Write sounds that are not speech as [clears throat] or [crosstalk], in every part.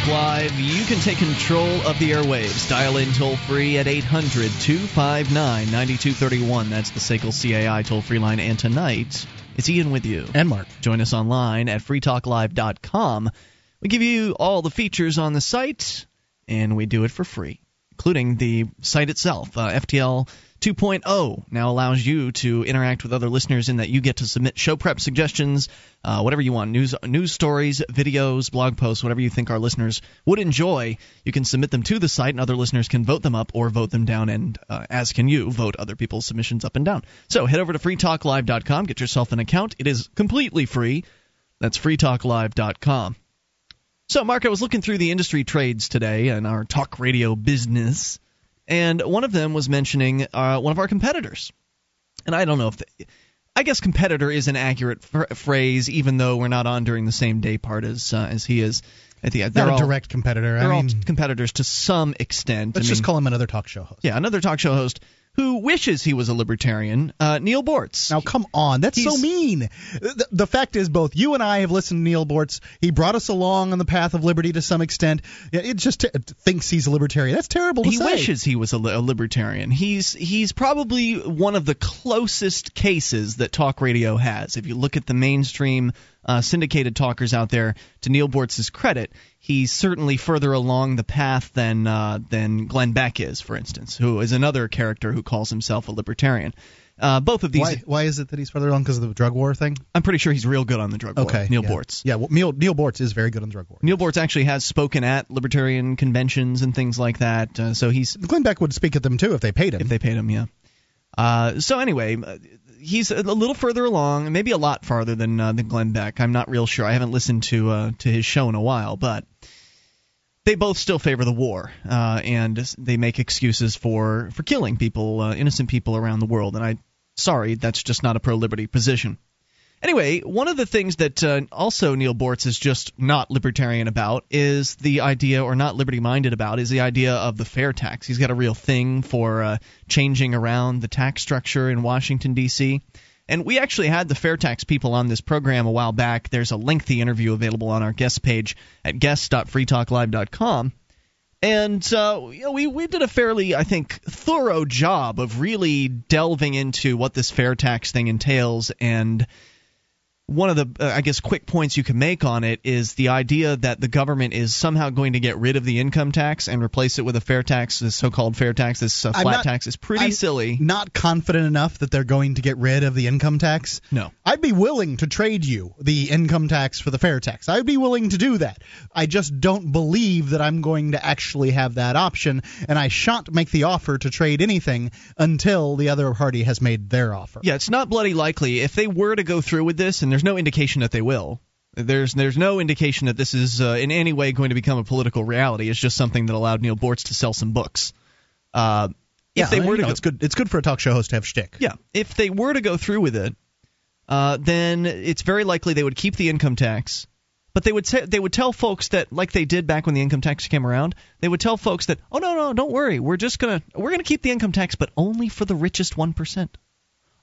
Talk Live, you can take control of the airwaves. Dial in toll free at 800 259 9231. That's the SACL CAI toll free line. And tonight, it's Ian with you. And Mark. Join us online at freetalklive.com. We give you all the features on the site, and we do it for free, including the site itself. Uh, FTL 2.0 now allows you to interact with other listeners in that you get to submit show prep suggestions, uh, whatever you want, news news stories, videos, blog posts, whatever you think our listeners would enjoy. You can submit them to the site, and other listeners can vote them up or vote them down, and uh, as can you vote other people's submissions up and down. So head over to freetalklive.com, get yourself an account. It is completely free. That's freetalklive.com. So, Mark, I was looking through the industry trades today and our talk radio business and one of them was mentioning uh, one of our competitors. And I don't know if the, I guess competitor is an accurate f- phrase, even though we're not on during the same day part as uh, as he is. I think they're not a all, direct competitor. They're I mean, all competitors to some extent. Let's I just call him another talk show host. Yeah, another talk show host who wishes he was a libertarian, uh, Neal Boortz. Now, come on, that's He's, so mean. The, the, fact is, both you and I have listened to Neal Boortz. He brought us along on the path of liberty to some extent. It just t- thinks he's a libertarian. That's terrible he say. wishes he was a, li- a, libertarian. He's he's probably one of the closest cases that talk radio has. If you look at the mainstream uh, syndicated talkers out there, to Neal Boortz's credit, he's certainly further along the path than uh, than Glenn Beck is, for instance, who is another character who calls himself a libertarian. Uh, both of these. Why, why is it that he's further along because of the drug war thing? I'm pretty sure he's real good on the drug okay, war. Neal yeah. Boortz. Yeah, well, Neal, Neal Boortz is very good on the drug war. Neal Boortz actually has spoken at libertarian conventions and things like that. Uh, so he's Glenn Beck would speak at them too if they paid him. If they paid him, yeah. Uh, so anyway, uh, he's a little further along, maybe a lot farther than uh, than Glenn Beck. I'm not real sure. I haven't listened to uh, to his show in a while, but they both still favor the war, uh, and they make excuses for for killing people, uh, innocent people around the world. And I, sorry, that's just not a pro liberty position. Anyway, one of the things that uh, also Neal Boortz is just not libertarian about is the idea, or not liberty minded about, is the idea of the fair tax. He's got a real thing for uh, changing around the tax structure in Washington, D.C. And we actually had the fair tax people on this program a while back. There's a lengthy interview available on our guest page at guest.freetalklive.com. And uh, you know, we we did a fairly, I think, thorough job of really delving into what this fair tax thing entails and one of the uh, I guess quick points you can make on it is the idea that the government is somehow going to get rid of the income tax and replace it with a fair tax, this so-called fair tax, this uh, flat not, tax is pretty I'm silly. Not confident enough that they're going to get rid of the income tax. No, I'd be willing to trade you the income tax for the fair tax. I'd be willing to do that. I just don't believe that I'm going to actually have that option, and I shan't make the offer to trade anything until the other party has made their offer. Yeah, it's not bloody likely if they were to go through with this, and there's no indication that they will. There's there's no indication that this is uh, in any way going to become a political reality. It's just something that allowed Neal Boortz to sell some books. Uh, yeah, if they were to, know, go, it's good. It's good for a talk show host to have shtick. Yeah, if they were to go through with it, uh, then it's very likely they would keep the income tax, but they would say, they would tell folks that like they did back when the income tax came around. They would tell folks that oh no no don't worry we're just gonna we're gonna keep the income tax but only for the richest one percent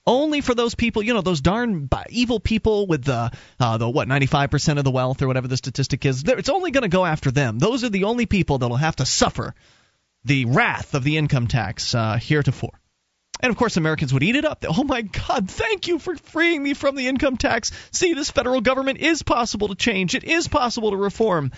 only for those people, you know, those darn evil people with the uh, the what 95% of the wealth or whatever the statistic is. It's only going to go after them. Those are the only people that'll have to suffer the wrath of the income tax uh, heretofore. And of course, Americans would eat it up. Oh my God, thank you for freeing me from the income tax. See, this federal government is possible to change. It is possible to reform.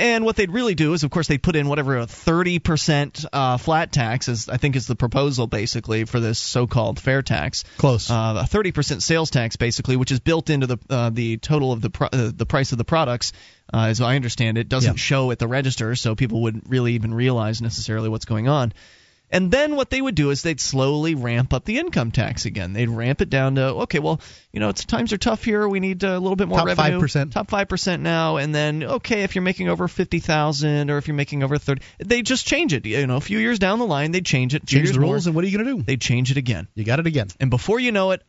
And what they'd really do is, of course, they'd put in whatever a 30% uh, flat tax is, I think, is the proposal basically for this so-called fair tax. Close. Uh, a 30% sales tax, basically, which is built into the uh, the total of the pro- uh, the price of the products. Uh, as I understand it, doesn't yeah. show at the register, so people wouldn't really even realize necessarily what's going on. And then what they would do is they'd slowly ramp up the income tax again. They'd ramp it down to okay, well, you know, it's times are tough here. We need a little bit more top revenue. Five percent. Top five percent now, and then okay, if you're making over fifty thousand or if you're making over thirty, they just change it. You know, a few years down the line, they'd change it. Change the rules, more, and what are you going to do? They'd change it again. You got it again. And before you know it,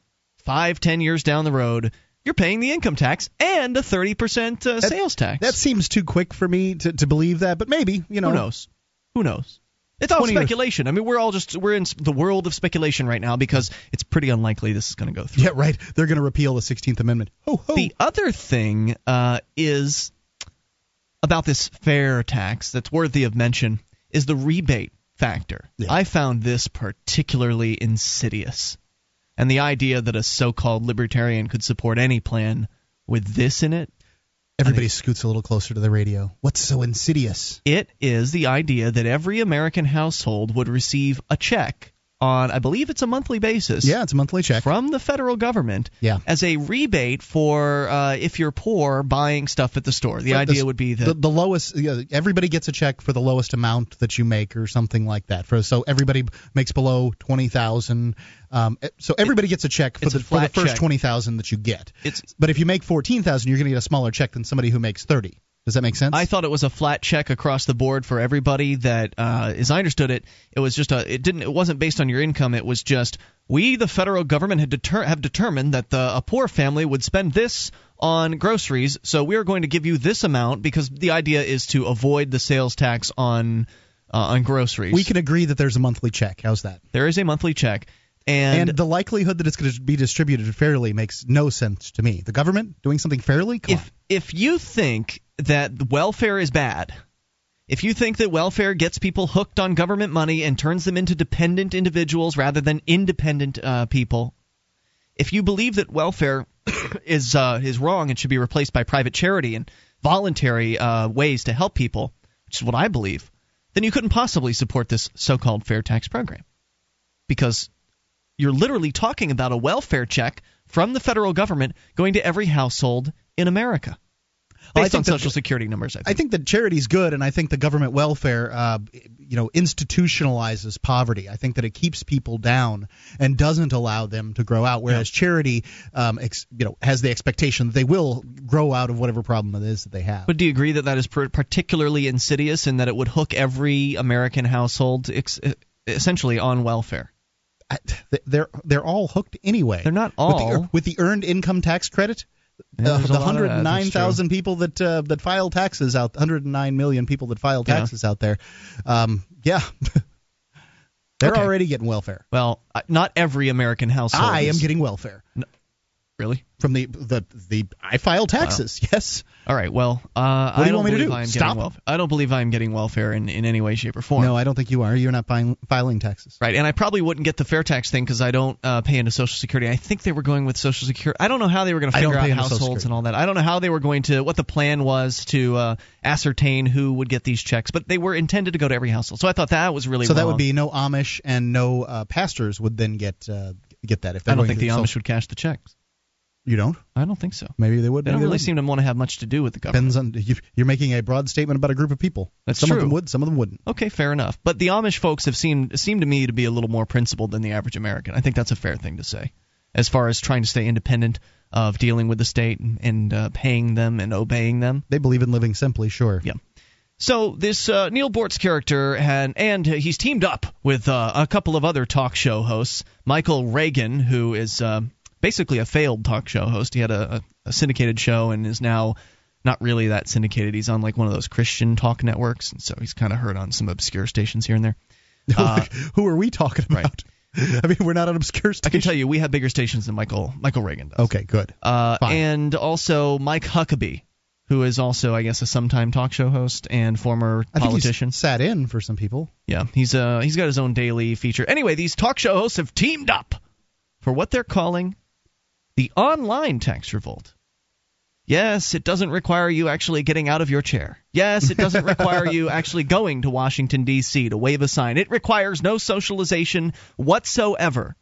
five, ten years down the road, you're paying the income tax and a 30% uh, sales tax. That seems too quick for me to, to believe that, but maybe, you know. Who knows? Who knows? It's all speculation. Years. I mean, we're all just we're in the world of speculation right now because it's pretty unlikely this is going to go through. Yeah, right. They're going to repeal the 16th Amendment. Ho ho. The other thing uh, is about this fair tax that's worthy of mention is the rebate factor. Yeah. I found this particularly insidious. And the idea that a so called libertarian could support any plan with this in it, Everybody scoots a little closer to the radio. What's so insidious? it is the idea that every American household would receive a check on, I believe it's a monthly basis. Yeah, it's a monthly check. From the federal government Yeah. as a rebate for uh, if you're poor buying stuff at the store. The But idea the- would be that the, the lowest yeah, everybody gets a check for the lowest amount that you make or something like that for so everybody makes below 20,000 um, eh, so everybody gets a check for the, a for the first check. 20,000 that you get it's but if you make 14,000 you're going to get a smaller check than somebody who makes 30 does that make sense I thought it was a flat check across the board for everybody. That, uh, as I understood it, it was just a. It didn't. It wasn't based on your income. It was just we, the federal government, had deter- have determined that the, a poor family would spend this on groceries, so we are going to give you this amount because the idea is to avoid the sales tax on uh, on groceries. we can agree that there's a monthly check how's that there is a monthly check, and, and, the likelihood that it's going to be distributed fairly makes no sense to me. The government doing something fairly? Come on. if if you think that welfare is bad, if you think that welfare gets people hooked on government money and turns them into dependent individuals rather than independent uh, people, if you believe that welfare [coughs] is uh, is wrong and should be replaced by private charity and voluntary uh, ways to help people, which is what I believe, then you couldn't possibly support this so-called fair tax program, because you're literally talking about a welfare check from the federal government going to every household in America Well, I based on social security numbers. I think. I think that charity's good, and I think the government welfare, uh, you know, institutionalizes poverty. I think that it keeps people down and doesn't allow them to grow out. Whereas charity, um, ex, you know, has the expectation that they will grow out of whatever problem it is that they have. But do you agree that that is particularly insidious and that it would hook every American household ex- essentially on welfare? They're they're all hooked anyway. They're not with the, all. with the earned income tax credit. Yeah, uh, the lot of that, that's 109,000 people that uh, that file taxes out, 109 million people that file Yeah. taxes out there. Um, yeah, [laughs] they're Okay. already getting welfare. Well, not every American household. I am getting welfare. Really. from the the the I file taxes. Yes. All right. Well, uh, do I you don't want me to do? I'm Stop? I don't believe I'm getting welfare in, in any way, shape, or form. No, I don't think you are. You're not filing, filing taxes. Right, and I probably wouldn't get the fair tax thing because I don't uh, pay into Social Security. I think they were going with Social Security. I don't know how they were going to figure out pay into Social households and all that. I don't know how they were going to what the plan was to uh, ascertain who would get these checks, but they were intended to go to every household. So I thought that was really So that would be no Amish and no uh, pastors would then get uh, get that if I don't think the Amish would cash the checks. You don't? I don't think so. Maybe they would. They don't really wouldn't. seem to want to have much to do with the government. Depends on you, you're making a broad statement about a group of people. That's some of them would, some of them wouldn't. Okay, fair enough. But the Amish folks have seemed seemed to me to be a little more principled than the average American. I think that's a fair thing to say, as far as trying to stay independent of dealing with the state and, and uh, paying them and obeying them. They believe in living simply. Sure. Yeah. So this uh, Neal Boortz character had, and he's teamed up with uh, a couple of other talk show hosts. Michael Reagan, who is uh, basically a failed talk show host. He had a, a, syndicated show and is now not really that syndicated. He's on like one of those Christian talk networks, and so he's kind of heard on some obscure stations here and there. [laughs] Uh, Who are we talking right. about? [laughs] I mean, we're not an obscure stations. I can tell you, we have bigger stations than Michael Michael Reagan does. Okay, good. Uh, and also Mike Huckabee, who is also, I guess, a sometime talk show host and former I think politician. he's sat in for some people. Yeah, he's uh he's got his own daily feature. Anyway, these talk show hosts have teamed up for what they're calling the online tax revolt. Yes, it doesn't require you actually getting out of your chair. Yes, it doesn't require you [laughs] actually going to Washington D.C. to wave a sign. It requires no socialization whatsoever.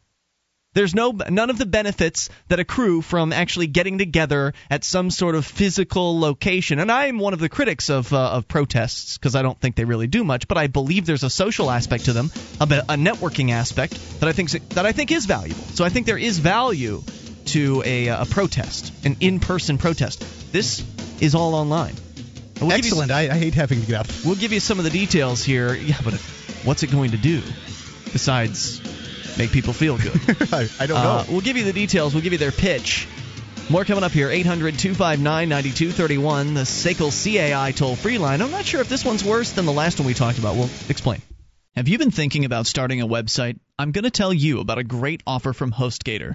There's no none of the benefits that accrue from actually getting together at some sort of physical location. And I'm one of the critics of uh, of protests because I don't think they really do much, but I believe there's a social aspect to them, a, a networking aspect that I think that I think is valuable. So I think there is value to a, a protest, an in-person protest. This is all online. We'll give you- Excellent. I, I hate having to get out. We'll give you some of the details here. Yeah, but what's it going to do besides make people feel good? [laughs] I, I don't Uh, know. we'll give you the details. We'll give you their pitch. More coming up here. 800 259 9231, the SACL CAI toll free line. I'm not sure if this one's worse than the last one we talked about. We'll explain. Have you been thinking about starting a website? I'm going to tell you about a great offer from HostGator.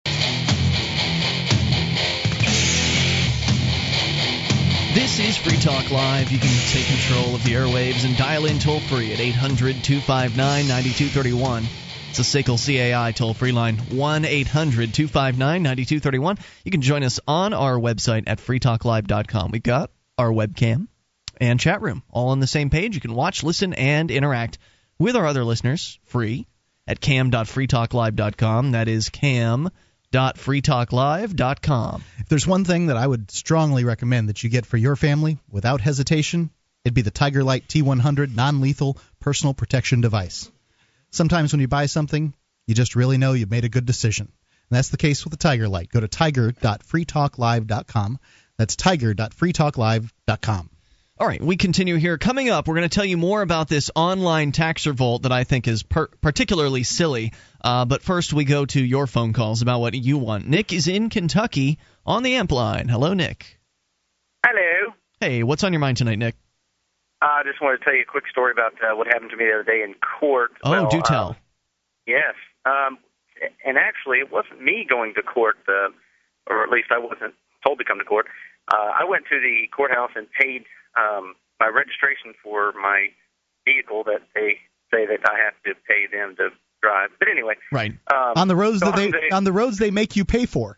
This is Free Talk Live. You can take control of the airwaves and dial in toll free at 800 259 9231. It's a SACL CAI toll free line, 1 800 259 9231. You can join us on our website at freetalklive.com. We've got our webcam and chat room all on the same page. You can watch, listen, and interact with our other listeners free at cam.freetalklive.com. That is cam.freetalklive.com. If there's one thing that I would strongly recommend that you get for your family without hesitation, it'd be the Tiger Light T100 non lethal personal protection device. Sometimes when you buy something, you just really know you've made a good decision. And that's the case with the Tiger Light. Go to tiger.freetalklive.com. That's tiger.freetalklive.com. All right, we continue here. Coming up, we're going to tell you more about this online tax revolt that I think is per- particularly silly. Uh, but first, we go to your phone calls about what you want. Nick is in Kentucky on the amp line. Hello, Nick. Hello. Hey, what's on your mind tonight, Nick? I just wanted to tell you a quick story about uh, what happened to me the other day in court. Oh, well, do tell. Uh, yes. Um, and actually, it wasn't me going to court, uh, or at least I wasn't told to come to court. Uh, I went to the courthouse and paid um, my registration for my vehicle that they say that I have to pay them to drive. But anyway, right um, on the roads so that they the, on the roads they make you pay for.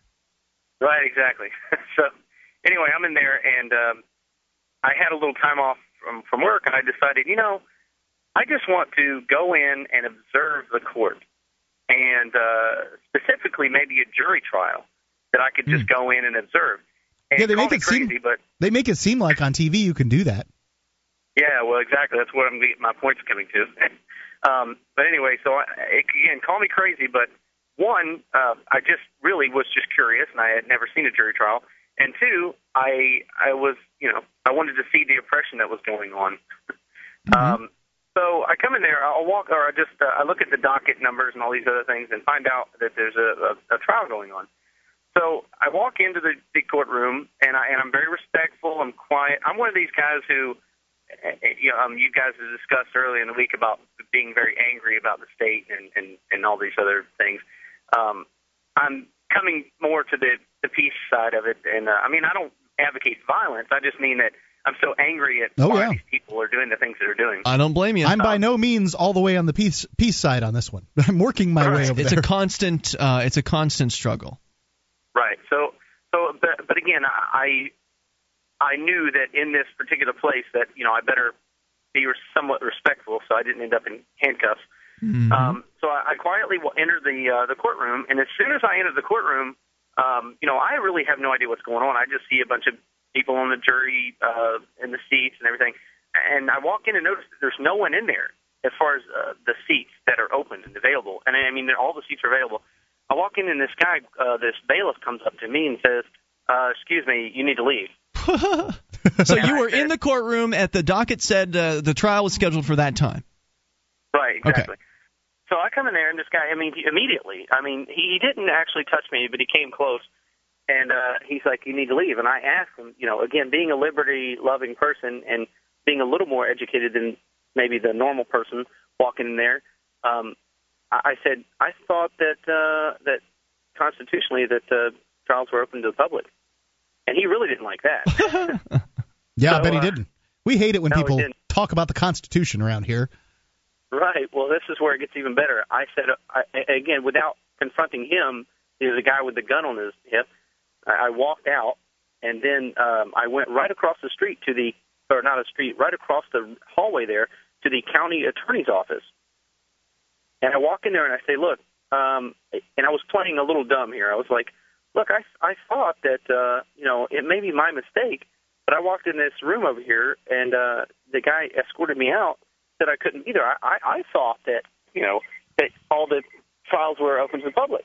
Right, exactly. [laughs] so anyway, I'm in there and um, I had a little time off from from work, and I decided, you know, I just want to go in and observe the court, and uh, specifically maybe a jury trial that I could just mm. go in and observe. And yeah, they make it crazy, seem but they make it seem like on TV you can do that. Yeah, well, exactly. That's what I'm my point's coming to. [laughs] um, but anyway, so I, again, call me crazy, but one, uh, I just really was just curious, and I had never seen a jury trial. And two, I I was you know I wanted to see the oppression that was going on. [laughs] Mm-hmm. Um, so I come in there, I'll walk, or I just uh, I look at the docket numbers and all these other things, and find out that there's a, a, a trial going on. So I walk into the, the courtroom, and I and I'm very respectful. I'm quiet. I'm one of these guys who, eh, eh, you know, um, you guys have discussed earlier in the week about being very angry about the state and and and all these other things. Um, I'm coming more to the the peace side of it, and uh, I mean I don't advocate violence. I just mean that I'm so angry at oh, why yeah. these people are doing the things that they're doing. I don't blame you. I'm by no means all the way on the peace peace side on this one. [laughs] I'm working my right. way over it's there. a constant uh, it's a constant struggle. Right. So so but, but again I I knew that in this particular place that you know I better be somewhat respectful, so I didn't end up in handcuffs. Mm-hmm. Um, so I, I quietly enter the uh, the courtroom, and as soon as I enter the courtroom, um, you know, I really have no idea what's going on. I just see a bunch of people on the jury uh, in the seats and everything, and I walk in and notice that there's no one in there as far as uh, the seats that are open and available. And I mean, all the seats are available. I walk in and this guy, uh, this bailiff, comes up to me and says, uh, "Excuse me, you need to leave." [laughs] so you were in the courtroom at the docket said uh, the trial was scheduled for that time. Right. Exactly. Okay. So I come in there, and this guy, I mean, he, immediately, I mean, he, he didn't actually touch me, but he came close, and uh, he's like, "You need to leave." And I asked him, you know, again, being a liberty-loving person and being a little more educated than maybe the normal person walking in there, um, I, I said, I thought that uh, that constitutionally that uh, trials were open to the public, and he really didn't like that. [laughs] yeah, so, I bet he uh, didn't. We hate it when no, people talk about the Constitution around here. Right. Well, this is where it gets even better. I said I, again, without confronting him, he was a guy with the gun on his hip. I, I walked out, and then um, I went right across the street to the, or not a street, right across the hallway there to the county attorney's office. And I walk in there and I say, look, um, and I was playing a little dumb here. I was like, look, I I thought that uh, you know it may be my mistake, but I walked in this room over here, and uh, the guy escorted me out that I couldn't be there. I, I, I thought that you know that all the trials were open to the public,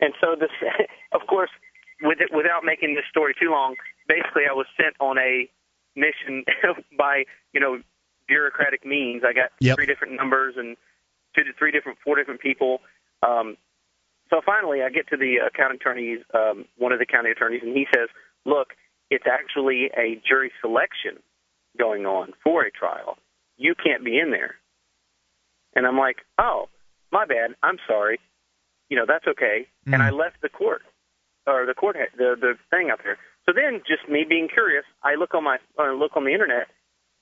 and so this, [laughs] of course, with it, without making this story too long, basically I was sent on a mission [laughs] by you know bureaucratic means. I got Yep. three different numbers and two to three different, four different people. Um, so finally, I get to the uh, county attorney's, um, one of the county attorneys, and he says, "Look, it's actually a jury selection going on for a trial. You can't be in there." And I'm like, "Oh, my bad. I'm sorry. You know, that's okay." And Mm. I left the court or the court the the thing up there. So then, just me being curious, I look on my uh, look on the internet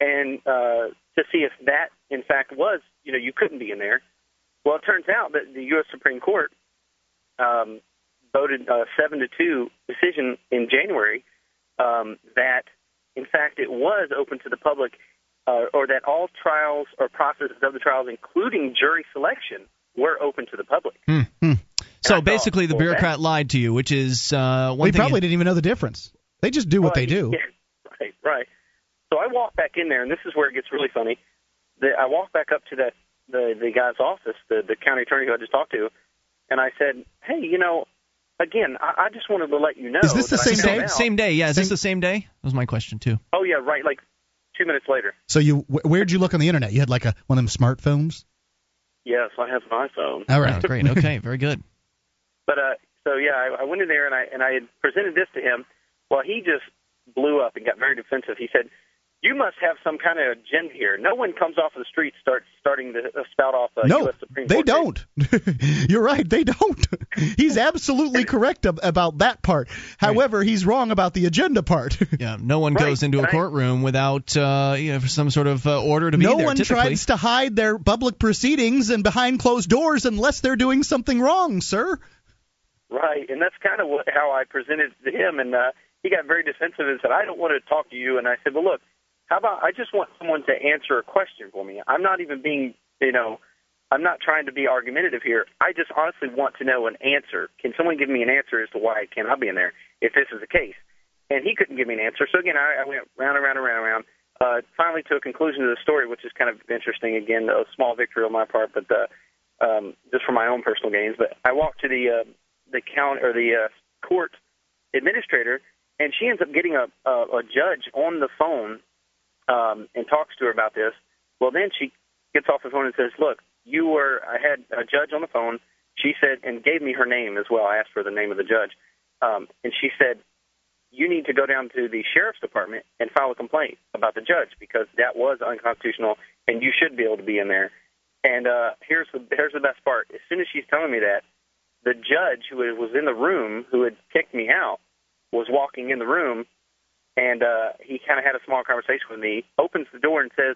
and uh, to see if that in fact was you know you couldn't be in there. Well, it turns out that the U.S. Supreme Court um, voted a seven to two decision in January um, that in fact it was open to the public, uh, or that all trials or processes of the trials, including jury selection, were open to the public. So I thought, basically, the well, that- bureaucrat lied to you, which is uh, one we thing. probably didn't even know the difference. They just do what Well, they do. Yeah, [laughs] right, right. So I walk back in there, and this is where it gets really funny. The, I walked back up to that the the guy's office, the the county attorney who I just talked to, and I said, "Hey, you know, again, I, I just wanted to let you know." Is this the same day? out- Same day, yeah. Is this the same day? That was my question too. Oh yeah, right. Like two minutes later. So you, wh- where'd you look on the internet? You had like a one of them smartphones. Yes, I have an iPhone. All Oh, right, great. Okay, very good. [laughs] But uh, so yeah, I, I went in there and I and I had presented this to him. Well, he just blew up and got very defensive. He said, "You must have some kind of agenda here. No one comes off of the street starts starting to uh, spout off a no, U.S. Supreme they Court case." don't. [laughs] You're right, they don't. [laughs] He's absolutely correct ab- about that part. However, he's wrong about the agenda part. [laughs] Yeah, no one Right, goes into a and I- courtroom without uh, you know some sort of uh, order to no be there. No one typically. tries to hide their public proceedings and behind closed doors unless they're doing something wrong, sir. Right, and that's kind of what, how I presented to him, and uh, he got very defensive and said, "I don't want to talk to you." And I said, "Well, look, how about I just want someone to answer a question for me. I'm not even being, you know, I'm not trying to be argumentative here. I just honestly want to know an answer. Can someone give me an answer as to why I cannot be in there if this is the case?" And he couldn't give me an answer. So again, I, I went round and round and round and round. Uh, finally, to a conclusion to the story, which is kind of interesting. Again, a small victory on my part, but uh, um, just for my own personal gains. But I walked to the uh, the count or the uh, court administrator, and she ends up getting a, a, a judge on the phone um, and talks to her about this. Well, then she gets off the phone and says, "Look, you were." I had a judge on the phone. She said and gave me her name as well. I asked for the name of the judge, um, and she said, "You need to go down to the sheriff's department and file a complaint about the judge because that was unconstitutional, and you should be able to be in there." And uh, here's the here's the best part. As soon as she's telling me that, the judge who was in the room who had kicked me out was walking in the room, and uh, he kind of had a small conversation with me. Opens the door and says,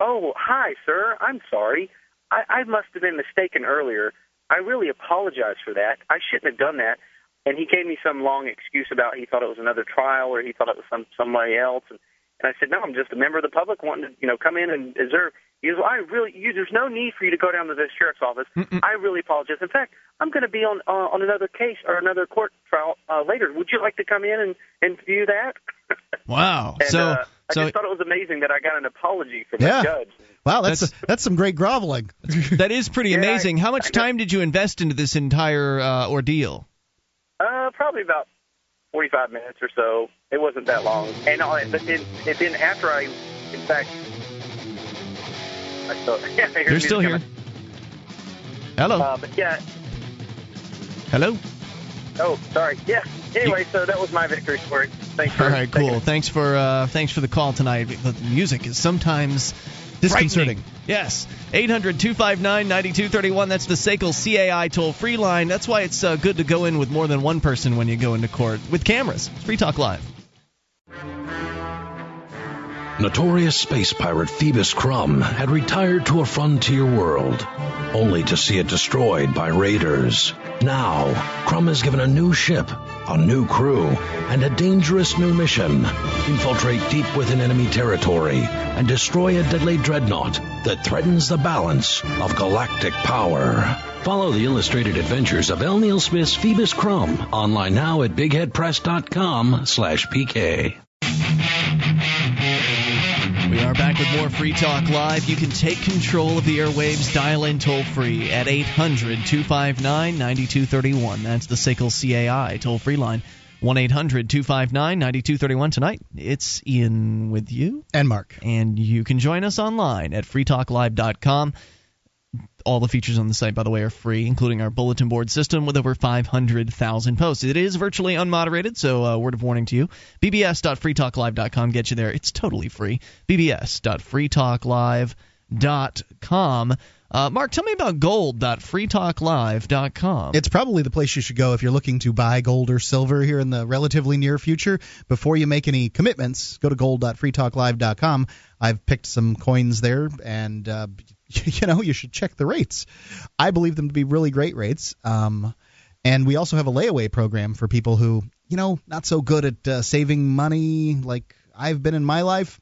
"Oh, hi, sir. I'm sorry. I, I must have been mistaken earlier. I really apologize for that. I shouldn't have done that." And he gave me some long excuse about he thought it was another trial or he thought it was some somebody else. And, and I said, "No, I'm just a member of the public wanting to, you know, come in and observe." He goes, well, "I really, you, there's no need for you to go down to the sheriff's office. I really apologize. In fact, I'm going to be on uh, on another case or another court trial uh, later. Would you like to come in and and view that?" [laughs] Wow. and so uh, I so just thought it was amazing that I got an apology from Yeah. the judge. Wow, that's That's- that's, some great groveling. [laughs] that is pretty Yeah, amazing. How much know. time did you invest into this entire uh, ordeal? Uh, probably about 45 minutes or so. It wasn't that long. And uh, but then, and then after I, in fact, [laughs] I still, yeah, I music still here. coming. Hello. Uh, but yeah. Hello. Oh, sorry. Yeah. Anyway, so that was my victory story. Thanks for All right, cool. it. Thanks for uh, thanks for the call tonight. The music is sometimes Disconcerting. Yes. 800-259-9231. That's the SACL CAI toll-free line. That's why it's uh, good to go in with more than one person when you go into court with cameras. It's Free Talk Live. Notorious space pirate Phoebus Krumm had retired to a frontier world, only to see it destroyed by raiders. Now, Krumm is given a new ship, a new crew, and a dangerous new mission. Infiltrate deep within enemy territory and destroy a deadly dreadnought that threatens the balance of galactic power. Follow the illustrated adventures of L. Neil Smith's Phoebus Krumm online now at bigheadpress.com slash PK. We are back with more Free Talk Live. You can take control of the airwaves. Dial in toll free at 800 259 9231. That's the SACL CAI toll free line. 1 800 259 9231. Tonight, it's Ian with you. And Mark. And you can join us online at freetalklive.com. All the features on the site, by the way, are free, including our bulletin board system with over 500,000 posts. It is virtually unmoderated, so uh, word of warning to you. bbs.freetalklive.com gets you there. It's totally free. bbs.freetalklive.com. Uh, Mark, tell me about gold.freetalklive.com. It's probably the place you should go if you're looking to buy gold or silver here in the relatively near future. Before you make any commitments, go to gold.freetalklive.com. I've picked some coins there, and uh, [laughs] you know you should check the rates. I believe them to be really great rates. Um, and we also have a layaway program for people who, you know, not so good at uh, saving money like I've been in my life.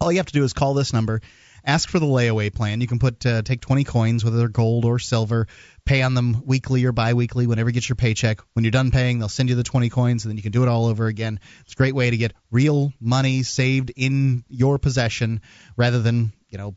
All you have to do is call this number ask for the layaway plan. You can put uh, take 20 coins, whether they're gold or silver, pay on them weekly or biweekly whenever you get your paycheck. When you're done paying, they'll send you the 20 coins, and then you can do it all over again. It's a great way to get real money saved in your possession rather than you know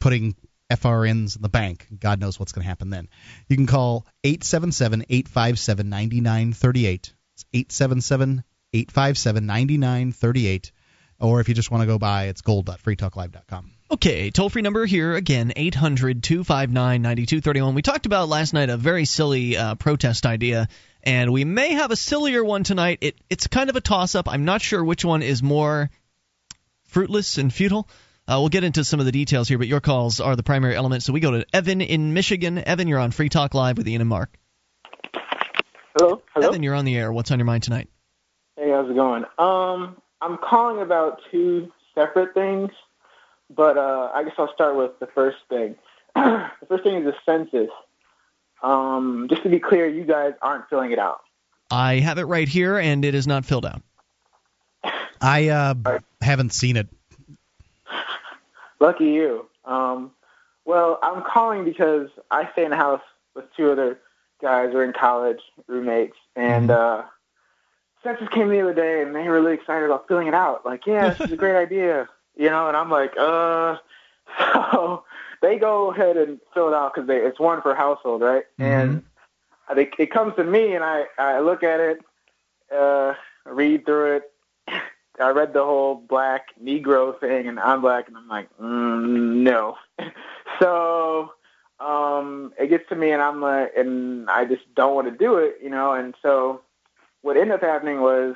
putting FRNs in the bank. God knows what's going to happen then. You can call 877 857 9938. It's 877 857 9938. Or if you just want to go by, it's gold.freetalklive.com. Okay, toll free number here again, 800 259 9231. We talked about last night a very silly uh, protest idea, and we may have a sillier one tonight. It, it's kind of a toss up. I'm not sure which one is more fruitless and futile. Uh, we'll get into some of the details here, but your calls are the primary element. So we go to Evan in Michigan. Evan, you're on Free Talk Live with Ian and Mark. Hello, hello. Evan, you're on the air. What's on your mind tonight? Hey, how's it going? Um, I'm calling about two separate things. But uh, I guess I'll start with the first thing. [clears throat] the first thing is the census. Um, just to be clear, you guys aren't filling it out. I have it right here, and it is not filled out. I uh, haven't seen it. Lucky you. Um, well, I'm calling because I stay in a house with two other guys. We're in college, roommates, and mm-hmm. uh, census came the other day, and they were really excited about filling it out. Like, yeah, this is a great [laughs] idea you know, and I'm like, uh, [laughs] so they go ahead and fill it out because it's one per household, right? Mm-hmm. And they, it comes to me, and I I look at it, uh, read through it. I read the whole black Negro thing, and I'm black, and I'm like, mm, no. [laughs] so um, it gets to me, and I'm like, and I just don't want to do it, you know. And so what ended up happening was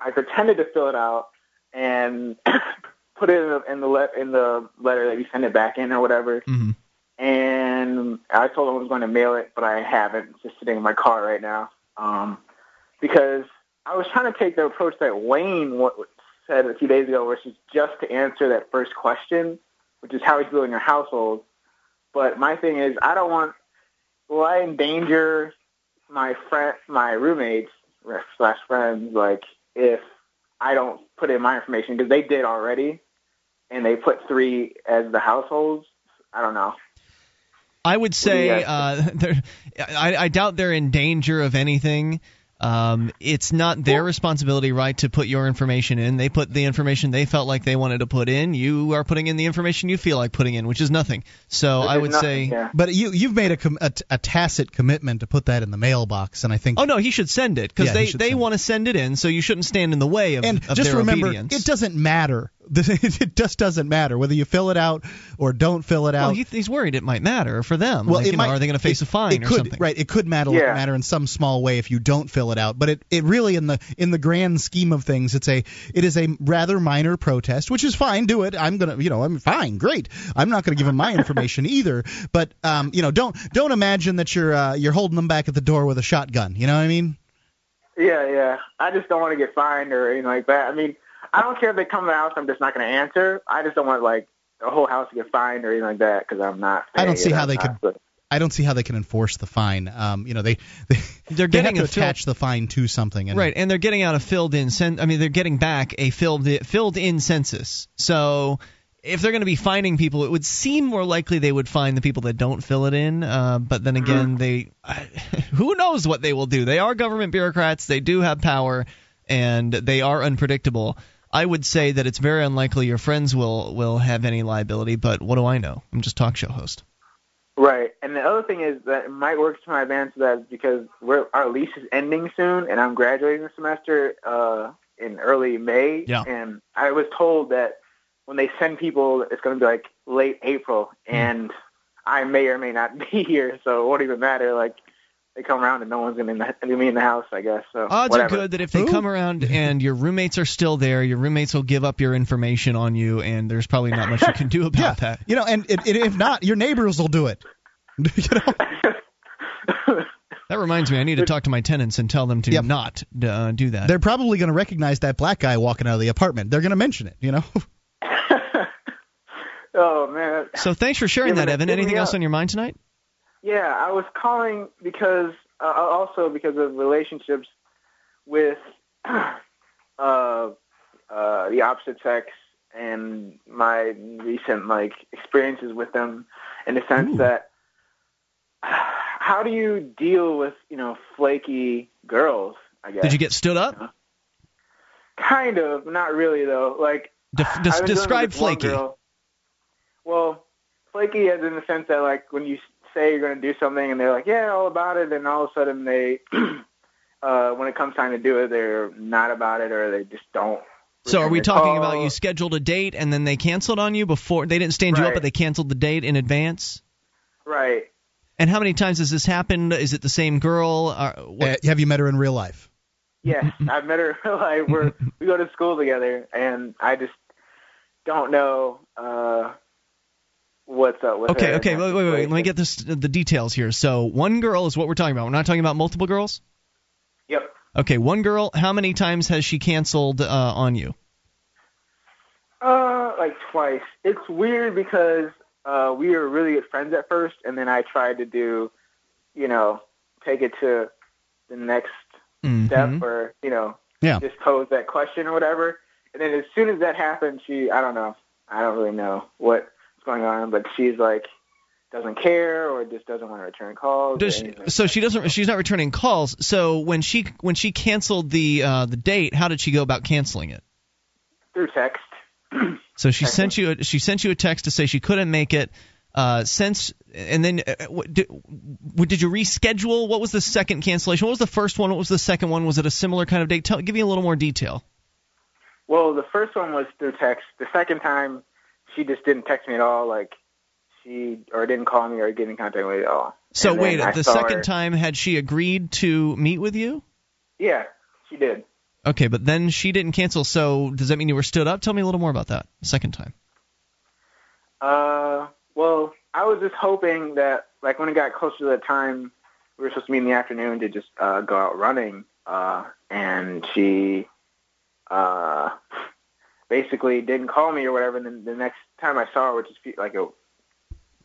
I pretended to fill it out, and [coughs] put it in the in the, le- in the letter that you send it back in or whatever. Mm-hmm. And I told him I was going to mail it, but I haven't. It's just sitting in my car right now. Um, because I was trying to take the approach that Wayne said a few days ago, which is just to answer that first question, which is how are you building your household. But my thing is, I don't want. Will I endanger my friend, my roommates slash friends, like if I don't put in my information because they did already, and they put three as the households. I don't know. I would say uh, [laughs] I, I doubt they're in danger of anything. Um, it's not their responsibility, right, to put your information in. They put the information they felt like they wanted to put in. You are putting in the information you feel like putting in, which is nothing. So I would nothing, say, yeah. but you you've made a, com- a, a, tacit commitment to put that in the mailbox, and I think. Oh no, he should send it because yeah, they they want to send it in, so you shouldn't stand in the way of, and of just their remember, obedience. it doesn't matter [laughs] it just doesn't matter whether you fill it out or don't fill it out. Well, he, he's worried it might matter for them. Well, like, it know, might, are they going to face it, a fine it or could, something? Right. It could matter yeah. matter in some small way if you don't fill it out. But it, it really in the in the grand scheme of things, it's a it is a rather minor protest, which is fine. Do it. I'm gonna you know I'm fine. Great. I'm not going to give them my [laughs] information either. But um you know don't don't imagine that you're uh, you're holding them back at the door with a shotgun. You know what I mean? Yeah, yeah. I just don't want to get fined or anything like that. I mean I don't care if they come to the house. I'm just not going to answer. I just don't want like the whole house to get fined or anything like that because I'm not. I don't see how they could. But, I don't see how they can enforce the fine. Um, you know, they, they they're getting they have to attach the fine to something, and, right? And they're getting out a filled in. Cen- I mean, they're getting back a filled filled in census. So if they're going to be finding people, it would seem more likely they would find the people that don't fill it in. Uh, but then again, they [laughs] who knows what they will do? They are government bureaucrats. They do have power, and they are unpredictable. I would say that it's very unlikely your friends will will have any liability, but what do I know? I'm just talk show host. Right, and the other thing is that it might work to my advantage that because we're our lease is ending soon, and I'm graduating the semester uh, in early May. Yeah. And I was told that when they send people, it's going to be like late April, Hmm. and I may or may not [laughs] be here, so it won't even matter. Like they come around and no one's going [laughs] to be in the house, I guess. So Odds whatever. are good that if they Who? come around and your roommates are still there, your roommates will give up your information on you, and there's probably not much you can do about [laughs] Yeah, that. you know, and, and if not, your neighbors will do it. [laughs] you know, That reminds me, I need to talk to my tenants and tell them to Yep. not uh, do that. they're probably going to recognize that black guy walking out of the apartment. They're going to mention it. You know. oh man. So thanks for sharing Yeah, that, Evan. Anything else up. on your mind tonight? Yeah, I was calling because uh, also because of relationships with [clears throat] uh, uh, the opposite sex and my recent like experiences with them, in the sense Ooh. that [sighs] how do you deal with you know flaky girls? I guess Did you get stood up? kind of, not really though. Like Def- des- describe with this one flaky. Well, flaky as in the sense that like when you say you're going to do something and they're like, yeah, all about it, and all of a sudden they, [clears throat] uh, when it comes time to do it, they're not about it or they just don't. So are we return your talking about you scheduled a date and then they canceled on you before they didn't stand you up, but they canceled the date in advance? Right. And how many times has this happened? Is it the same girl? Uh, what- Uh, have you met her in real life? Yes, I've met her in real life. We're we go to school together, and I just don't know uh, what's up with okay, in okay, wait, wait, wait. Let me get this the details here. So one girl is what we're talking about. We're not talking about multiple girls. Yep. Okay, one girl. How many times has she canceled uh, on you? Uh, like twice. It's weird because uh, we were really good friends at first, and then I tried to do, you know, take it to the next Mhm. step, or you know, Yeah. just pose that question or whatever. And then as soon as that happened, she, I don't know, I don't really know what's going on, but she's like doesn't care or just doesn't want to return calls. Does anything. so she doesn't she's not returning calls. So when she when she canceled the uh, the date, how did she go about canceling it? through text. [clears throat] So she Text sent you a, she sent you a text to say she couldn't make it. Uh, since and then uh, what, did, what, did you reschedule? What was the second cancellation? What was the first one? What was the second one? Was it a similar kind of date? Tell, give me a little more detail. Well, the first one was through text. The second time, she just didn't text me at all. Like she or didn't call me or get in contact with me at all. So And wait, the second her- time had she agreed to meet with you? Yeah, she did. Okay, but then she didn't cancel. So does that mean you were stood up? Tell me a little more about that. Second time. Uh, well, I was just hoping that, like, when it got closer to that time, we were supposed to meet in the afternoon to just uh, go out running. Uh, and she uh, basically didn't call me or whatever. And then the next time I saw her, which is like a,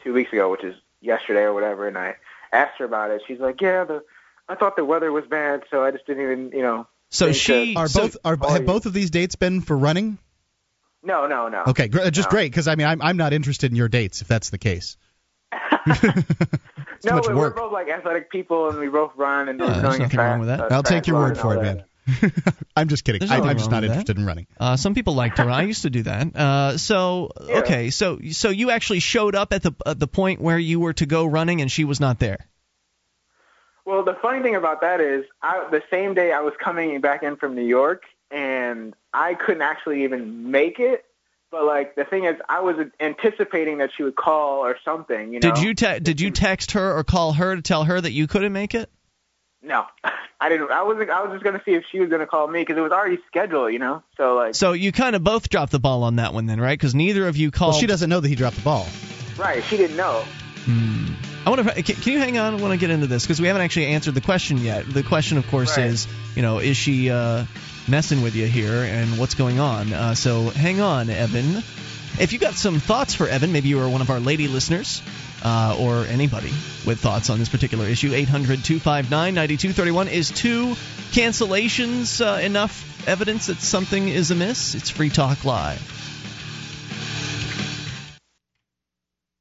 two weeks ago, which is yesterday or whatever, and I asked her about it. She's like, "Yeah, the I thought the weather was bad, so I just didn't even, you know." So she Are so- both are Oh, have yeah. both of these dates been for running? No, no, no. Okay, gr- just No. great because I mean I'm I'm not interested in your dates if that's the case. [laughs] no, but we're both like athletic people, and we both run and Yeah, we're there's going in nothing wrong with that. uh, I'll take your word for it, man. [laughs] I'm just kidding. I, I'm just not with that. interested in running. Uh, some people like to run. I used to do that. Uh, so Yeah. okay, so so you actually showed up at the at the point where you were to go running, and she was not there. Well, the funny thing about that is, I, the same day I was coming back in from New York, and I couldn't actually even make it. But like the thing is, I was anticipating that she would call or something. You know? Did you te- did you text her or call her to tell her that you couldn't make it? No, [laughs] I didn't. I was I was just gonna see if she was gonna call me because it was already scheduled. You know, so like So you kind of both dropped the ball on that one then, right? Because neither of you called. Well, she doesn't know that he dropped the ball. right, she didn't know. Hmm. I wonder. If, can, can you hang on? when I want to get into this because we haven't actually answered the question yet. The question, of course, Right. is you know is she uh, messing with you here and what's going on? Uh, so hang on, Evan. If you got some thoughts for Evan, maybe you are one of our lady listeners. Uh, or anybody with thoughts on this particular issue, 800 259 9231. Is two cancellations uh, enough evidence that something is amiss? It's Free Talk Live.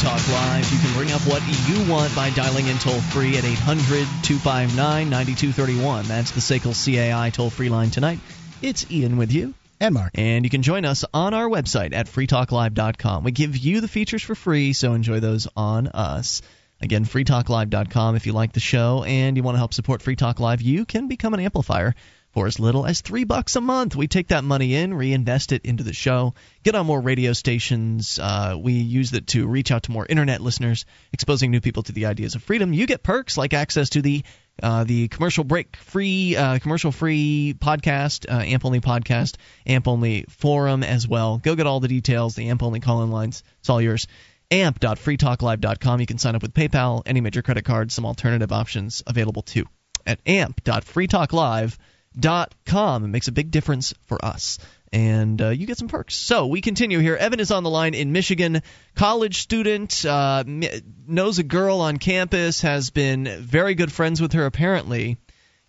Talk Live. You can bring up what you want by dialing in toll free at 800 259 9231. That's the SACL CAI toll free line tonight. It's Ian with you. And Mark. And you can join us on our website at freetalklive.com. We give you the features for free, so enjoy those on us. Again, freetalklive.com. If you like the show and you want to help support Free Talk Live, you can become an amplifier for as little as three bucks a month. We take that money in, reinvest it into the show, get on more radio stations. Uh, we use it to reach out to more internet listeners, exposing new people to the ideas of freedom. You get perks like access to the uh, the commercial break free, uh, commercial free podcast, uh, AMP only podcast, AMP only forum as well. Go get all the details. The AMP only call in lines. It's all yours. amp.freetalklive.com. You can sign up with PayPal, any major credit card, some alternative options available too at amp.freetalklive.com dot com. It makes a big difference for us. And uh, you get some perks. So we continue here. Evan is on the line in Michigan. College student, uh, knows a girl on campus, has been very good friends with her apparently.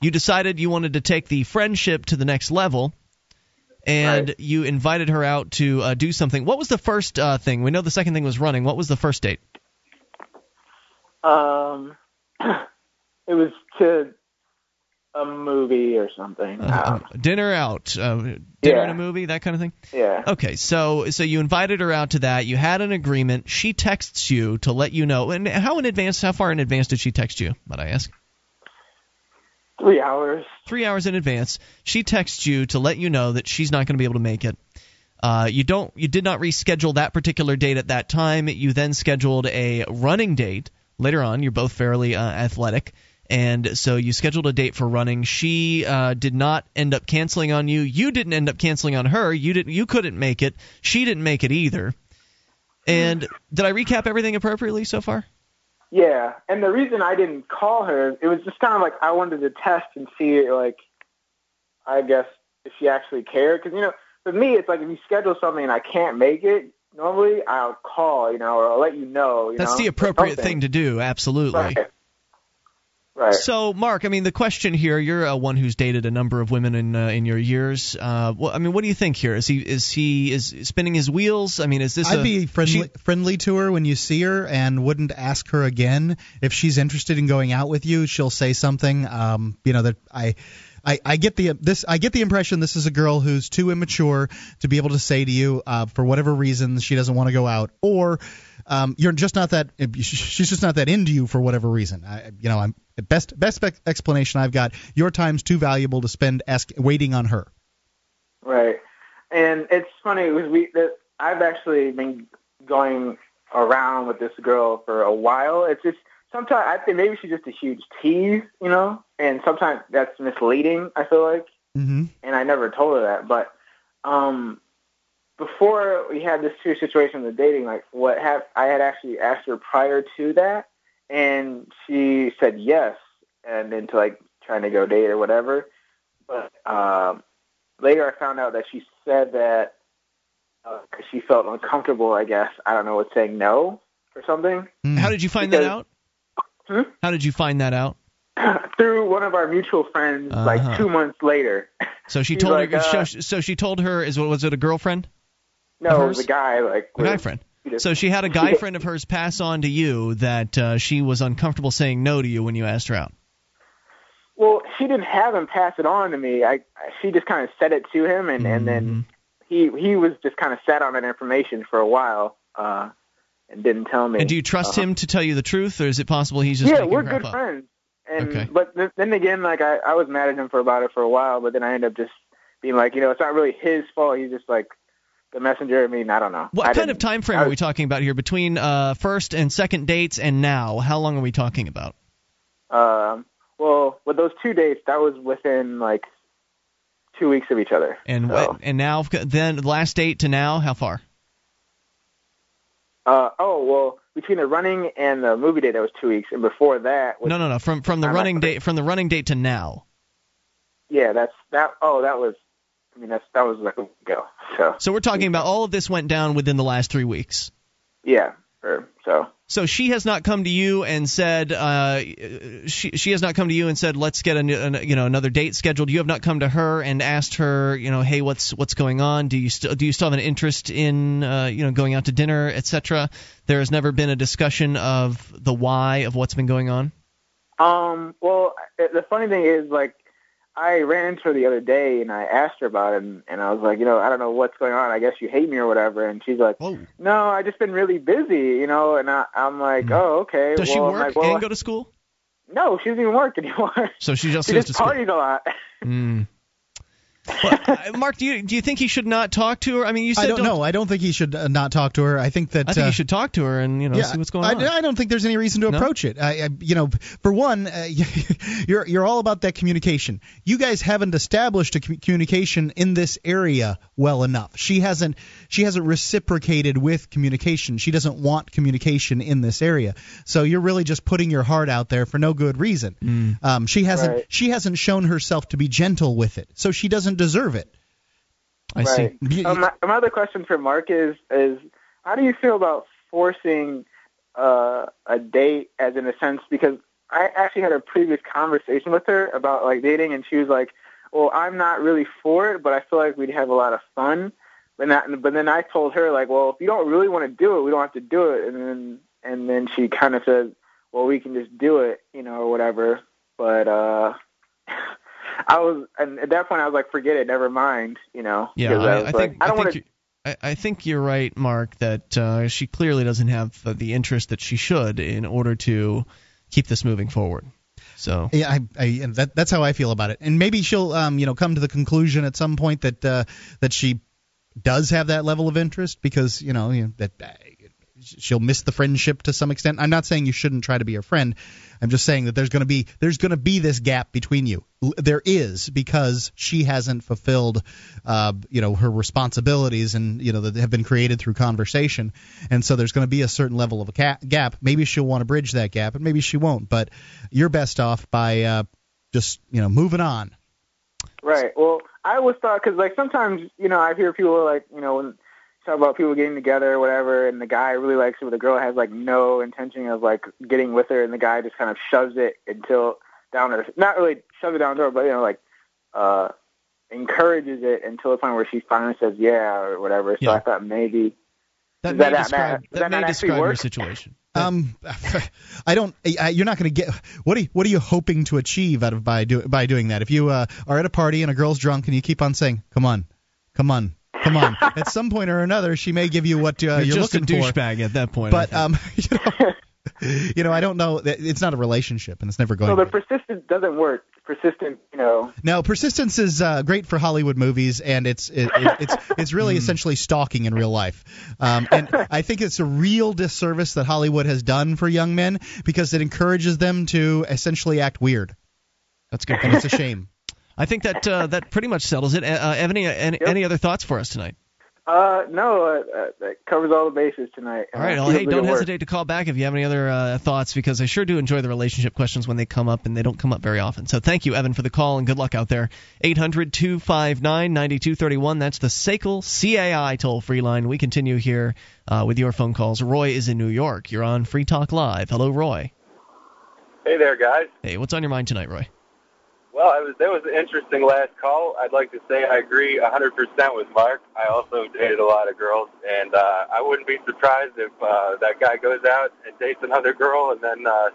You decided you wanted to take the friendship to the next level, and Right. you invited her out to uh, do something. What was the first uh, thing? We know the second thing was running. What was the first date? Um, it was to a movie or something. Uh, Um, dinner out, uh, dinner Yeah. and a movie, that kind of thing. yeah. Okay, so so you invited her out to that. You had an agreement. She texts you to let you know. And how in advance? How far in advance did she text you? Might I ask? Three hours. Three hours in advance. She texts you to let you know that she's not going to be able to make it. Uh, you don't. You did not reschedule that particular date at that time. You then scheduled a running date later on. You're both fairly uh, athletic. And so you scheduled a date for running. She uh, did not end up canceling on you. You didn't end up canceling on her. You didn't. You couldn't make it. She didn't make it either. And did I recap everything appropriately so far? Yeah, and the reason I didn't call her, it was just kind of like I wanted to test and see, like, I guess if she actually cared. Because you know, for me, it's like if you schedule something and I can't make it, normally I'll call, you know, or I'll let you know. You That's know, the appropriate thing to do. Absolutely. Right. Right. So, Mark, I mean, the question here: You're uh, one who's dated a number of women in uh, in your years. Uh, well, I mean, what do you think here? Is he is he is spinning his wheels? I mean, is this? I'd a, be friendly she- friendly to her when you see her, and wouldn't ask her again if she's interested in going out with you. She'll say something, um, you know that I. I, I get the this I get the impression this is a girl who's too immature to be able to say to you uh, for whatever reason she doesn't want to go out or um, you're just not that she's just not that into you for whatever reason. I, you know I'm best best ex- explanation I've got. Your time's too valuable to spend ask, waiting on her. Right. And it's funny because we that I've actually been going around with this girl for a while. It's just sometimes I think maybe she's just a huge tease, you know, and sometimes that's misleading. I feel like, Mm-hmm. and I never told her that. But um, before we had this serious situation with dating, like what have I had actually asked her prior to that, and she said yes, and into like trying to go date or whatever. But um, later I found out that she said that uh, 'cause she felt uncomfortable, I guess, I don't know, with saying no or something. How did you find that out? Hmm? How did you find that out? [laughs] Through one of our mutual friends, Uh-huh. like two months later. So she told like, her. uh, so, so she told her. Is was it a girlfriend? no, it was a guy, like, A guy friend. So she had a [laughs] guy friend of hers pass on to you that uh, she was uncomfortable saying no to you when you asked her out. Well, she didn't have him pass it on to me. I she just kind of said it to him, and and then he he was just kind of sat on that information for a while, uh, and didn't tell me. And do you trust Uh, him to tell you the truth, or is it possible he's just yeah, we're good up? friends. And Okay. but th- then again, like I I was mad at him for about it for a while, but then I ended up just being like, you know, it's not really his fault. He's just like the messenger. I mean, I don't know. What I kind of time frame I are we talking about here between uh, first and second dates and now? How long are we talking about? Um, well, with those two dates, that was within like two weeks of each other. And so. what, and now then last date to now, how far? Uh, oh well, between the running and the movie date, that was two weeks, and before that, was, No, no, no. From from the I'm running clear. date from the running date to now. yeah, that's that. Oh, that was. I mean, that's that was like a week ago. So So we're talking about all of this went down within the last three weeks. yeah, or, so So she has not come to you and said uh, she she has not come to you and said let's get a, an- you know another date scheduled. You have not come to her and asked her you know hey what's what's going on? Do you still do you still have an interest in uh, you know going out to dinner etc. There has never been a discussion of the why of what's been going on. Um, well, the funny thing is, like, I ran into her the other day and I asked her about it, and, and I was like, you know, I don't know what's going on. I guess you hate me or whatever. And she's like, Whoa. no, I just been really busy, you know. And I, I'm like, Hmm. oh, okay. Does well, she work like, well, and go to school? No, she doesn't even work [laughs] anymore. So she just she goes just to school. parties a lot. Mm. Well, Mark, do you do you think he should not talk to her? I mean, you said I don't, know. I don't think he should uh, not talk to her. I think that I think uh, you should talk to her and you know yeah, see what's going I, on. I don't think there's any reason to No? approach it. I, I, you know, for one, uh, [laughs] you're you're all about that communication. You guys haven't established a commu- communication in this area well enough. She hasn't she hasn't reciprocated with communication. She doesn't want communication in this area. So you're really just putting your heart out there for no good reason. Mm. Um, she hasn't Right. she hasn't shown herself to be gentle with it. So she doesn't deserve it. I see. right. You- Um, my, my other question for Mark is is how do you feel about forcing uh, a date, as in a sense, because I actually had a previous conversation with her about like dating, and she was like, "Well, I'm not really for it, but I feel like we'd have a lot of fun." But not, but then I told her like, "Well, if you don't really want to do it, we don't have to do it." And then and then she kind of said, "Well, we can just do it, you know, or whatever." But uh [laughs] I was, and at that point, I was like, "Forget it, never mind," you know. Yeah, because I, I like, think I don't think want to. you- I, I think you're right, Mark, that uh, she clearly doesn't have uh, the interest that she should in order to keep this moving forward. So Yeah, I, I and that that's how I feel about it. And maybe she'll um you know come to the conclusion at some point that uh, that she does have that level of interest because you know, you know that uh, she'll miss the friendship to some extent. I'm not saying you shouldn't try to be her friend. I'm just saying that there's going to be there's going to be this gap between you. There is because she hasn't fulfilled uh you know her responsibilities and you know that have been created through conversation. And so there's going to be a certain level of a gap. Maybe she'll want to bridge that gap and maybe she won't, but you're best off by uh just you know moving on. Right. Well, I always thought because like sometimes you know I hear people like you know when talk about people getting together or whatever, and the guy really likes her, but the girl has like no intention of like getting with her, and the guy just kind of shoves it until down her not really shoves it down her, but you know like uh encourages it until the point where she finally says yeah or whatever. So Yeah. I thought maybe that may that describe? That that may describe your situation. [laughs] Um, [laughs] I don't. I, you're not going to get. What are you, What are you hoping to achieve out of by do, by doing that? If you uh, are at a party and a girl's drunk and you keep on saying, "Come on, come on, come on," [laughs] at some point or another, she may give you what uh, you're you're just a looking for. douchebag at that point. But um, you know, [laughs] you know, I don't know. It's not a relationship, and it's never going. To. So the be. persistence doesn't work. Persistent, you know. No, persistence is uh, great for Hollywood movies, and it's it, it, it's [laughs] it's really essentially stalking in real life. Um, and [laughs] I think it's a real disservice that Hollywood has done for young men because it encourages them to essentially act weird, that's good. and it's a shame. I think that uh, that pretty much settles it. Uh, uh, Evan, any, any, any other thoughts for us tonight? Uh, no, uh, uh, that covers all the bases tonight. All right. Well, hey, don't good work. hesitate to call back if you have any other uh, thoughts because I sure do enjoy the relationship questions when they come up, and they don't come up very often. So thank you, Evan, for the call, and good luck out there. 800 259 9231. That's the SACL CAI toll free line. We continue here uh, with your phone calls. Roy is in New York. You're on Free Talk Live. Hello, Roy. Hey there, guys. Hey, what's on your mind tonight, Roy? Well, I was, that was an interesting last call. I'd like to say I agree 100% with Mark. I also dated a lot of girls, and uh, I wouldn't be surprised if uh, that guy goes out and dates another girl, and then uh,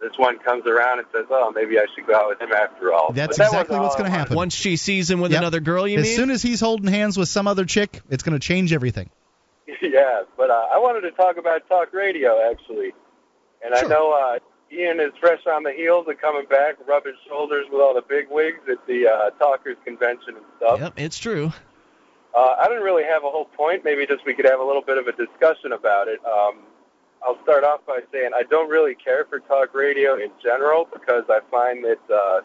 this one comes around and says, "Oh, maybe I should go out with him after all." That's that exactly wasn't what's going to happen. Once she sees him with Yep. another girl, you as mean? soon as he's holding hands with some other chick, it's going to change everything. [laughs] yeah, but uh, I wanted to talk about talk radio actually, and Sure. I know uh, Ian is fresh on the heels of coming back, rubbing shoulders with all the big wigs at the uh, Talkers convention and stuff. Yep, it's true. Uh, I didn't really have a whole point. Maybe just we could have a little bit of a discussion about it. Um, I'll start off by saying I don't really care for talk radio in general because I find that uh,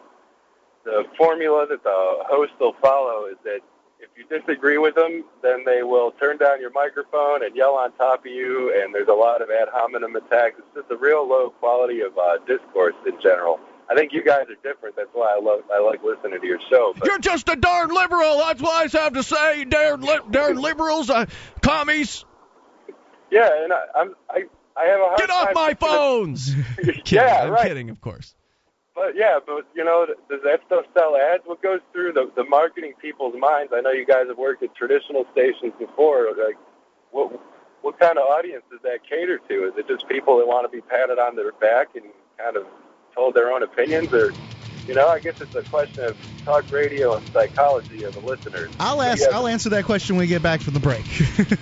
the formula that the host will follow is that if you disagree with them, then they will turn down your microphone and yell on top of you, and there's a lot of ad hominem attacks. It's just a real low quality of uh, discourse in general. I think you guys are different. That's why I love I like listening to your show. But You're just a darn liberal. That's what I have to say. Darn, li- darn liberals, uh, commies. yeah, and I, I'm I I have a hard Get off my phones. [laughs] [laughs] kidding. Yeah, I'm kidding, of course. But yeah, but you know, does that stuff sell ads? What goes through the the marketing people's minds? I know you guys have worked at traditional stations before. Like, what what kind of audience does that cater to? Is it just people that want to be patted on their back and kind of told their own opinions, or you know, I guess it's a question of talk radio and psychology of the listeners. I'll ask. Yeah. I'll answer that question when we get back from the break.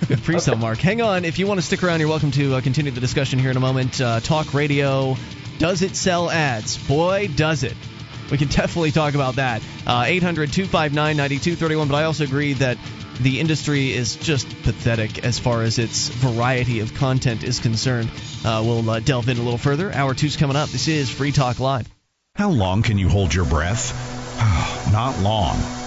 Good pre-sale, Mark. Hang on. If you want to stick around, you're welcome to uh, continue the discussion here in a moment. Uh, talk radio. Does it sell ads? Boy, does it. We can definitely talk about that. Uh, 800 259 9231. But I also agree that the industry is just pathetic as far as its variety of content is concerned. Uh, we'll uh, delve in a little further. Hour two's coming up. This is Free Talk Live. How long can you hold your breath? [sighs] Not long.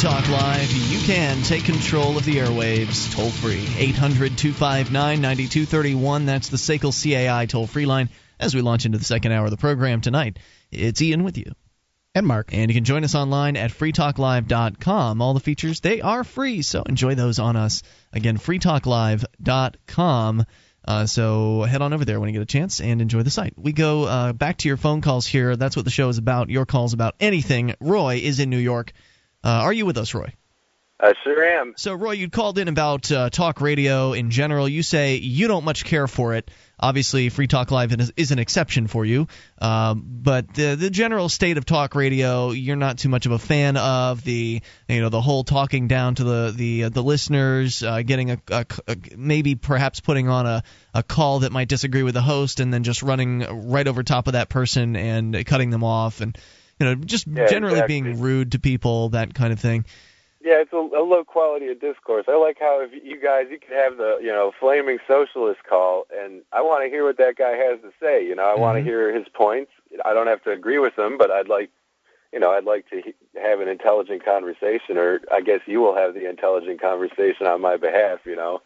Talk Live. You can take control of the airwaves toll free. 800 259 9231. That's the SACL CAI toll free line as we launch into the second hour of the program tonight. It's Ian with you. and Mark. And you can join us online at freetalklive.com. All the features, they are free, so enjoy those on us. Again, freetalklive.com. Uh, so head on over there when you get a chance and enjoy the site. We go uh, back to your phone calls here. That's what the show is about. Your calls about anything. Roy is in New York. Uh, are you with us, Roy? I sure am. So, Roy, you called in about uh, talk radio in general. You say you don't much care for it. Obviously, Free Talk Live is, is an exception for you. Um, but the, the general state of talk radio, you're not too much of a fan of the you know the whole talking down to the the uh, the listeners, uh, getting a, a, a maybe perhaps putting on a a call that might disagree with the host, and then just running right over top of that person and cutting them off, and you know just Yeah, generally exactly. being rude to people, that kind of thing. Yeah, it's a, a low quality of discourse. I like how if you guys you could have the you know flaming socialist call, and I want to hear what that guy has to say. You know, I want to hear his points. I don't have to agree with him, but I'd like, you know, I'd like to he- have an intelligent conversation, or I guess you will have the intelligent conversation on my behalf. You know,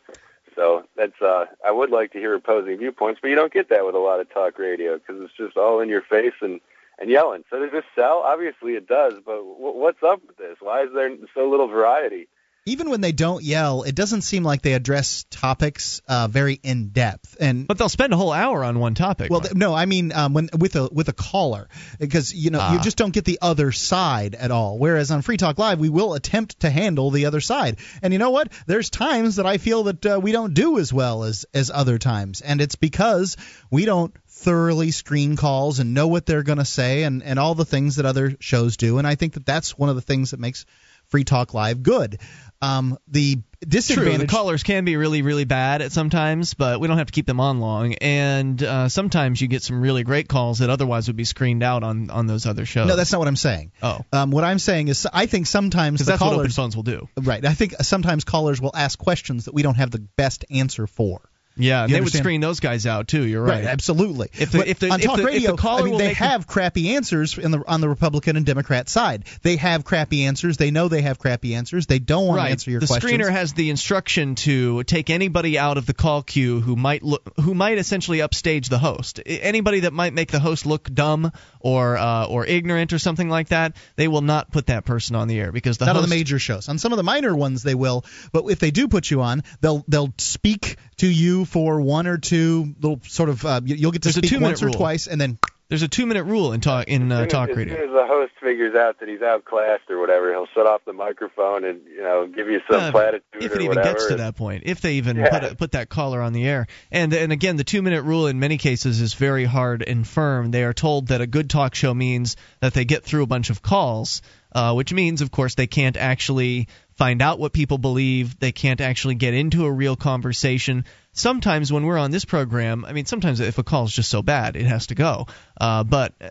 so that's uh, I would like to hear opposing viewpoints, but you don't get that with a lot of talk radio because it's just all in your face and and yelling. So does this sell? Obviously it does, but w- what's up with this? Why is there so little variety? Even when they don't yell, it doesn't seem like they address topics uh, very in depth. And But they'll spend a whole hour on one topic. well, Mark. th- no, I mean um, when with a with a caller, because you know you Ah. just don't get the other side at all. Whereas on Free Talk Live, we will attempt to handle the other side. And you know what? There's times that I feel that uh, we don't do as well as as other times, and it's because we don't thoroughly screen calls and know what they're going to say and and all the things that other shows do. And I think that that's one of the things that makes Free Talk Live good. Um, the True, disadvantage. the callers can be really, really bad at sometimes, but we don't have to keep them on long. And uh, sometimes you get some really great calls that otherwise would be screened out on on those other shows. no, that's not what I'm saying. oh, Um, what I'm saying is, I think sometimes the that's what open callers, phones will do. right? I think sometimes callers will ask questions that we don't have the best answer for. Yeah, they would screen those guys out too. You're right. absolutely. If the- But if the- on if talk the- radio, the I mean, they have crappy answers in the on the Republican and Democrat side. They have crappy answers. They know they have crappy answers. They don't want right. to answer your the questions. The screener has the instruction to take anybody out of the call queue who might look, who might essentially upstage the host. Anybody that might make the host look dumb or uh, or ignorant or something like that, they will not put that person on the air because the Not host on the major shows. On some of the minor ones, they will. But if they do put you on, they'll they'll speak to you for one or two little sort of. Uh, you- you'll get to There's a speak two-minute once or rule. twice, and then There's a two minute rule in talk in uh, talk as, radio. As soon as the host figures out that he's outclassed or whatever, he'll shut off the microphone and you know give you some Uh, platitude if or it even whatever. gets to that point, if they even Yeah. put put that caller on the air, and and again, the two minute rule in many cases is very hard and firm. They are told that a good talk show means that they get through a bunch of calls, uh, which means, of course, they can't actually find out what people believe. They can't actually get into a real conversation. Sometimes when we're on this program, I mean, sometimes if a call is just so bad, it has to go. Uh, but uh,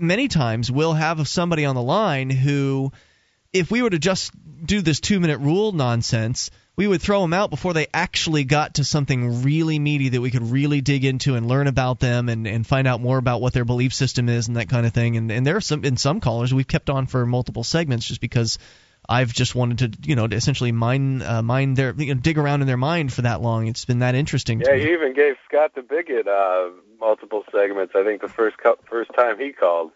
many times we'll have somebody on the line who if we were to just do this two minute rule nonsense, we would throw them out before they actually got to something really meaty that we could really dig into and learn about them and, and find out more about what their belief system is and that kind of thing. And, and there are some in some callers we've kept on for multiple segments just because I've just wanted to you know to essentially mine uh, mine their you know, dig around in their mind for that long. It's been that interesting. Yeah, to me. you even gave Scott the Bigot uh, multiple segments. I think the first co- first time he called.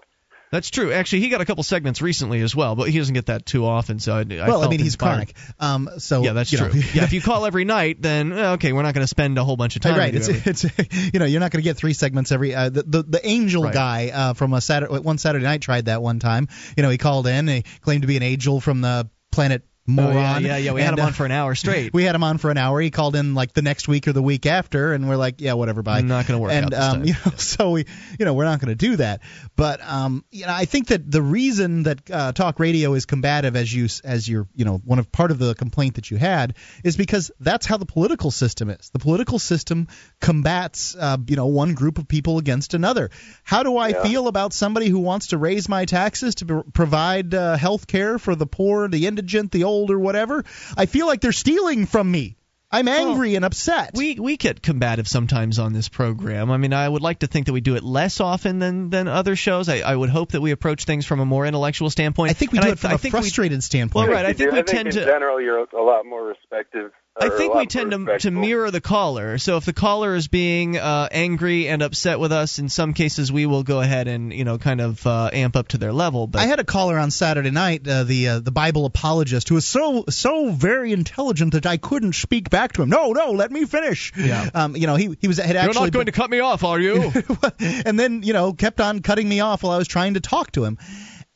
That's true. Actually, he got a couple segments recently as well, but he doesn't get that too often. So I, I well, I mean, he's inspired. chronic. Um, so Yeah, that's true. yeah, if you call every night, then uh, okay, we're not going to spend a whole bunch of time. right. It's, [laughs] it's you know you're not going to get three segments every. Uh, the, the the angel Right. guy uh, from a Saturday one Saturday night tried that one time. You know he called in. He claimed to be an angel from the planet Oh, Moron. yeah, yeah, yeah. We had him uh, on for an hour straight. [laughs] We had him on for an hour. He called in like the next week or the week after, and we're like, yeah, whatever, bye. Not gonna work and, out this um, time. [laughs] You know, so we, you know, we're not going to do that. But um, you know, I think that the reason that uh, talk radio is combative, as you as your, you know, one of part of the complaint that you had is because that's how the political system is. The political system combats, uh, you know, one group of people against another. How do I Yeah. feel about somebody who wants to raise my taxes to pro- provide uh, health care for the poor, the indigent, the old, or whatever? I feel like they're stealing from me. I'm angry and upset. we we get combative sometimes on this program. I mean, I would like to think that we do it less often than than other shows. I, I would hope that we approach things from a more intellectual standpoint. I think we And do I- it from I a think we- frustrated standpoint. Well, right. I think do. we I think tend in to- general you're a lot more respective. I think we tend to, to mirror the caller. So if the caller is being uh, angry and upset with us, in some cases we will go ahead and you know kind of uh, amp up to their level. But I had a caller on Saturday night, uh, the uh, the Bible apologist, who was so so very intelligent that I couldn't speak back to him. No, no, let me finish. Yeah. Um, you know, he he was had actually. you're not going to cut me off, are you? [laughs] and then you know kept on cutting me off while I was trying to talk to him.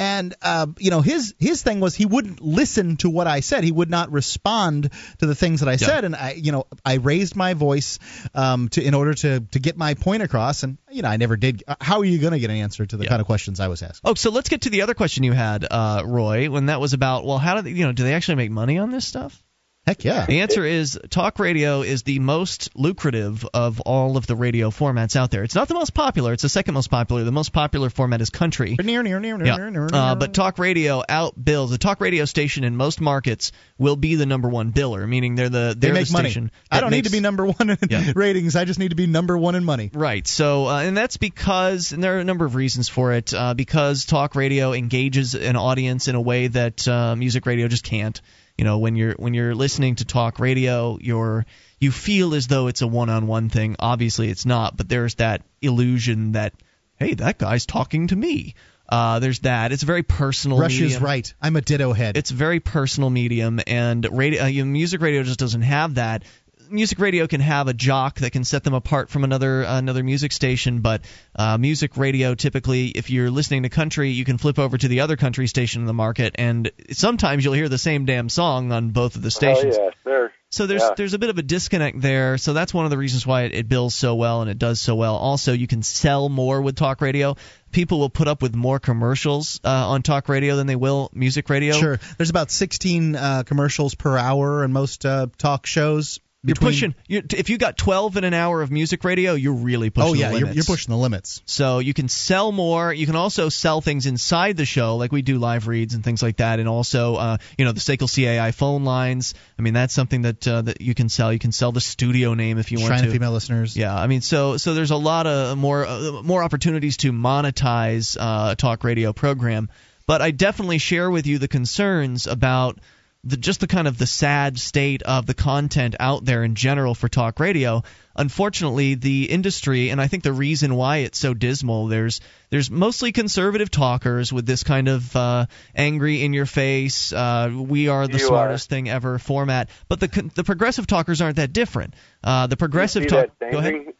And uh, you know his his thing was he wouldn't listen to what I said. He would not respond to the things that I said. And I you know I raised my voice um, to in order to to get my point across. And you know I never did. uh, How are you going to get an answer to the Yeah. kind of questions I was asking? Oh, so let's get to the other question you had, uh, Roy, when that was about, well, how do they, you know, do they actually make money on this stuff? Heck yeah. The answer is talk radio is the most lucrative of all of the radio formats out there. It's not the most popular; it's the second most popular. The most popular format is country. Near, near, near, Yeah. near, near, Uh, but talk radio outbills the talk radio station in most markets will be the number one biller, meaning they're the they they're make the money. I don't need to be number one in [laughs] Yeah. ratings. I just need to be number one in money. Right. So, uh, and that's because, and there are a number of reasons for it. Uh, because talk radio engages an audience in a way that uh, music radio just can't. You know, when you're when you're listening to talk radio, you're you feel as though it's a one-on-one thing. Obviously, it's not, but there's that illusion that hey, that guy's talking to me. Uh, there's that. It's a very personal. Rush is right. I'm a ditto head. It's a very personal medium, and radio, uh, you music radio just doesn't have that. Music radio can have a jock that can set them apart from another another music station, but uh, music radio typically, if you're listening to country, you can flip over to the other country station in the market, and sometimes you'll hear the same damn song on both of the stations. Oh yeah, sure. So there's Yeah. there's a bit of a disconnect there. So that's one of the reasons why it, it bills so well and it does so well. Also, you can sell more with talk radio. People will put up with more commercials uh, on talk radio than they will music radio. Sure. There's about 16 uh, commercials per hour in most uh, talk shows. You're pushing. You're, if you got 12 in an hour of music radio, you're really pushing. Oh yeah, the you're, limits. you're pushing the limits. So you can sell more. You can also sell things inside the show, like we do live reads and things like that, and also, uh, you know, the SACL CAI phone lines. I mean, that's something that uh, that you can sell. You can sell the studio name if you want Trying to. female listeners. Yeah, I mean, so so there's a lot of more uh, more opportunities to monetize uh, a talk radio program, but I definitely share with you the concerns about the just the kind of the sad state of the content out there in general for talk radio. Unfortunately, the industry, and I think the reason why it's so dismal, there's there's mostly conservative talkers with this kind of uh, angry in your face, uh, we are the You are. smartest thing ever format. But the con- the progressive talkers aren't that different. Uh, the progressive talk. Go ahead.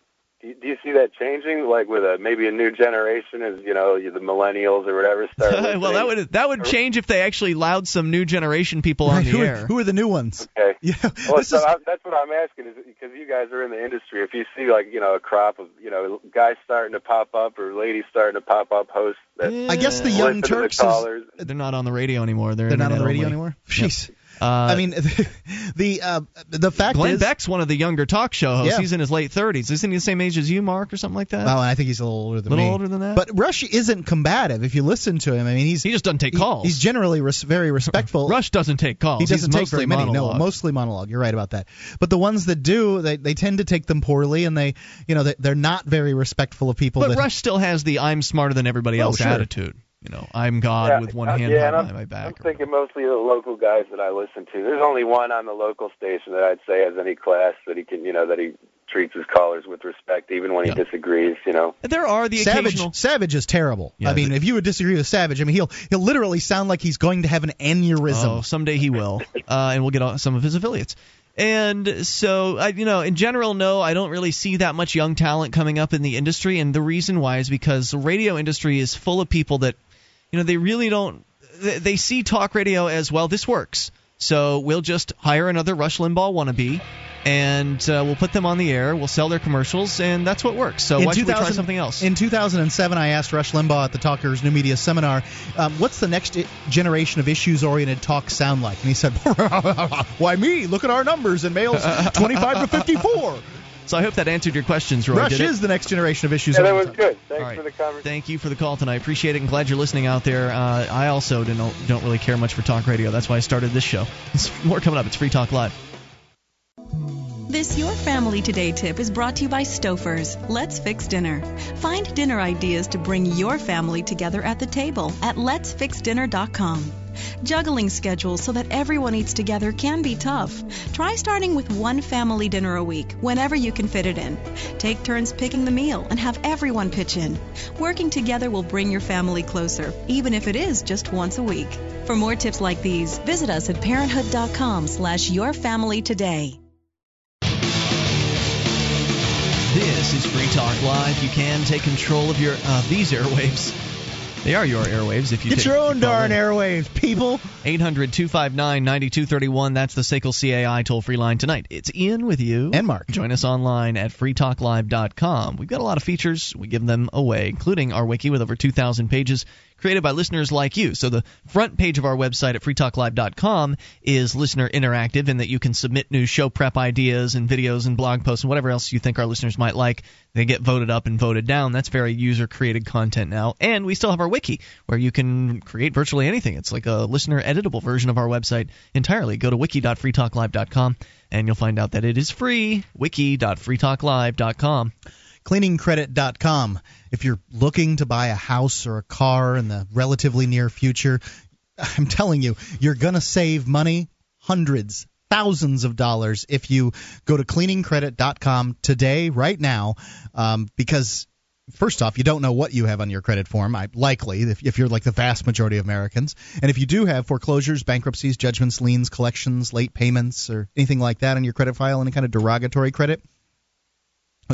Changing? Do you, see that changing, like with a maybe a new generation, as you know, the millennials or whatever start? [laughs] well, that would that would change if they actually allowed some new generation people on Right, the who, air. are, who are the new ones? Okay. [laughs] Yeah, Well, so is I, that's what I'm asking is because you guys are in the industry. If you see like you know a crop of you know guys starting to pop up or ladies starting to pop up, hosts that I guess the Young listen to the Turks is. They're not on the radio anymore. They're, they're not on the radio only. anymore. Jeez. Uh, I mean, [laughs] the uh, the fact Glenn is, Beck's one of the younger talk show hosts. Yeah. He's in his late 30s. Isn't he the same age as you, Mark, or something like that? well, I think he's a little older than little me. older than that. But Rush isn't combative. If you listen to him, I mean, he's he just doesn't take he- calls. he's generally res- very respectful. [laughs] Rush doesn't take calls. He doesn't He's take mostly very many. monologue. No, mostly monologue. You're right about that. But the ones that do, they they tend to take them poorly, and they, you know, they, they're not very respectful of people. But that, Rush still has the "I'm smarter than everybody Oh, else" sure. attitude. You know, I'm God Yeah, with one uh, hand yeah, behind I'm, my back. I'm back. thinking mostly of the local guys that I listen to. There's only one on the local station that I'd say has any class that he can, you know, that he treats his callers with respect, even when Yeah. he disagrees. You know. There are the Savage occasional. Savage is terrible. Yeah, I mean, the- if you would disagree with Savage, I mean, he'll he'll literally sound like he's going to have an aneurysm. Oh, someday he will, [laughs] uh, and we'll get some of his affiliates. And so, I, you know, in general, no, I don't really see that much young talent coming up in the industry. And the reason why is because the radio industry is full of people that, you know, they really don't. They, see talk radio as well. This works, so we'll just hire another Rush Limbaugh wannabe, and uh, we'll put them on the air. We'll sell their commercials, and that's what works. So In why should we try 2000 something else? In 2007, I asked Rush Limbaugh at the Talkers New Media Seminar, um, "What's the next generation of issues-oriented talk sound like?" And he said, [laughs] "Why me? Look at our numbers in males 25 to 54. So I hope that answered your questions, Roy. Rush is the next generation of issues." Yeah, that was good. Thanks All right. for the conversation. Thank you for the call tonight. Appreciate it and glad you're listening out there. Uh, I also don't don't really care much for talk radio. That's why I started this show. [laughs] It's more coming up. It's Free Talk Live. This Your Family Today tip is brought to you by Stouffer's. Let's fix dinner. Find dinner ideas to bring your family together at the table at letsfixdinner.com. Juggling schedules so that everyone eats together can be tough. Try starting with one family dinner a week, whenever you can fit it in. Take turns picking the meal and have everyone pitch in. Working together will bring your family closer, even if it is just once a week. For more tips like these, visit us at parenthood.com slash yourfamilytoday. This is Free Talk Live. You can take control of your uh, these airwaves. They are your airwaves if you Get take- your own darn in. airwaves, people. 800 259 9231. That's the SACL CAI toll free line tonight. It's Ian with you. And Mark. Join us online at freetalklive.com. We've got a lot of features. We give them away, including our wiki with over 2,000 pages created by listeners like you. So the front page of our website at freetalklive.com is listener interactive in that you can submit new show prep ideas and videos and blog posts and whatever else you think our listeners might like. They get voted up and voted down. That's very user created content now. And we still have our wiki where you can create virtually anything. It's like a listener editable version of our website entirely. Go to wiki.freetalklive.com and you'll find out that it is free. wiki.freetalklive.com. cleaningcredit.com. If you're looking to buy a house or a car in the relatively near future, [laughs] I'm telling you, you're going to save money, hundreds, thousands of dollars if you go to cleaningcredit.com today, right now, um, because first off, you don't know what you have on your credit form. I, likely, if, if you're like the vast majority of Americans, and if you do have foreclosures, bankruptcies, judgments, liens, collections, late payments, or anything like that on your credit file, any kind of derogatory credit,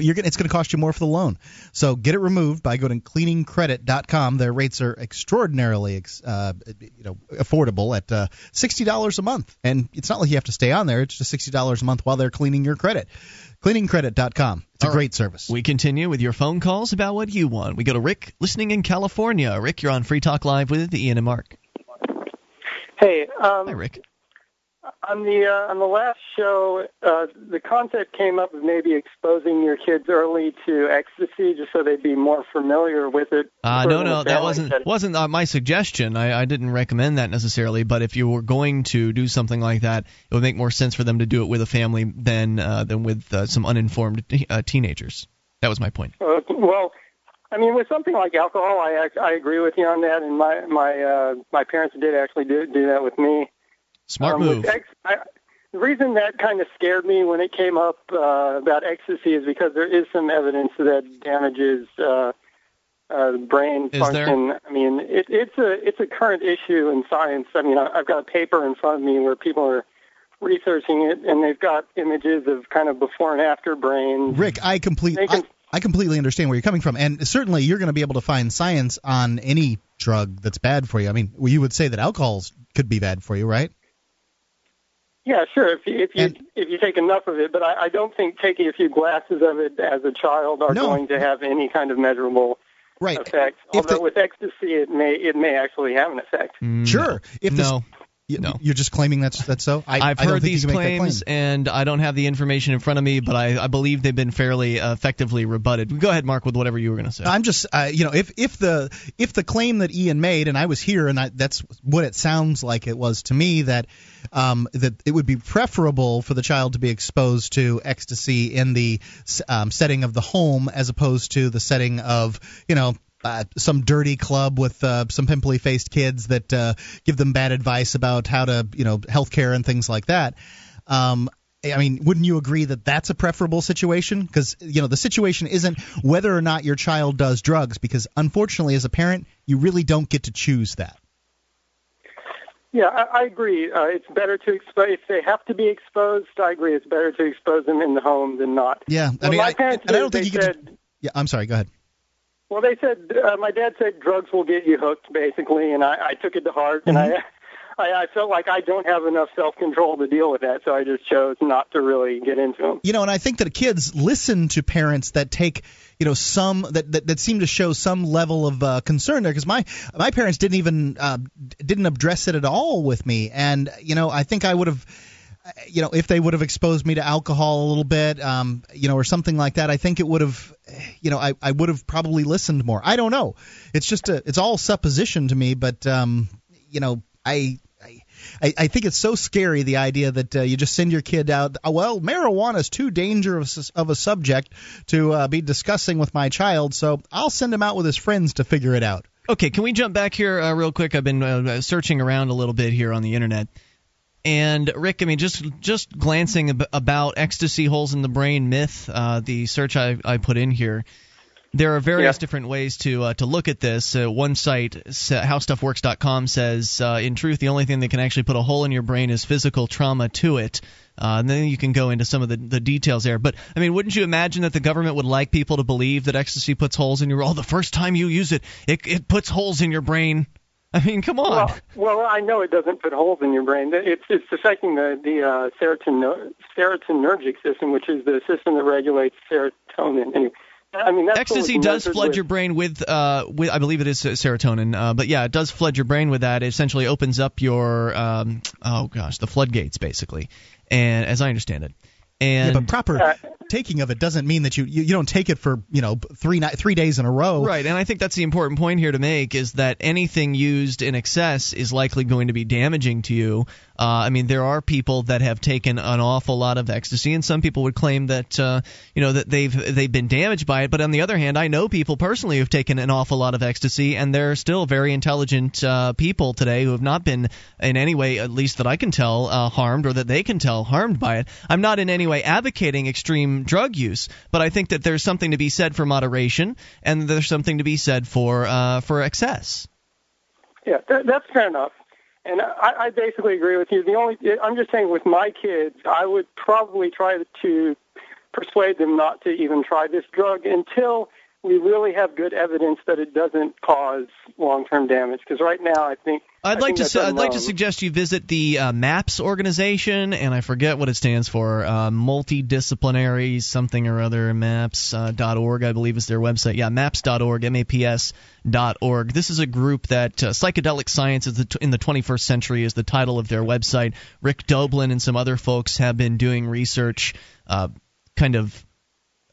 you're gonna, it's going to cost you more for the loan. So get it removed by going to cleaningcredit.com. Their rates are extraordinarily ex- uh, you know affordable at uh, $60 a month. And it's not like you have to stay on there. It's just $60 a month while they're cleaning your credit. Cleaningcredit.com. It's a All right. great service. We continue with your phone calls about what you want. We go to Rick, listening in California. Rick, you're on Free Talk Live with Ian and Mark. Hey, um, Hi, Rick. On the uh, on the last show, uh, the concept came up of maybe exposing your kids early to ecstasy, just so they'd be more familiar with it. Uh, no, no, that wasn't setting. wasn't uh, my suggestion. I, I didn't recommend that necessarily. But if you were going to do something like that, it would make more sense for them to do it with a family than uh, than with uh, some uninformed uh, teenagers. That was my point. Uh, well, I mean, with something like alcohol, I I agree with you on that, and my my uh, my parents did actually do do that with me. Smart Um, move. With ex- I, the reason that kind of scared me when it came up uh, about ecstasy is because there is some evidence that damages uh, uh, brain Is there? function. I mean, it, it's a it's a current issue in science. I mean, I, I've got a paper in front of me where people are researching it, and they've got images of kind of before and after brains. Rick, I complete. They can- I, I completely understand where you're coming from, and certainly you're going to be able to find science on any drug that's bad for you. I mean, well, you would say that alcohol could be bad for you, right? Yeah, sure. If you if you And- if you take enough of it, but I, I don't think taking a few glasses of it as a child are No. going to have any kind of measurable Right. effect. If Although the- with ecstasy, it may it may actually have an effect. Mm, Sure. If this, no. You, no. you're just claiming that's that's so. I, I've I heard these you make that claims, claim. and I don't have the information in front of me, but I, I believe they've been fairly uh, effectively rebutted. Go ahead, Mark, with whatever you were going to say. I'm just, uh, you know, if if the if the claim that Ian made, and I was here, and I, that's what it sounds like it was to me that um, that it would be preferable for the child to be exposed to ecstasy in the um, setting of the home as opposed to the setting of, you know. Uh, some dirty club with uh, some pimply faced kids that uh, give them bad advice about how to, you know, healthcare and things like that. Um, I mean, wouldn't you agree that that's a preferable situation? Because you know the situation isn't whether or not your child does drugs, because unfortunately, as a parent, you really don't get to choose that. Yeah, I, I agree. Uh, it's better to expose if they have to be exposed. I agree. It's better to expose them in the home than not. Yeah, I Well, mean, my I, parents and I don't think you they can. said, Yeah, I'm sorry. Go ahead. Well, they said uh, my dad said drugs will get you hooked, basically, and I, I took it to heart, and I, [laughs] I, I felt like I don't have enough self-control to deal with that, so I just chose not to really get into them. You know, and I think that kids listen to parents that take, you know, some that that, that seem to show some level of uh, concern there. Because my my parents didn't even uh, didn't address it at all with me, and you know, I think I would have. You know, if they would have exposed me to alcohol a little bit, um, you know, or something like that, I think it would have, you know, I, I would have probably listened more. I don't know. It's just a, it's all supposition to me, but um, you know, I, I, I think it's so scary the idea that uh, you just send your kid out. Oh, well, marijuana is too dangerous of a subject to uh, be discussing with my child, so I'll send him out with his friends to figure it out. Okay, can we jump back here uh, real quick? I've been uh, searching around a little bit here on the internet. And Rick, I mean, just just glancing ab- about ecstasy holes in the brain myth, uh, the search I, I put in here, there are various Yeah. different ways to uh, to look at this. Uh, one site, howstuffworks.com, says, uh, in truth, the only thing that can actually put a hole in your brain is physical trauma to it. Uh, and then you can go into some of the, the details there. But I mean, wouldn't you imagine that the government would like people to believe that ecstasy puts holes in your? Oh, the first time you use it, it it puts holes in your brain. I mean, come on. Well, well, I know it doesn't put holes in your brain. It's it's affecting the the uh, serotonin serotonergic system, which is the system that regulates serotonin. Anyway, I mean, that's Ecstasy does flood with- your brain with, uh, with I believe it is serotonin, uh, but yeah, it does flood your brain with that. It essentially opens up your, um, oh gosh, the floodgates basically, and as I understand it, and yeah, but proper Uh, taking of it doesn't mean that you, you you don't take it for you know three ni- three days in a row. Right, and I think that's the important point here to make is that anything used in excess is likely going to be damaging to you. Uh, I mean, there are people that have taken an awful lot of ecstasy, and some people would claim that uh, you know that they've they've been damaged by it. But on the other hand, I know people personally who've taken an awful lot of ecstasy, and they're still very intelligent uh, people today who have not been in any way, at least that I can tell, uh, harmed or that they can tell harmed by it. I'm not in any way advocating extreme drug use, but I think that there's something to be said for moderation, and there's something to be said for uh, for excess. Yeah, that, that's fair enough. And I, I basically agree with you. The only I'm just saying with my kids, I would probably try to persuade them not to even try this drug until we really have good evidence that it doesn't cause long-term damage. Because right now, I think I'd I like to su- I'd like to suggest you visit the uh, MAPS organization, and I forget what it stands for. Uh, multidisciplinary something or other. MAPS uh, dot org, I believe, is their website. Yeah, MAPS.org, M-A-P-S dot org. This is a group that uh, psychedelic science is the t- in the 21st century is the title of their website. Rick Doblin and some other folks have been doing research, uh, kind of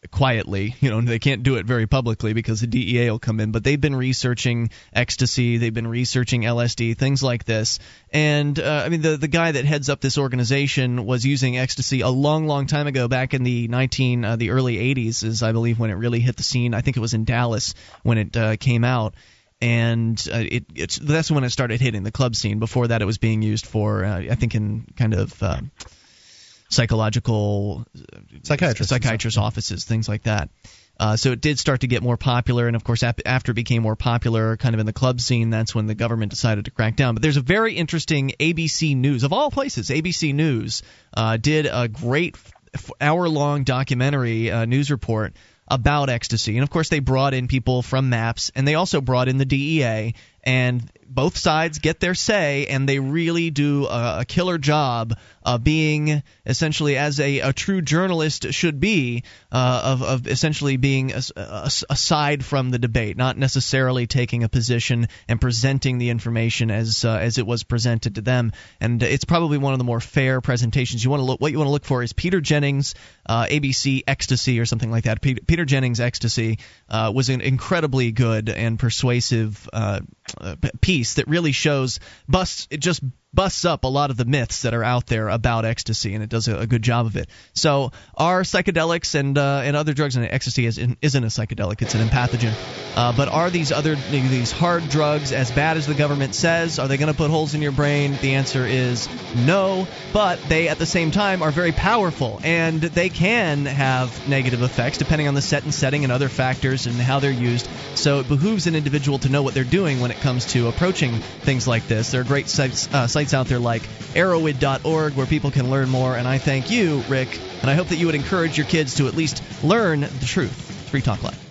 quietly. You know, they can't do it very publicly because the DEA will come in, but they've been researching ecstasy, they've been researching LSD, things like this. And uh, I mean, the the guy that heads up this organization was using ecstasy a long, long time ago, back in the 19 uh, the early 80s, is I believe when it really hit the scene. I think it was in Dallas when it uh, came out. And uh, it, it's that's when it started hitting the club scene. Before that, it was being used for, uh, I think, in kind of uh, psychological Psychiatrists. psychiatrist offices, things like that. Uh, so it did start to get more popular, and of course, ap- after it became more popular, kind of in the club scene, that's when the government decided to crack down. But there's a very interesting ABC News, of all places, ABC News uh, did a great f- hour-long documentary uh, news report about ecstasy, and of course, they brought in people from MAPS, and they also brought in the DEA, and both sides get their say, and they really do a, a killer job of being essentially as a, a true journalist should be, uh, of, of essentially being as- aside from the debate, not necessarily taking a position and presenting the information as uh, as it was presented to them. And it's probably one of the more fair presentations. You want to look what you want to look for is Peter Jennings, uh, ABC Ecstasy or something like that. Peter, Peter Jennings Ecstasy uh, was an incredibly good and persuasive uh, uh, piece that really shows busts it just busts up a lot of the myths that are out there about ecstasy, and it does a, a good job of it. So, are psychedelics and uh, and other drugs, and ecstasy is, isn't a psychedelic; it's an empathogen. Uh, but are these other these hard drugs as bad as the government says? Are they going to put holes in your brain? The answer is no. But they, at the same time, are very powerful, and they can have negative effects depending on the set and setting and other factors and how they're used. So it behooves an individual to know what they're doing when it comes to approaching things like this. There are great uh, sites out there like erowid.org where people can learn more. And I thank you, Rick, and I hope that you would encourage your kids to at least learn the truth. Free Talk Live.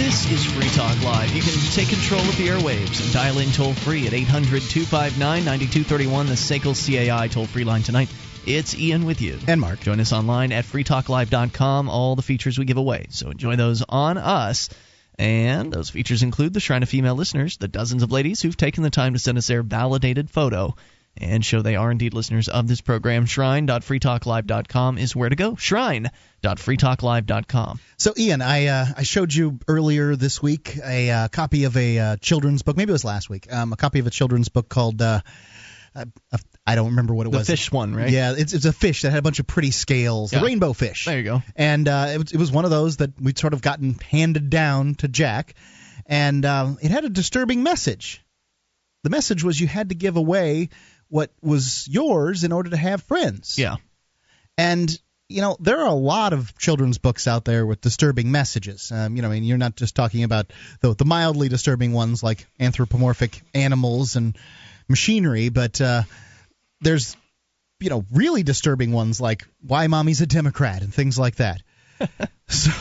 This is Free Talk Live. You can take control of the airwaves and dial in toll free at 800 259 9231, the SACL CAI toll free line tonight. It's Ian with you. And Mark. Join us online at freetalklive.com. All the features we give away. So enjoy those on us. And those features include the Shrine of Female Listeners, the dozens of ladies who've taken the time to send us their validated photo and show they are indeed listeners of this program. Shrine.freetalklive.com is where to go. Shrine.freetalklive.com. So, Ian, I uh, I showed you earlier this week a uh, copy of a uh, children's book. Maybe it was last week. Um, a copy of a children's book called uh, uh, I don't remember what it The was. The fish one, right? Yeah, it's it's a fish that had a bunch of pretty scales. Yeah. The rainbow fish. There you go. And uh, it was it was one of those that we'd sort of gotten handed down to Jack, and uh, it had a disturbing message. The message was you had to give away what was yours in order to have friends. Yeah. And you know there are a lot of children's books out there with disturbing messages. Um, you know, I mean, you're not just talking about the, the mildly disturbing ones like anthropomorphic animals and machinery, but uh, there's you know really disturbing ones like why mommy's a Democrat and things like that. [laughs] so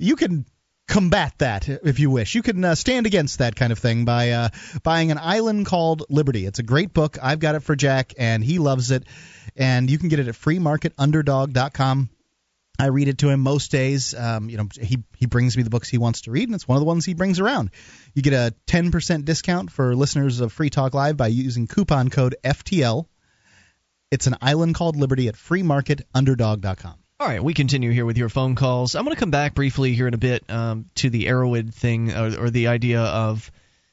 you can combat that if you wish. You can uh, stand against that kind of thing by uh, buying an island called Liberty. It's a great book. I've got it for Jack, and he loves it. And you can get it at freemarketunderdog.com. I read it to him most days. Um, you know, he he brings me the books he wants to read, and it's one of the ones he brings around. You get a 10% discount for listeners of Free Talk Live by using coupon code FTL. It's an island called Liberty at freemarketunderdog.com. All right, we continue here with your phone calls. I'm going to come back briefly here in a bit um, to the Erowid thing or, or the idea of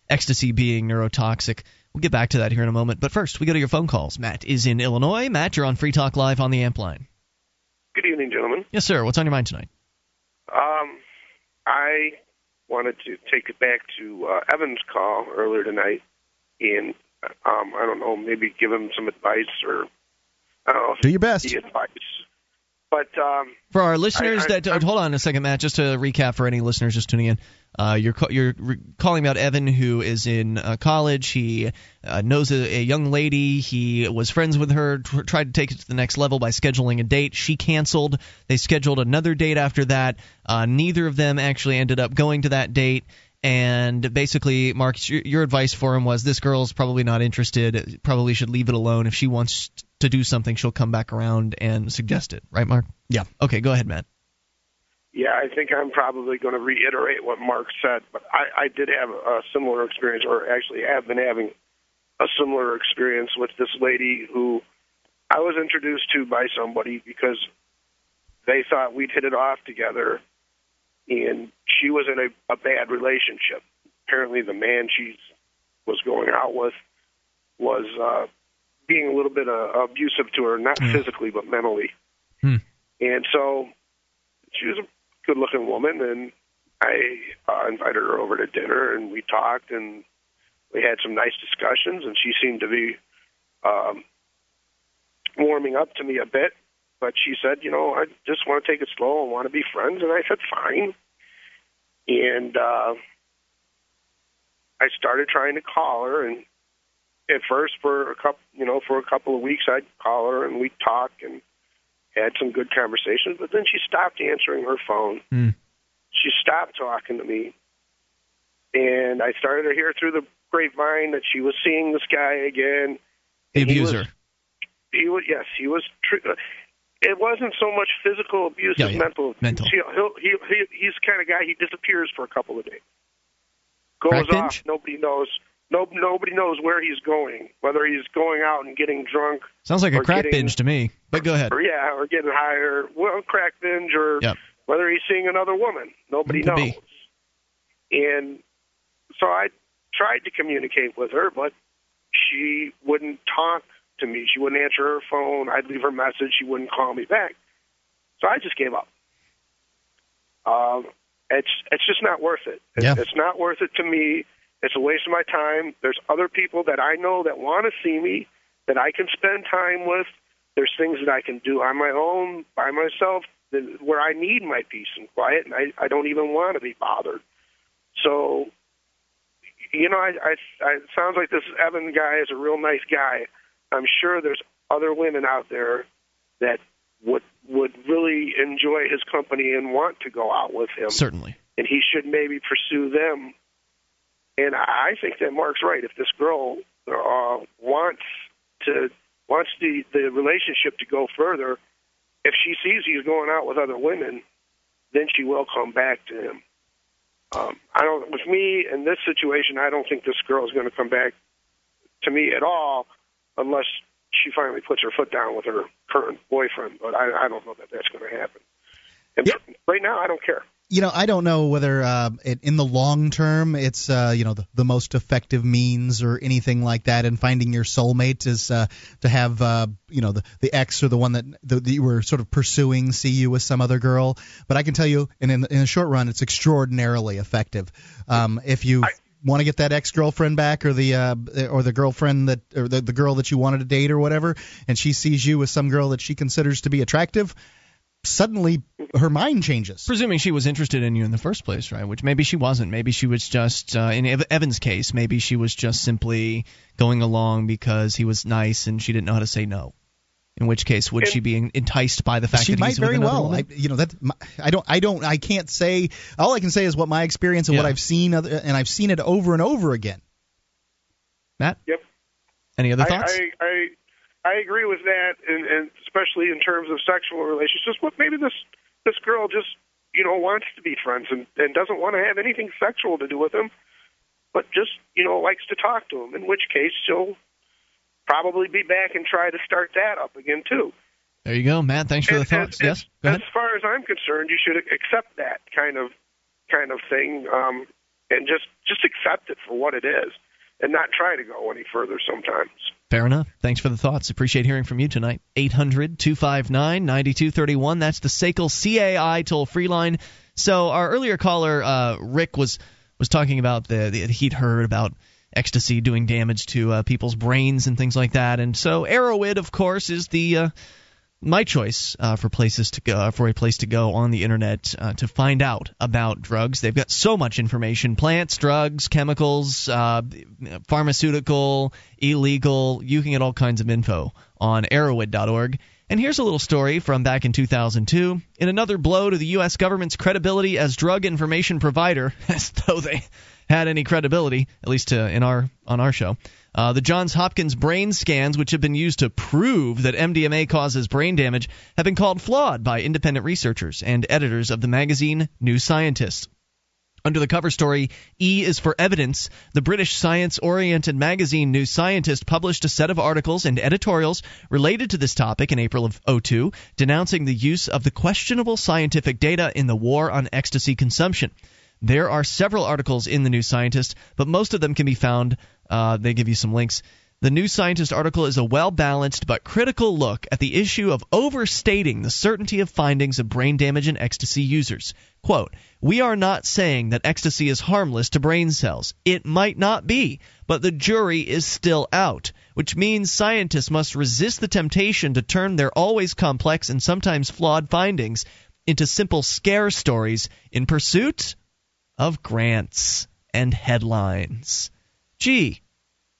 ecstasy being neurotoxic. We'll get back to that here in a moment. But first, we go to your phone calls. Matt is in Illinois. Matt, you're on Free Talk Live on the Amp line. Good evening, gentlemen. Yes, sir. What's on your mind tonight? Um, I wanted to take it back to uh, Evan's call earlier tonight, and um, I don't know, maybe give him some advice or I don't know. Do your best. The advice. But um, For our listeners I- I- that uh, hold on a second, Matt, just to recap for any listeners just tuning in, uh, you're you're calling about Evan, who is in uh, college. He uh, knows a, a young lady. He was friends with her. Tr- tried to take it to the next level by scheduling a date. She canceled. They scheduled another date after that. Uh, neither of them actually ended up going to that date. And basically, Mark, your, your advice for him was this girl's probably not interested. Probably should leave it alone. If she wants to do something, she'll come back around and suggest it. Right, Mark? Yeah. Okay, go ahead, Matt. yeah, I think I'm probably going to reiterate what Mark said. But I, I did have a similar experience, or actually have been having a similar experience with this lady who I was introduced to by somebody because they thought we'd hit it off together, and she was in a, a bad relationship. Apparently, the man she was going out with was uh, being a little bit uh, abusive to her, not physically but mentally. Hmm. And so she was a good-looking woman, and I uh, invited her over to dinner, and we talked, and we had some nice discussions, and she seemed to be um, warming up to me a bit. But she said, you know, I just want to take it slow. I want to be friends, and I said, fine. And uh, I started trying to call her, and at first, for a couple, you know, for a couple of weeks, I'd call her, and we'd talk, and had some good conversations. But then she stopped answering her phone. Hmm. She stopped talking to me, and I started to hear through the grapevine that she was seeing this guy again. The And he was- abuser. He was yes, he was. Tr- it wasn't so much physical abuse Yeah, as yeah. mental. Mental. He'll, he, he, he's the kind of guy. He disappears for a couple of days. Goes Crack off. binge? Nobody knows. No, nobody knows where he's going. Whether he's going out and getting drunk, Sounds like a crack getting- binge to me. But go ahead. or yeah, or getting higher. Well, crack binge, or Yep. whether he's seeing another woman. Nobody knows. be. And so I tried to communicate with her, but she wouldn't talk to me. She wouldn't answer her phone. I'd leave her message. She wouldn't call me back. So I just gave up. Um, it's it's just not worth it. It's, Yeah. it's not worth it to me. It's a waste of my time. There's other people that I know that want to see me that I can spend time with. There's things that I can do on my own by myself that, where I need my peace and quiet, and I, I don't even want to be bothered. So, you know, I, I, I it sounds like this Evan guy is a real nice guy. I'm sure there's other women out there that would would really enjoy his company and want to go out with him Certainly. and he should maybe pursue them. And I think that Mark's right. If this girl uh, wants to wants the the relationship to go further, if she sees he's going out with other women, then she will come back to him. Um, I don't. With me in this situation, I don't think this girl is going to come back to me at all, unless she finally puts her foot down with her current boyfriend. But I, I don't know that that's going to happen. And right now, I don't care. you know, I don't know whether uh, it, in the long term it's uh, you know the, the most effective means or anything like that. And finding your soulmate is uh, to have uh, you know the the ex or the one that, that you were sort of pursuing see you with some other girl. But I can tell you, in in, in the short run, it's extraordinarily effective. Um, if you want to get that ex girlfriend back or the uh, or the girlfriend that or the, the girl that you wanted to date or whatever, and she sees you with some girl that she considers to be attractive. Suddenly, her mind changes. Presuming she was interested in you in the first place, right? Which maybe she wasn't. Maybe she was just, uh, in Evan's case, maybe she was just simply going along because he was nice and she didn't know how to say no. In which case, would And- she be enticed by the fact she that might he's with very another well. woman? I, you know that my- I don't. I don't. I can't say. All I can say is what my experience and what I've seen, other, and I've seen it over and over again. Matt? Yep. Any other thoughts? I, I I agree with that, and, and especially in terms of sexual relationships. What maybe this this girl just you know wants to be friends and, and doesn't want to have anything sexual to do with him, but just you know likes to talk to him. In which case, she'll probably be back and try to start that up again too. there you go, Matt. Thanks for the thoughts. and- yes, go ahead. As far as I'm concerned, you should accept that kind of kind of thing, um, and just just accept it for what it is, and not try to go any further. Sometimes. Fair enough. Thanks for the thoughts. Appreciate hearing from you tonight. 800 259 9231. That's the SACL CAI toll free line. So our earlier caller, uh, Rick, was was talking about the, the he'd heard about ecstasy doing damage to uh, people's brains and things like that, and so Erowid, of course, is the uh, my choice uh, for places to go for a place to go on the internet uh, to find out about drugs. They've got so much information: plants, drugs, chemicals, uh, pharmaceutical, illegal. You can get all kinds of info on Erowid.org. And here's a little story from back in 2002. In another blow to the U.S. government's credibility as drug information provider, [laughs] as though they had any credibility, at least uh, in our on our show. Uh, the Johns Hopkins brain scans, which have been used to prove that MDMA causes brain damage, have been called flawed by independent researchers and editors of the magazine New Scientist. Under the cover story, E is for Evidence, the British science oriented magazine New Scientist published a set of articles and editorials related to this topic in April of 02, denouncing the use of the questionable scientific data in the war on ecstasy consumption. There are several articles in the New Scientist, but most of them can be found. Uh, they give you some links. The New Scientist article is a well balanced but critical look at the issue of overstating the certainty of findings of brain damage in ecstasy users. Quote, We are not saying that ecstasy is harmless to brain cells. It might not be, but the jury is still out, which means scientists must resist the temptation to turn their always complex and sometimes flawed findings into simple scare stories in pursuit of grants and headlines. Gee,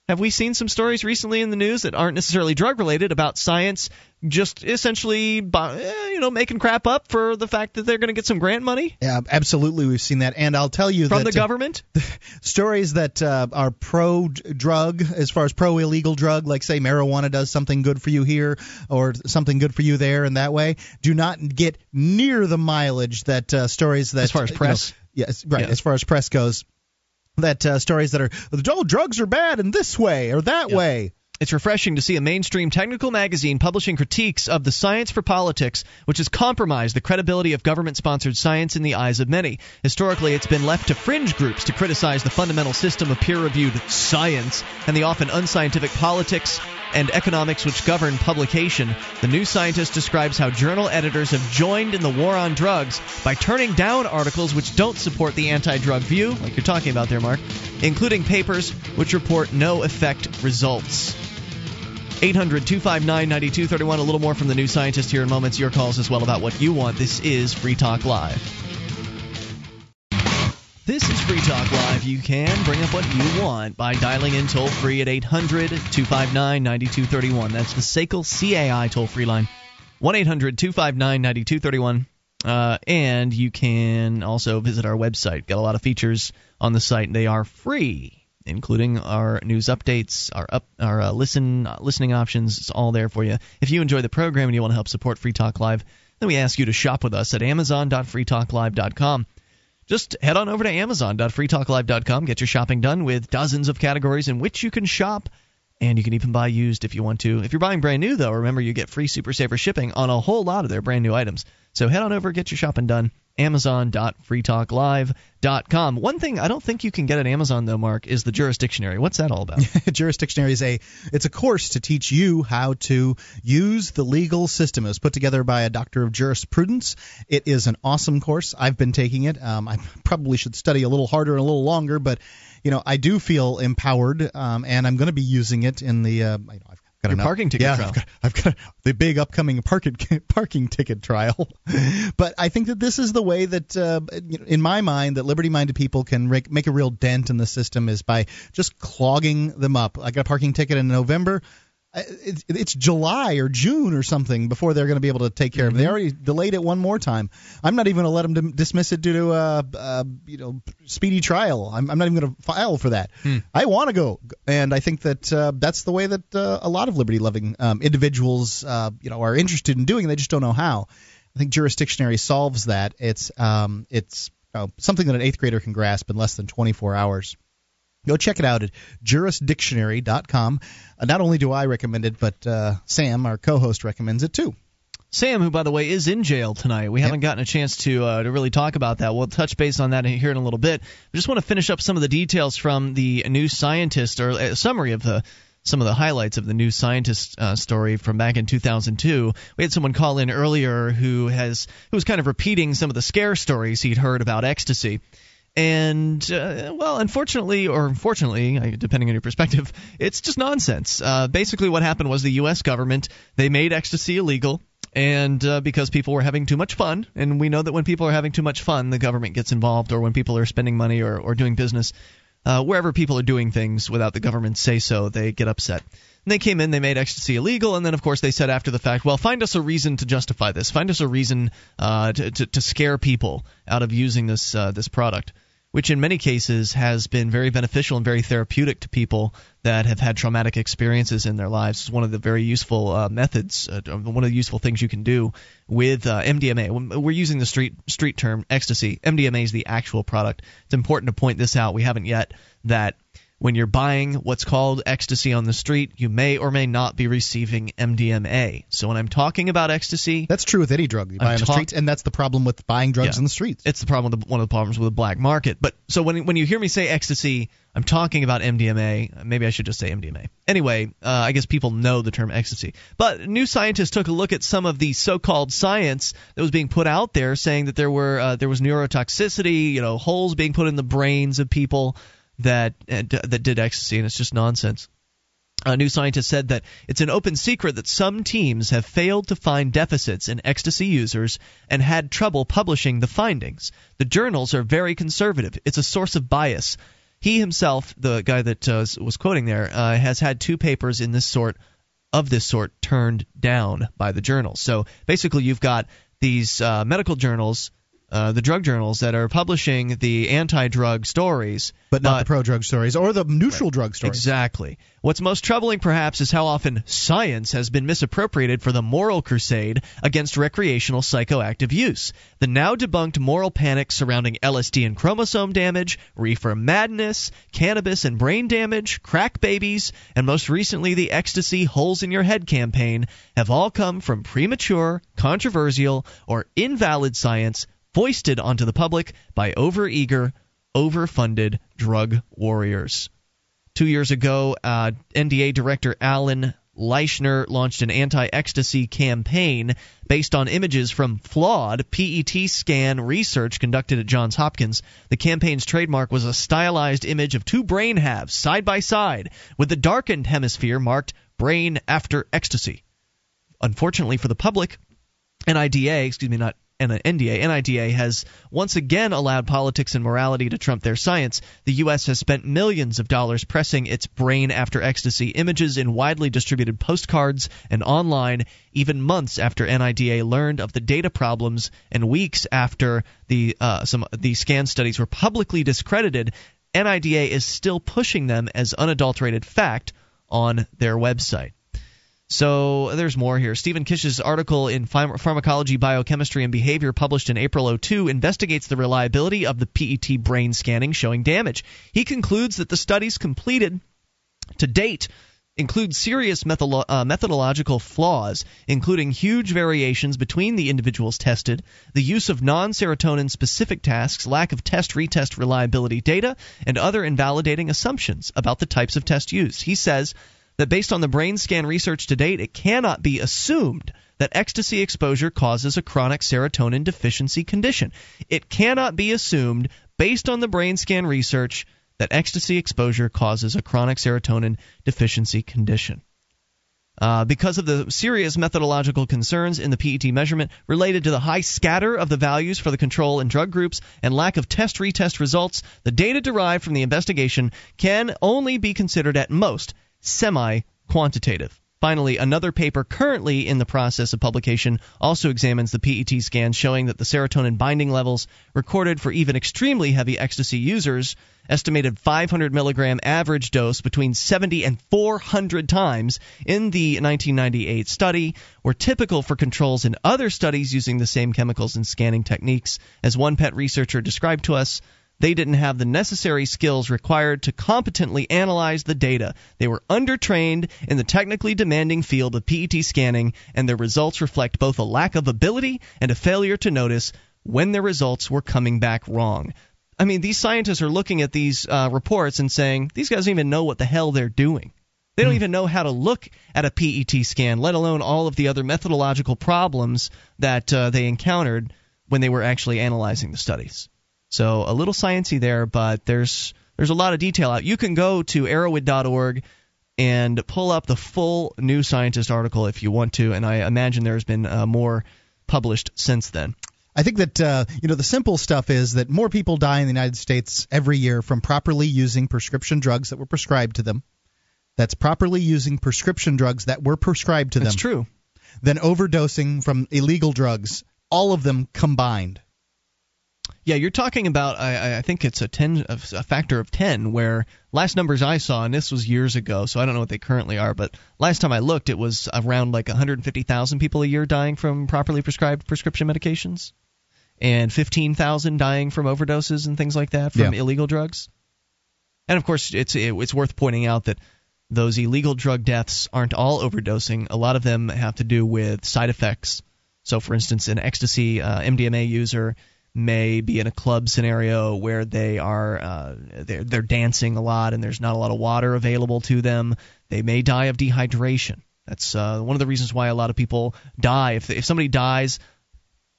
have we seen some stories recently in the news that aren't necessarily drug related about science just essentially eh, you know making crap up for the fact that they're going to get some grant money? Yeah absolutely we've seen that. And i'll tell you from that, the government? uh, [laughs] stories that uh, are pro drug as far as pro illegal drug like say marijuana does something good for you here or something good for you there and that way do not get near the mileage that uh, stories that as far as press yes right yeah. as far as press goes that uh, stories that are oh drugs are bad in this way or that yep. way. It's refreshing to see a mainstream technical magazine publishing critiques of the science for politics, which has compromised the credibility of government sponsored science in the eyes of many. Historically, it's been left to fringe groups to criticize the fundamental system of peer reviewed science and the often unscientific politics and economics which govern publication. The New Scientist describes how journal editors have joined in the war on drugs by turning down articles which don't support the anti drug view, like you're talking about there, Mark, including papers which report no effect results. 800 259 9231. A little more from the New Scientist here in moments. Your calls as well about what you want. This is Free Talk Live. This is Free Talk Live. You can bring up what you want by dialing in toll free at 800 259 9231. That's the SACL CAI toll free line. 1 800 259 9231. Uh, and you can also visit our website. Got a lot of features on the site. They are free including our news updates, our up, our uh, listen uh, listening options. It's all there for you. If you enjoy the program and you want to help support Free Talk Live, then we ask you to shop with us at amazon.freetalklive.com. Just head on over to amazon.freetalklive.com, get your shopping done with dozens of categories in which you can shop. And you can even buy used if you want to. If you're buying brand new, though, remember you get free Super Saver shipping on a whole lot of their brand new items. So head on over, get your shopping done amazon.freetalklive.com. One thing I don't think you can get at Amazon though, Mark, is the Jurisdictionary. What's that all about? [laughs] Jurisdictionary is a it's a course to teach you how to use the legal system. It was put together by a doctor of jurisprudence. It is an awesome course. I've been taking it. Um, I [laughs] probably should study a little harder and a little longer, but you know I do feel empowered, um, and I'm going to be using it in the. Uh, you know, I've Got Your parking ticket yeah, trial. I've got, I've got [laughs] the big upcoming parking [laughs] parking ticket trial. [laughs] but I think that this is the way that, uh, in my mind, that liberty-minded people can make, make a real dent in the system is by just clogging them up. I got a parking ticket in November it's July or June or something before they're going to be able to take care mm-hmm. of it. They already delayed it one more time. I'm not even going to let them dismiss it due to a, a you know speedy trial. I'm, I'm not even going to file for that. Hmm. I want to go, and I think that uh, that's the way that uh, a lot of liberty-loving um, individuals uh, you know are interested in doing. They just don't know how. I think jurisdictionary solves that. It's um, it's uh, something that an eighth grader can grasp in less than 24 hours. Go check it out at jurisdictionary.com. Uh, not only do I recommend it, but uh, Sam, our co-host, recommends it too. Sam, who by the way is in jail tonight. We yep. haven't gotten a chance to uh, to really talk about that. We'll touch base on that here in a little bit. I just want to finish up some of the details from the New Scientist or a uh, summary of the some of the highlights of the new scientist uh, story from back in 2002. We had someone call in earlier who has who was kind of repeating some of the scare stories he'd heard about ecstasy. And uh, well, unfortunately, or unfortunately, depending on your perspective, it's just nonsense. Uh, basically, what happened was the U.S. government they made ecstasy illegal and uh, because people were having too much fun, and we know that when people are having too much fun, the government gets involved, or when people are spending money or, or doing business, uh, wherever people are doing things without the government say so, they get upset. And they came in, they made ecstasy illegal, and then of course they said after the fact, well, find us a reason to justify this, find us a reason uh, to, to, to scare people out of using this uh, this product which in many cases has been very beneficial and very therapeutic to people that have had traumatic experiences in their lives. It's one of the very useful uh, methods, uh, one of the useful things you can do with uh, MDMA. We're using the street street term ecstasy. MDMA is the actual product. It's important to point this out. We haven't yet that when you're buying what's called ecstasy on the street, you may or may not be receiving MDMA. So when I'm talking about ecstasy, that's true with any drug you buy I'm on the ta- streets, and that's the problem with buying drugs yeah, in the streets. It's the problem with the, one of the problems with the black market. But so when when you hear me say ecstasy, I'm talking about MDMA. Maybe I should just say MDMA. Anyway, uh, I guess people know the term ecstasy. But new scientists took a look at some of the so-called science that was being put out there, saying that there were uh, there was neurotoxicity, you know, holes being put in the brains of people that uh, that did ecstasy, and it's just nonsense. A new scientist said that it's an open secret that some teams have failed to find deficits in ecstasy users and had trouble publishing the findings. The journals are very conservative. It's a source of bias. He himself, the guy that uh, was quoting there, uh, has had two papers in this sort of this sort turned down by the journals. So basically, you've got these uh, medical journals uh, the drug journals that are publishing the anti-drug stories, but not the pro-drug stories or the neutral right, drug stories. Exactly. What's most troubling, perhaps, is how often science has been misappropriated for the moral crusade against recreational psychoactive use. The now debunked moral panic surrounding LSD and chromosome damage, reefer madness, cannabis and brain damage, crack babies, and most recently the ecstasy holes in your head campaign have all come from premature, controversial, or invalid science foisted onto the public by overeager, overfunded drug warriors. Two years ago, uh, NDA Director Alan Leshner launched an anti ecstasy campaign based on images from flawed PET scan research conducted at Johns Hopkins. The campaign's trademark was a stylized image of two brain halves side by side, with the darkened hemisphere marked brain after ecstasy. Unfortunately for the public, NIDA, excuse me, not and the NDA, NIDA has once again allowed politics and morality to trump their science. The U.S. has spent millions of dollars pressing its brain after ecstasy images in widely distributed postcards and online, even months after NIDA learned of the data problems and weeks after the uh, some the scan studies were publicly discredited. NIDA is still pushing them as unadulterated fact on their website. So there's more here. Stephen Kish's article in Pharmacology, Biochemistry, and Behavior, published in April 02, investigates the reliability of the PET brain scanning showing damage. He concludes that the studies completed to date include serious uh, methodological flaws, including huge variations between the individuals tested, the use of non serotonin specific tasks, lack of test retest reliability data, and other invalidating assumptions about the types of test used. He says that based on the brain scan research to date, it cannot be assumed that ecstasy exposure causes a chronic serotonin deficiency condition. It cannot be assumed, based on the brain scan research, that ecstasy exposure causes a chronic serotonin deficiency condition. Uh, because of the serious methodological concerns in the PET measurement related to the high scatter of the values for the control and drug groups and lack of test retest results, the data derived from the investigation can only be considered at most semi quantitative. Finally, another paper currently in the process of publication also examines the PET scans showing that the serotonin binding levels recorded for even extremely heavy ecstasy users, estimated 500 milligram average dose between 70 and 400 times in the 1998 study, were typical for controls in other studies using the same chemicals and scanning techniques. As one PET researcher described to us, they didn't have the necessary skills required to competently analyze the data. They were undertrained in the technically demanding field of PET scanning, and their results reflect both a lack of ability and a failure to notice when their results were coming back wrong. I mean, these scientists are looking at these uh, reports and saying, these guys don't even know what the hell they're doing. They don't even know how to look at a PET scan, let alone all of the other methodological problems that uh, they encountered when they were actually analyzing the studies. So a little sciencey there, but there's there's a lot of detail out. You can go to erowid.org and pull up the full New Scientist article if you want to, and I imagine there's been uh, more published since then. I think that uh, you know the simple stuff is that more people die in the United States every year from properly using prescription drugs that were prescribed to them. That's properly using prescription drugs that were prescribed to them. That's true. Than overdosing from illegal drugs, all of them combined. Yeah, you're talking about. I, I think it's a ten, a factor of ten. Where last numbers I saw, and this was years ago, so I don't know what they currently are, but last time I looked, it was around like 150,000 people a year dying from properly prescribed prescription medications, and 15,000 dying from overdoses and things like that from Yeah. illegal drugs. And of course, it's it, it's worth pointing out that those illegal drug deaths aren't all overdosing. A lot of them have to do with side effects. So, for instance, an ecstasy uh, MDMA user may be in a club scenario where they are uh, they're, they're dancing a lot and there's not a lot of water available to them. They may die of dehydration. That's uh, one of the reasons why a lot of people die. If if somebody dies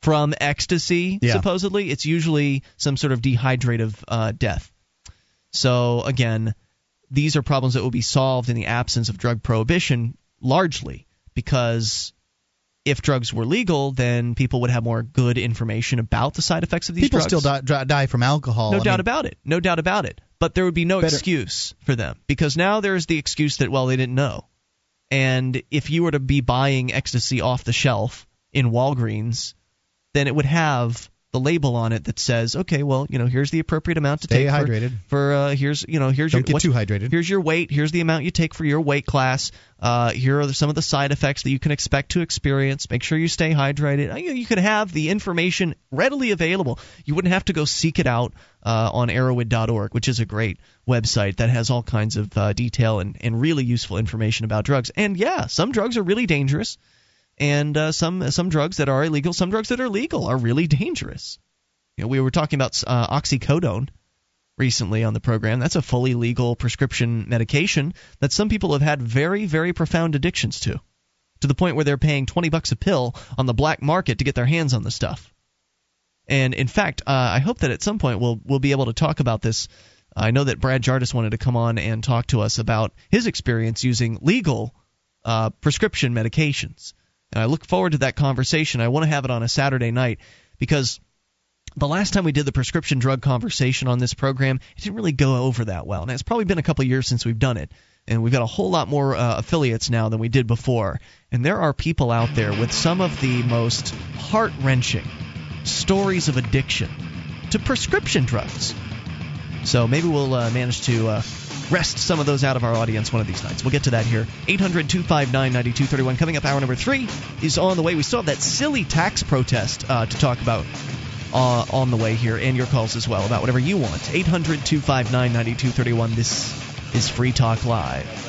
from ecstasy, Yeah. supposedly, it's usually some sort of dehydrative uh, death. So again, these are problems that will be solved in the absence of drug prohibition, largely because if drugs were legal, then people would have more good information about the side effects of these People drugs. People still die, die from alcohol. No I doubt mean, about it. No doubt about it. But there would be no Better- excuse for them because now there's the excuse that well they didn't know. And if you were to be buying ecstasy off the shelf in Walgreens, then it would have the label on it that says, okay, well, you know, here's the appropriate amount to Stay take for- hydrated. for, uh, here's you know here's Don't your get too hydrated. Here's your weight. Here's the amount you take for your weight class. Uh, here are some of the side effects that you can expect to experience. Make sure you stay hydrated. Uh, You, you could have the information readily available. You wouldn't have to go seek it out uh, on erowid.org, which is a great website that has all kinds of uh, detail and, and really useful information about drugs. And yeah, some drugs are really dangerous, and uh, some some drugs that are illegal, some drugs that are legal are really dangerous. You know, we were talking about uh, oxycodone recently on the program. That's a fully legal prescription medication that some people have had very, very profound addictions to, to the point where they're paying 20 bucks a pill on the black market to get their hands on the stuff. And in fact, uh, I hope that at some point we'll we'll be able to talk about this. I know that Brad Jardis wanted to come on and talk to us about his experience using legal uh, prescription medications. And I look forward to that conversation. I want to have it on a Saturday night because the last time we did the prescription drug conversation on this program, it didn't really go over that well. And it's probably been a couple years since we've done it. And we've got a whole lot more uh, affiliates now than we did before. And there are people out there with some of the most heart wrenching stories of addiction to prescription drugs. So maybe we'll uh, manage to uh, wrest some of those out of our audience one of these nights. We'll get to that here. 800 259 9231. Coming up, hour number three is on the way. We still have that silly tax protest uh, to talk about uh, on the way here, and your calls as well about whatever you want. 800 259 9231. This is Free Talk Live.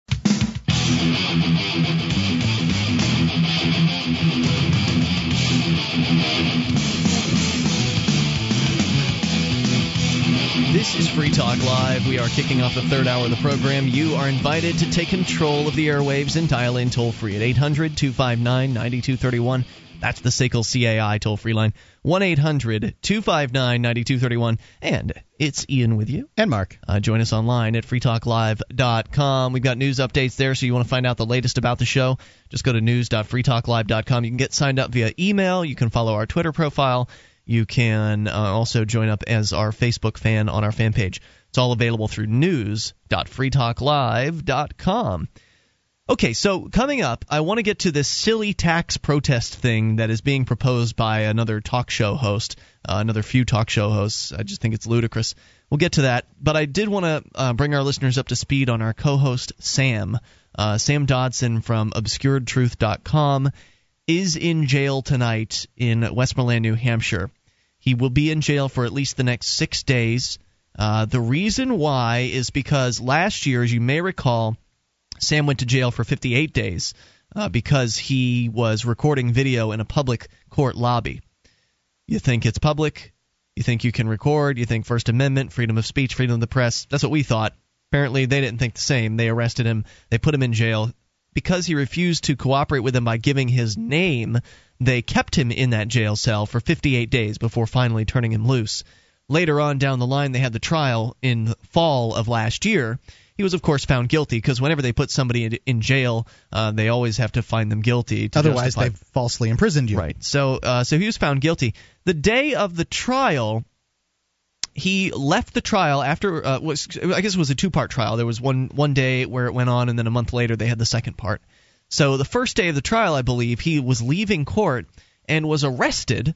This is Free Talk Live. We are kicking off the third hour of the program. You are invited to take control of the airwaves and dial in toll free at 800 259 9231. That's the SACL CAI toll free line. 1 800 259 9231. And it's Ian with you. And Mark. Uh, join us online at freetalklive.com. We've got news updates there, so you want to find out the latest about the show, just go to news.freetalklive.com. You can get signed up via email. You can follow our Twitter profile. You can uh, also join up as our Facebook fan on our fan page. It's all available through news.freetalklive.com. Okay, so coming up, I want to get to this silly tax protest thing that is being proposed by another talk show host, uh, another few talk show hosts. I just think it's ludicrous. We'll get to that, but I did want to uh, bring our listeners up to speed on our co-host Sam. Uh, Sam Dodson from ObscuredTruth.com is in jail tonight in Westmoreland, New Hampshire. He will be in jail for at least the next six days. Uh, the reason why is because last year, as you may recall, Sam went to jail for 58 days uh, because he was recording video in a public court lobby. You think it's public? You think you can record? You think First Amendment, freedom of speech, freedom of the press? That's what we thought. Apparently, they didn't think the same. They arrested him. They put him in jail because he refused to cooperate with them by giving his name. They kept him in that jail cell for 58 days before finally turning him loose. Later on down the line, they had the trial in fall of last year. He was, of course, found guilty because whenever they put somebody in, in jail, uh, they always have to find them guilty. Otherwise, justify- they've falsely imprisoned you. Right. So, uh, so he was found guilty. The day of the trial, he left the trial after uh, was I guess it was a two part trial. There was one one day where it went on, and then a month later they had the second part. So the first day of the trial, I believe, he was leaving court and was arrested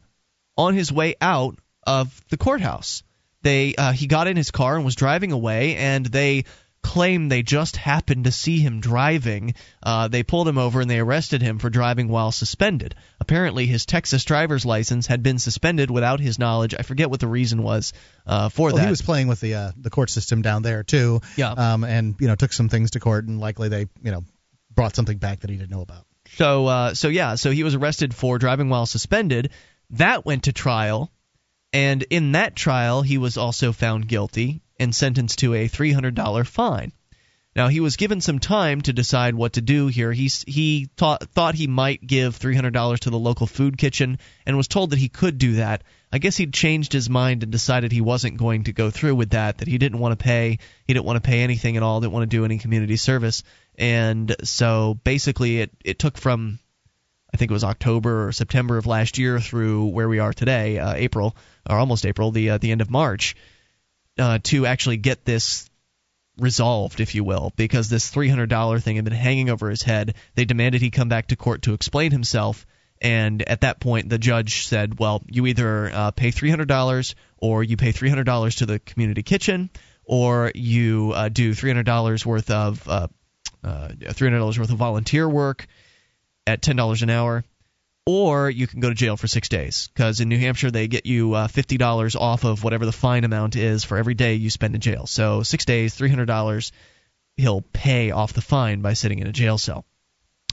on his way out of the courthouse. They uh, he got in his car and was driving away, and they claim they just happened to see him driving. Uh, they pulled him over and they arrested him for driving while suspended. Apparently, his Texas driver's license had been suspended without his knowledge. I forget what the reason was uh, for Well, that. he was playing with the uh, the court system down there too. Yeah. Um, and you know took some things to court, and likely they you know brought something back that he didn't know about. So uh, so yeah, so he was arrested for driving while suspended. That went to trial, and in that trial, he was also found guilty and sentenced to a $300 fine. Now he was given some time to decide what to do here. He he thought thought he might give $300 to the local food kitchen and was told that he could do that. I guess he'd changed his mind and decided he wasn't going to go through with that. That he didn't want to pay. He didn't want to pay anything at all. Didn't want to do any community service. And so basically, it it took from I think it was October or September of last year through where we are today, uh, April or almost April, the uh, the end of March, uh, to actually get this resolved, if you will, because this $300 thing had been hanging over his head. They demanded he come back to court to explain himself. And at that point, the judge said, "Well, you either uh, pay $300 or you pay $300 to the community kitchen, or you uh, do $300 worth of uh, uh, $300 worth of volunteer work at $10 an hour, or you can go to jail for six days. Because in New Hampshire, they get you uh, $50 off of whatever the fine amount is for every day you spend in jail. So six days, $300, he'll pay off the fine by sitting in a jail cell.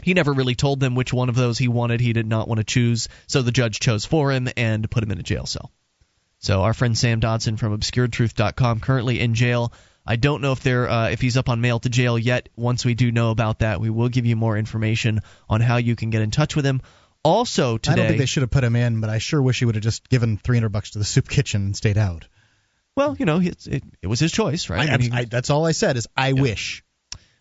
He never really told them which one of those he wanted. He did not want to choose, so the judge chose for him and put him in a jail cell. So our friend Sam Dodson from ObscuredTruth.com currently in jail. I don't know if they're uh, if he's up on mail to jail yet. Once we do know about that, we will give you more information on how you can get in touch with him. Also today, I don't think they should have put him in, but I sure wish he would have just given 300 bucks to the soup kitchen and stayed out. well, you know, it, it, it was his choice, right? I, I mean, I, that's all I said is I wish.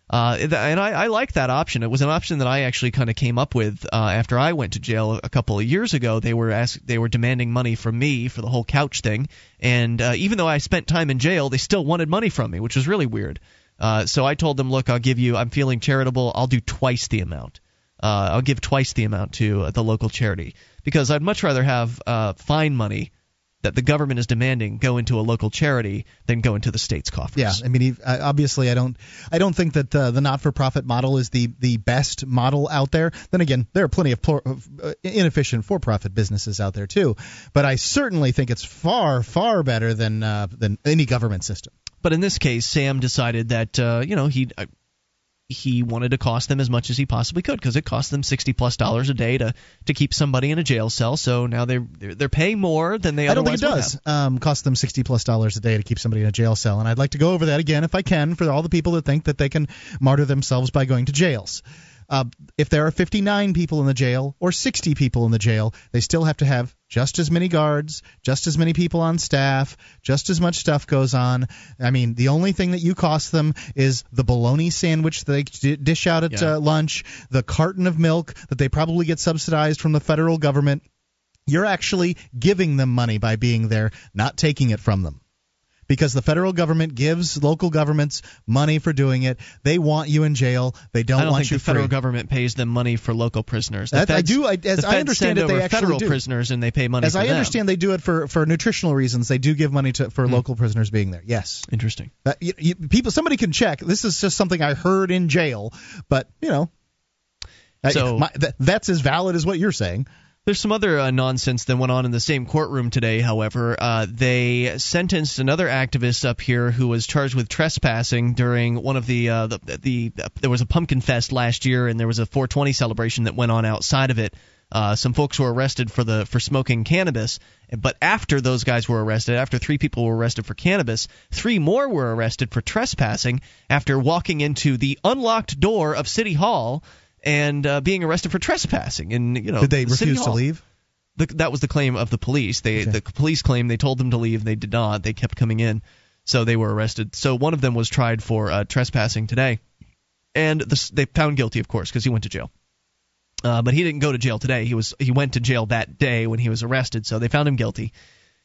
Uh, and I, I like that option. It was an option that I actually kind of came up with uh, after I went to jail a couple of years ago. They were ask, they were demanding money from me for the whole couch thing, and uh, even though I spent time in jail, they still wanted money from me, which was really weird. Uh, so I told them, look, I'll give you. I'm feeling charitable. I'll do twice the amount. Uh, I'll give twice the amount to uh, the local charity because I'd much rather have uh, fine money that the government is demanding go into a local charity than go into the state's coffers. Yeah, I mean, obviously, I don't, I don't think that uh, the not-for-profit model is the the best model out there. Then again, there are plenty of poor, uh, inefficient for-profit businesses out there too. But I certainly think it's far, far better than uh, than any government system. But in this case, Sam decided that uh, you know he uh, he wanted to cost them as much as he possibly could because it cost them sixty plus dollars a day to to keep somebody in a jail cell. So now they're they're, they're paying more than they I don't think it does um, cost them sixty plus dollars a day to keep somebody in a jail cell, and I'd like to go over that again if I can for all the people that think that they can martyr themselves by going to jails. Uh, if there are 59 people in the jail or 60 people in the jail, they still have to have just as many guards, just as many people on staff, just as much stuff goes on. I mean, the only thing that you cost them is the bologna sandwich that they d- dish out at Yeah. uh, lunch, the carton of milk that they probably get subsidized from the federal government. You're actually giving them money by being there, not taking it from them. Because the federal government gives local governments money for doing it. They want you in jail. They don't, I don't want think you the federal free. government pays them money for local prisoners. The That- I do- I- as I understand it, they actually federal do. prisoners and they pay money As I them. understand, they do it for for nutritional reasons. They do give money to for hmm. local prisoners being there. Yes. Interesting. That, you, you, people, somebody can check. This is just something I heard in jail, but you know, I- So- my, that, that's as valid as what you're saying. There's some other uh, nonsense that went on in the same courtroom today. However, uh, they sentenced another activist up here who was charged with trespassing during one of the, uh, the the there was a pumpkin fest last year and there was a 420 celebration that went on outside of it. Uh, some folks were arrested for the for smoking cannabis, but after those guys were arrested, after three people were arrested for cannabis, three more were arrested for trespassing after walking into the unlocked door of City Hall and uh, being arrested for trespassing. And you know, Did they the refuse to leave? The, that was the claim of the police. They the police claim they told them to leave. They did not. They kept coming in, so they were arrested. So one of them was tried for uh, trespassing today, and the, they found guilty, of course, because he went to jail. Uh, but he didn't go to jail today. He was he went to jail that day when he was arrested. So they found him guilty,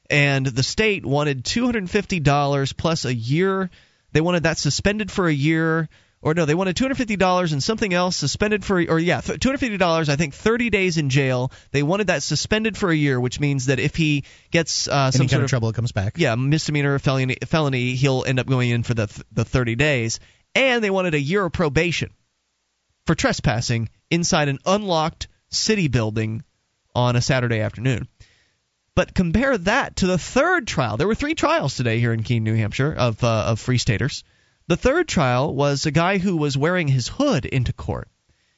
and the state wanted two hundred and fifty dollars plus a year. They wanted that suspended for a year, or no, they wanted two hundred fifty dollars and something else suspended for, or yeah, two hundred fifty dollars. I think thirty days in jail. They wanted that suspended for a year, which means that if he gets uh, some Any sort kind of of trouble, it comes back. yeah, misdemeanor or felony, felony, he'll end up going in for the the 30 days. And they wanted a year of probation for trespassing inside an unlocked city building on a Saturday afternoon. But compare that to the third trial. There were three trials today here in Keene, New Hampshire, of uh, of free staters. The third trial was a guy who was wearing his hood into court.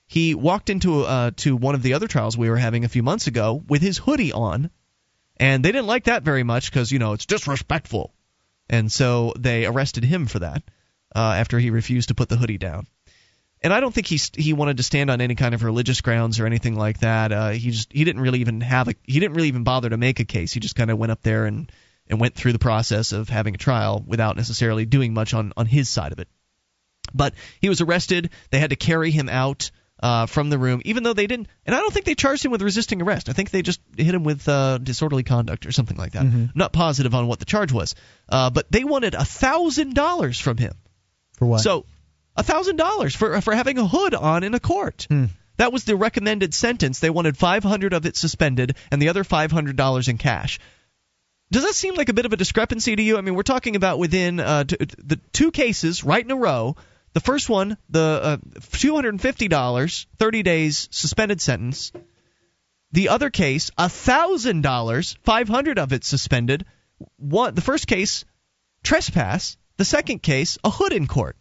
He walked into uh, to one of the other trials we were having a few months ago with his hoodie on, and they didn't like that very much because you know it's disrespectful, and so they arrested him for that uh, after he refused to put the hoodie down. And I don't think he he wanted to stand on any kind of religious grounds or anything like that. Uh, he just he didn't really even have a he didn't really even bother to make a case. He just kind of went up there and and went through the process of having a trial without necessarily doing much on on his side of it. But he was arrested. They had to carry him out uh, from the room, even though they didn't. And I don't think they charged him with resisting arrest. I think they just hit him with uh, disorderly conduct or something like that. I'm not positive on what the charge was, uh, but they wanted a thousand dollars from him. For what? So, a thousand dollars for for having a hood on in a court. Hmm. That was the recommended sentence. They wanted 500 of it suspended and the other $500 in cash. Does that seem like a bit of a discrepancy to you? I mean, we're talking about within uh, t- the two cases right in a row. The first one, the uh, $250, 30 days suspended sentence. The other case, $1,000, 500 of it suspended. One, the first case, trespass. The second case, a hood in court.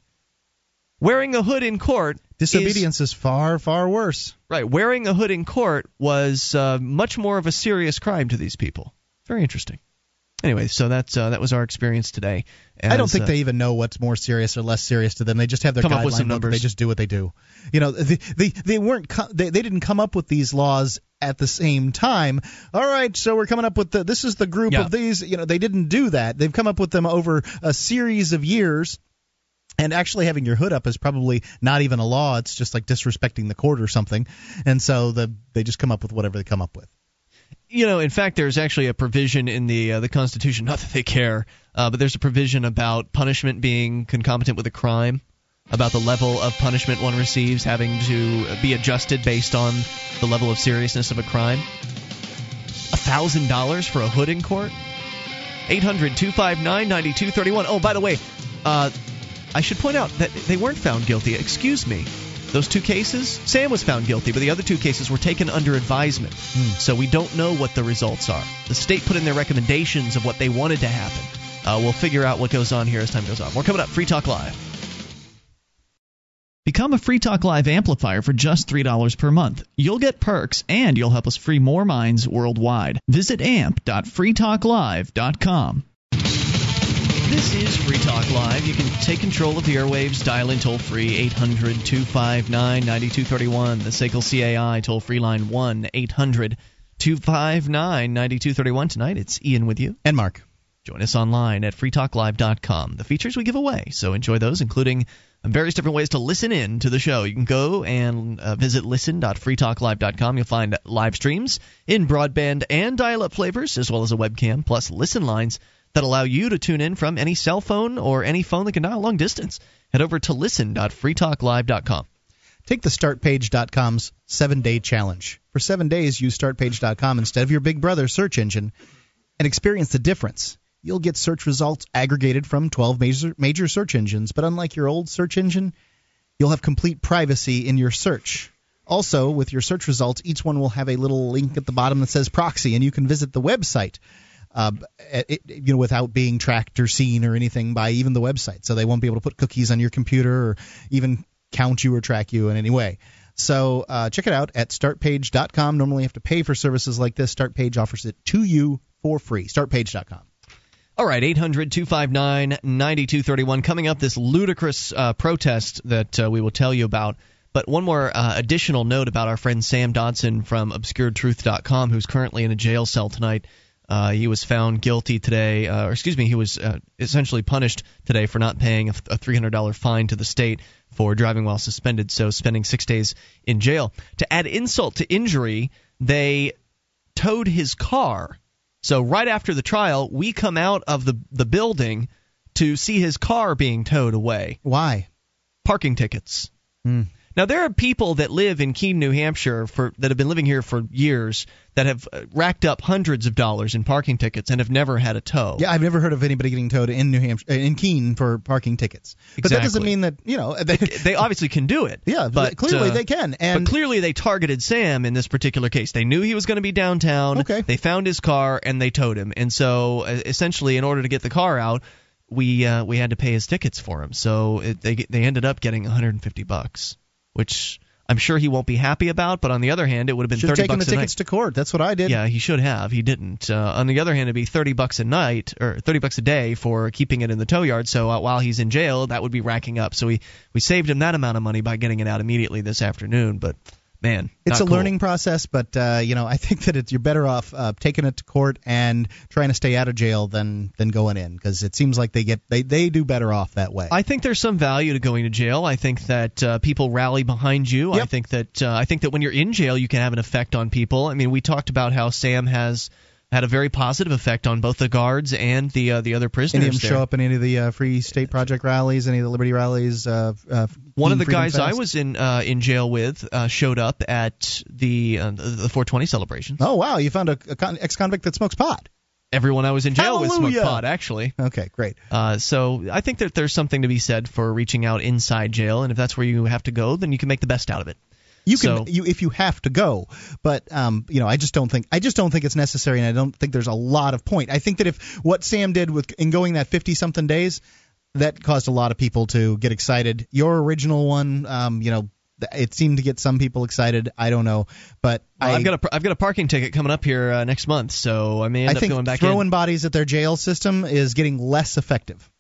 Wearing a hood in court is- Disobedience is far, far worse. Right, wearing a hood in court was uh, much more of a serious crime to these people. Very interesting. Anyway, so that's uh, that was our experience today. I don't think uh, they even know what's more serious or less serious to them. They just have their Come up with guideline some numbers. They just do what they do. You know, they they, they weren't co- they, they didn't come up with these laws at the same time. All right, so we're coming up with the this is the group Yeah. of these. You know, they didn't do that. They've come up with them over a series of years. And actually, having your hood up is probably not even a law. It's just like disrespecting the court or something. And so the they just come up with whatever they come up with. You know, in fact, there's actually a provision in the uh, the Constitution. [laughs] Not that they care, uh, but there's a provision about punishment being concomitant with a crime, about the level of punishment one receives having to be adjusted based on the level of seriousness of a crime. A thousand dollars for a hood in court. 800-259-9231. Oh, by the way, uh, I should point out that they weren't found guilty. Excuse me. Those two cases, Sam was found guilty, but the other two cases were taken under advisement. So we don't know what the results are. The state put in their recommendations of what they wanted to happen. Uh, we'll figure out what goes on here as time goes on. We're coming up. Free Talk Live. Become a Free Talk Live amplifier for just $3 per month. You'll get perks and you'll help us free more minds worldwide. Visit amp.freetalklive.com. This is Free Talk Live. You can take control of the airwaves, dial in toll free 800 259 9231. The SACL CAI toll free line 1 800 259 9231. Tonight it's Ian with you. And Mark. Join us online at freetalklive.com. The features we give away, so enjoy those, including various different ways to listen in to the show. You can go and uh, visit listen.freetalklive.com. You'll find live streams in broadband and dial up flavors, as well as a webcam, plus listen lines that allow you to tune in from any cell phone or any phone that can dial long distance. Head over to listen.freetalklive.com. Take the startpage.com's seven day challenge. For seven days, use startpage.com instead of your big brother search engine and experience the difference. You'll get search results aggregated from 12 major, major search engines, but unlike your old search engine, you'll have complete privacy in your search. Also, with your search results, each one will have a little link at the bottom that says proxy, and you can visit the website. Uh, it, you know, without being tracked or seen or anything by even the website, so they won't be able to put cookies on your computer or even count you or track you in any way. So uh, check it out at startpage.com. Normally, you have to pay for services like this. Startpage offers it to you for free. Startpage.com. All right, 800 259 9231. Coming up, this ludicrous uh, protest that uh, we will tell you about. But one more uh, additional note about our friend Sam Dodson from ObscuredTruth.com, who's currently in a jail cell tonight. Uh, he was found guilty today, uh, or excuse me, he was uh, essentially punished today for not paying a, a $300 fine to the state for driving while suspended, so spending six days in jail. To add insult to injury, they towed his car. So right after the trial, we come out of the the building to see his car being towed away. Why? Parking tickets. Hmm. Now there are people that live in Keene, New Hampshire, for that have been living here for years that have uh, racked up hundreds of dollars in parking tickets and have never had a tow. Yeah, I've never heard of anybody getting towed in New Hampshire, uh, in Keene for parking tickets. Exactly. But that doesn't mean that you know they, [laughs] they obviously can do it. Yeah, but clearly uh, they can. And but clearly they targeted Sam in this particular case. They knew he was going to be downtown. Okay. They found his car and they towed him. And so uh, essentially, in order to get the car out, we uh, we had to pay his tickets for him. So it, they they ended up getting 150 bucks, which I'm sure he won't be happy about. But on the other hand, it would have been should have 30 taken the bucks a tickets night. to court. That's what I did. Yeah, he should have. He didn't. Uh, on the other hand, it'd be 30 bucks a night or 30 bucks a day for keeping it in the tow yard. So uh, while he's in jail, that would be racking up. So we we saved him that amount of money by getting it out immediately this afternoon. But man, It's a cool. learning process, but uh, you know I think that it's, you're better off uh, taking it to court and trying to stay out of jail than than going in because it seems like they get they they do better off that way. I think there's some value to going to jail. I think that uh, people rally behind you. I think that uh, I think that when you're in jail, you can have an effect on people. I mean, we talked about how Sam has had a very positive effect on both the guards and the uh, the other prisoners. any of them there. show up in any of the uh, Free State Project rallies, any of the Liberty rallies? Uh, uh, One of the Freedom guys I was in uh, in jail with uh, showed up at the uh, the 420 celebrations. Oh wow, you found a, a con- ex-convict that smokes pot. Everyone I was in jail with smoked pot, actually. Okay, great. Uh, so I think that there's something to be said for reaching out inside jail, and if that's where you have to go, then you can make the best out of it. You can So- you if you have to go, but um, you know, I just don't think I just don't think it's necessary, and I don't think there's a lot of point. I think that if what Sam did with in going that 50 something days, that caused a lot of people to get excited. Your original one, um, you know, it seemed to get some people excited. I don't know, but Well, I, I've got a I've got a parking ticket coming up here uh, next month, so I may end I up think going back throwing in. bodies at their jail system is getting less effective.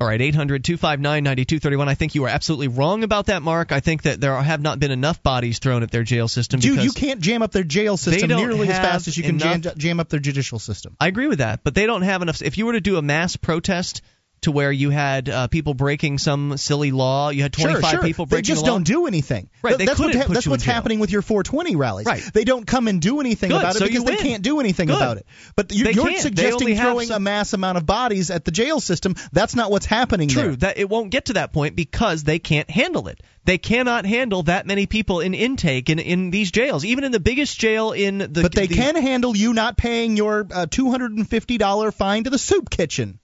All right, 800 259 9231. I think you are absolutely wrong about that, Mark. I think that there have not been enough bodies thrown at their jail system. Dude, you can't jam up their jail system nearly as fast as you can jam, jam up their judicial system. I agree with that, but they don't have enough. If you were to do a mass protest to where you had uh, people breaking some silly law, you had 25 sure, sure. people they breaking just the law. don't do anything. Right, Th- they that's what ha- that's what's happening with your 420 rallies. Right. They don't come and do anything Good, about it so because they can't do anything Good. about it. But you, They. They suggesting throwing some- a mass amount of bodies at the jail system. That's not what's happening True, there. that it won't get to that point because they can't handle it. They cannot handle that many people in intake in, in these jails, even in the biggest jail in the. But they the- can handle you not paying your uh, $250 fine to the soup kitchen.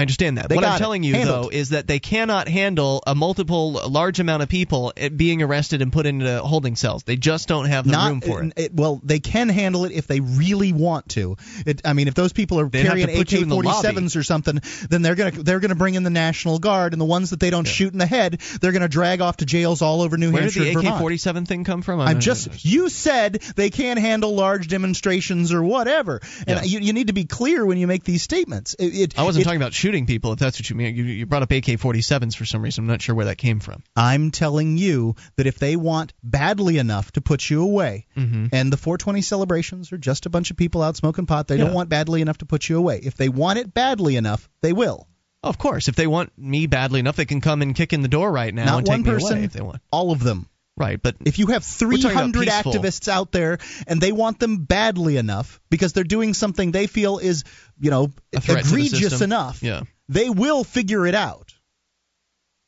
I understand that. They what I'm telling you Handled. though is that they cannot handle a multiple large amount of people eh, being arrested and put into holding cells. They just don't have the not room for it. it- Well, they can handle it if they really want to. It, I mean, if those people are They'd carrying put you in the AK-47s or something, then they're gonna they're gonna bring in the National Guard, and the ones that they don't shoot in the head, they're gonna drag off to jails all over New Where did Hampshire. the and Vermont. AK-47 thing come from? I'm not- just you said they can't handle large demonstrations or whatever, and Yeah. you, you need to be clear when you make these statements. It, I wasn't talking about shooting people. If that's what you mean, you, you brought up AK-47s for some reason. I'm not sure where that came from. I'm telling you that if they want badly enough to put you away, Mm-hmm. and the 420 celebrations are just a bunch of people out smoking pot, they Yeah. don't want badly enough to put you away. If they want it badly enough, they will. Of course, if they want me badly enough, they can come and kick in the door right now Not and one take person, me away if they want. all of them. Right, but if you have 300 activists out there and they want them badly enough because they're doing something they feel is, you know, A threat to the egregious enough, Yeah. they will figure it out.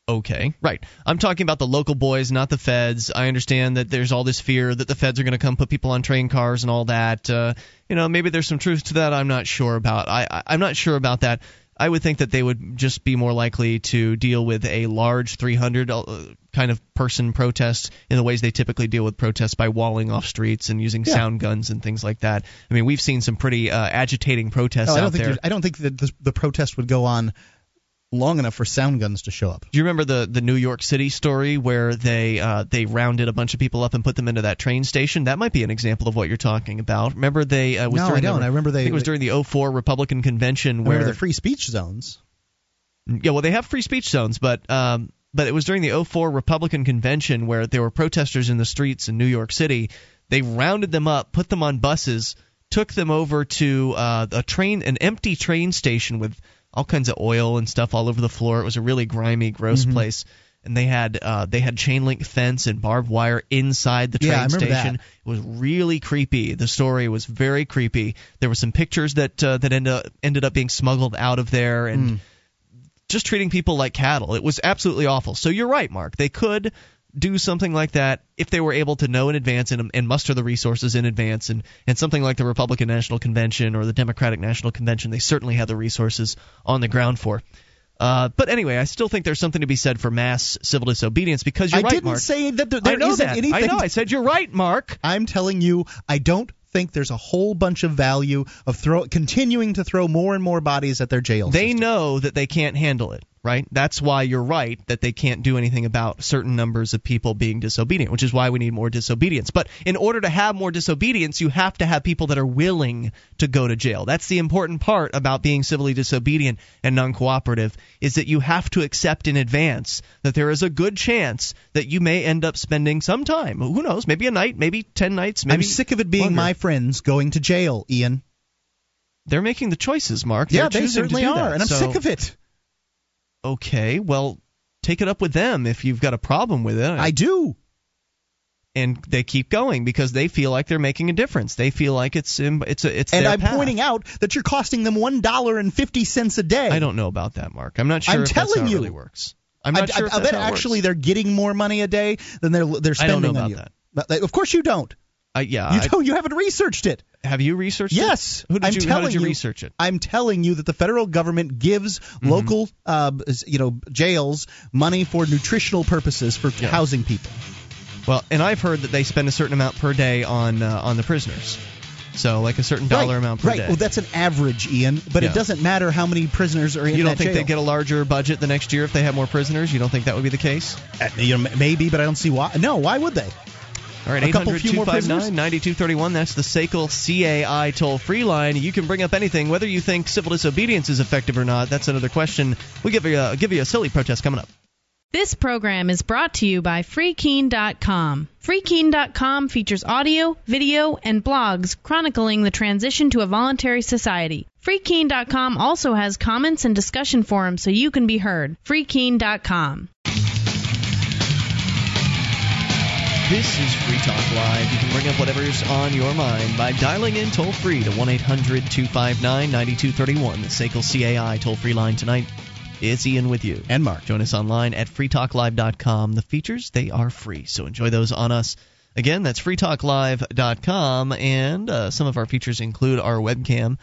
Okay, right. I'm talking about the local boys, not the feds. I understand that there's all this fear that the feds are going to come put people on train cars and all that. Uh, you know, maybe there's some truth to that. I'm not sure about. I, I I'm not sure about that. I would think that they would just be more likely to deal with a large 300 uh, kind of person protest in the ways they typically deal with protests by walling off streets and using Yeah. sound guns and things like that. I mean, we've seen some pretty uh, agitating protests No, I out don't think there. I don't think that the, the protest would go on long enough for sound guns to show up. Do you remember the the New York City story where they uh, they rounded a bunch of people up and put them into that train station? That might be an example of what you're talking about. Remember they uh, was No, I don't. The, I remember they- think it was during the 04 Republican convention I where the free speech zones. yeah, well they have free speech zones, but um, but it was during the 04 Republican convention where there were protesters in the streets in New York City. They rounded them up, put them on buses, took them over to uh, a train, an empty train station with all kinds of oil and stuff all over the floor. It was a really grimy, gross Mhm. place. And they had uh, they had chain link fence and barbed wire inside the train Yeah, station. that. It was really creepy. The story was very creepy. There were some pictures that uh, that ended up, ended up being smuggled out of there, and Mm. just treating people like cattle. It was absolutely awful. So you're right, Mark. They could do something like that if they were able to know in advance and, and muster the resources in advance. And, and something like the Republican National Convention or the Democratic National Convention, they certainly have the resources on the ground for. Uh, but anyway, I still think there's something to be said for mass civil disobedience because you're right. Mark. I didn't say that there, I know isn't that. anything. I know. I said you're right, Mark. I'm telling you, I don't think there's a whole bunch of value of throw continuing to throw more and more bodies at their jails. They system. know that they can't handle it, right? That's why you're right that they can't do anything about certain numbers of people being disobedient, which is why we need more disobedience. But in order to have more disobedience, you have to have people that are willing to go to jail. That's the important part about being civilly disobedient and non-cooperative is that you have to accept in advance that there is a good chance that you may end up spending some time, who knows, maybe a night, maybe 10 nights, maybe I'm sick of it being longer. my friends going to jail, Ian. They're making the choices, Mark. Yeah, They're they certainly are, that. and I'm So- sick of it. Okay, well, take it up with them if you've got a problem with it. I do. And they keep going because they feel like they're making a difference. They feel like it's it's a, it's And I'm path. pointing out that you're costing them one dollar and fifty cents a day. I don't know about that, Mark. I'm not sure I'm telling you. really works. I'm not I, sure. I, I bet actually works. they're getting more money a day than they're they're spending I don't know on about you. that. But, uh, of course you don't. I, yeah, You I-. You haven't researched it. have you researched Yes, it? Who did I'm you? telling you, research it? I'm telling you that the federal government gives Mm-hmm. local, uh, you know, jails money for nutritional purposes for Yeah. housing people. Well, and I've heard that they spend a certain amount per day on uh, on the prisoners. So like a certain dollar right, amount per right. day. Right. Well, that's an average, Ian. But Yeah. it doesn't matter how many prisoners are in you don't think jail. they get a larger budget the next year if they have more prisoners? You don't think that would be the case? Uh, you know, maybe, but I don't see why. No, why would they? All right, A 800 259 9231. That's the SACL CAI toll free line. You can bring up anything, whether you think civil disobedience is effective or not. That's another question. We'll give you a, give you a silly protest coming up. This program is brought to you by FreeKeen.com. FreeKeen.com features audio, video, and blogs chronicling the transition to a voluntary society. FreeKeen.com also has comments and discussion forums so you can be heard. FreeKeen.com. This is Free Talk Live. You can bring up whatever's on your mind by dialing in toll free to 1 800 259 9231, the SACL CAI toll free line tonight. It's Ian with you. And Mark. Join us online at freetalklive.com. The features, they are free, so enjoy those on us. Again, that's freetalklive.com, and uh, some of our features include our webcam,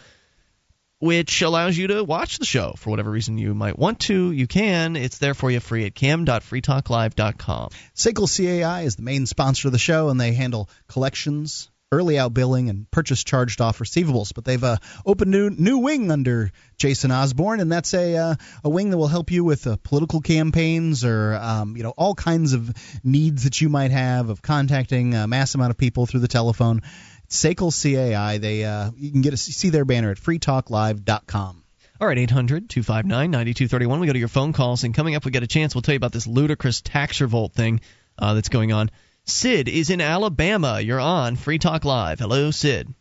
which allows you to watch the show for whatever reason you might want to. You can. It's there for you free at cam.freetalklive.com. Segal CAI is the main sponsor of the show, and they handle collections, early out billing, and purchase charged off receivables. But they've uh, opened new new wing under Jason Osborne, and that's a uh, a wing that will help you with uh, political campaigns or um, you know all kinds of needs that you might have of contacting a mass amount of people through the telephone. Segal CAI. They uh, you can get a, see their banner at freetalklive.com. All right, 800 259 9231. We go to your phone calls, and coming up, we get a chance. We'll tell you about this ludicrous tax revolt thing uh, that's going on. Sid is in Alabama. You're on Free Talk Live. Hello, Sid.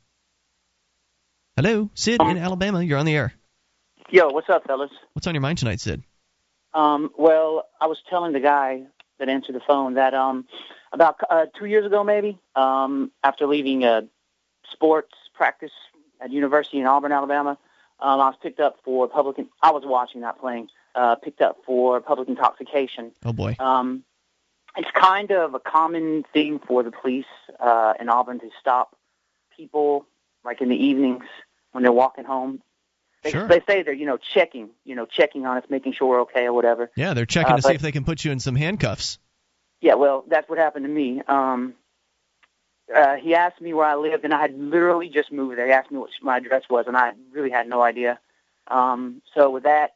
Hello, Sid in Alabama. You're on the air. Yo, what's up, fellas? What's on your mind tonight, Sid? Um, well, I was telling the guy that answered the phone that um, about uh, two years ago, maybe um, after leaving uh, sports practice at University in Auburn, Alabama, um, I was picked up for public. I was watching, not playing. Uh, picked up for public intoxication. Oh boy. Um, it's kind of a common thing for the police uh, in Auburn to stop people, like in the evenings when they're walking home. They, Sure. they say they're, you know, checking, you know, checking on us, making sure we're okay or whatever. Yeah, they're checking Uh, to see if they can put you in some handcuffs. Yeah, well, that's what happened to me. Um, uh, he asked me where I lived, and I had literally just moved there. He asked me what my address was, and I really had no idea. Um, so with that,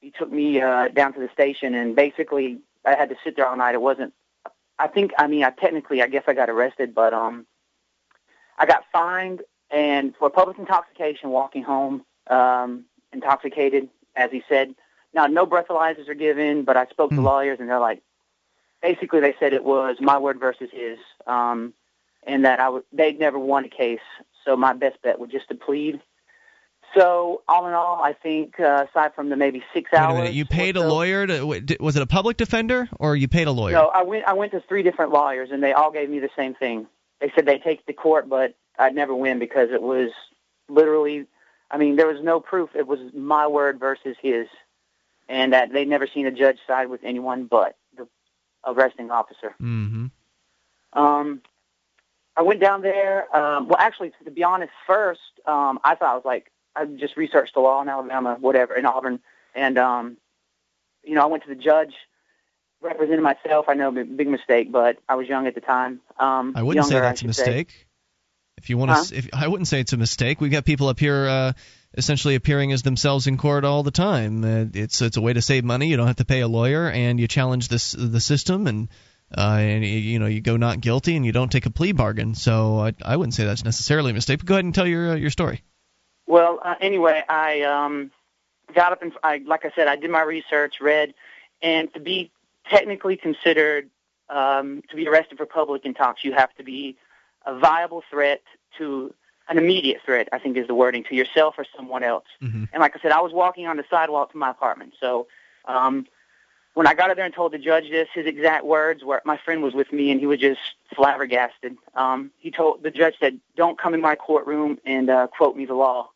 he took me uh, down to the station, and basically I had to sit there all night. It wasn't. I think. I mean, I technically, I guess I got arrested, but um, I got fined and for public intoxication, walking home um, intoxicated, as he said. Now, no breathalyzers are given, but I spoke to lawyers, and they're like, basically, they said it was my word versus his, um, and that I would. They'd never won a case, so my best bet was just to plead. So, all in all, I think uh, aside from the maybe six a hours, minute. You paid a so- lawyer to was it a public defender or you paid a lawyer? No, I went. I went to three different lawyers, and they all gave me the same thing. They said they take it to court, but I'd never win because it was literally. I mean, there was no proof. It was my word versus his, and that they'd never seen a judge side with anyone but the arresting officer. Mm-hmm. Um, I went down there. Um, well, actually, to be honest, first um, I thought I was like I just researched the law in Alabama, whatever, in Auburn, and um, you know I went to the judge, represented myself. I know big, big mistake, but I was young at the time. Um, I wouldn't younger, say that's a should say. mistake. If you want to, Huh? if I wouldn't say it's a mistake. We've got people up here uh, essentially appearing as themselves in court all the time. Uh, it's it's a way to save money. You don't have to pay a lawyer, and you challenge this the system, and uh, and you- you know you go not guilty, and you don't take a plea bargain. So I, I wouldn't say that's necessarily a mistake. But go ahead and tell your uh, your story. Well, uh, anyway, I um, got up and I, like I said, I did my research, read, and to be technically considered um, to be arrested for public intox, you have to be a viable threat to an immediate threat. I think is the wording to yourself or someone else. And like I said, I was walking on the sidewalk to my apartment, so. Um, when I got up there and told the judge this, his exact words were, my friend was with me and he was just flabbergasted. Um, he told the judge said, "Don't come in my courtroom and uh, quote me the law."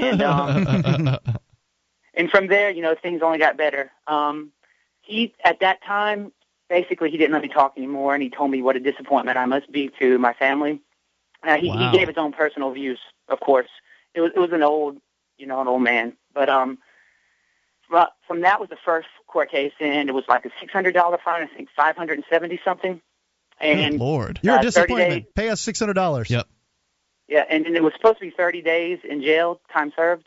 and um, [laughs] and from there, you know, things only got better. Um, he at that time, basically, he didn't let me talk anymore, and he told me what a disappointment I must be to my family. Uh, he, Wow. he gave his own personal views, of course. It was it was an old, you know, an old man, but um, from that was the first court case, and it was like a six hundred dollar fine, I think five hundred and seventy something. And Lord, You're uh, a 30 disappointment. days- Pay us six hundred dollars. Yep. yeah, and, and it was supposed to be 30 days in jail, time served,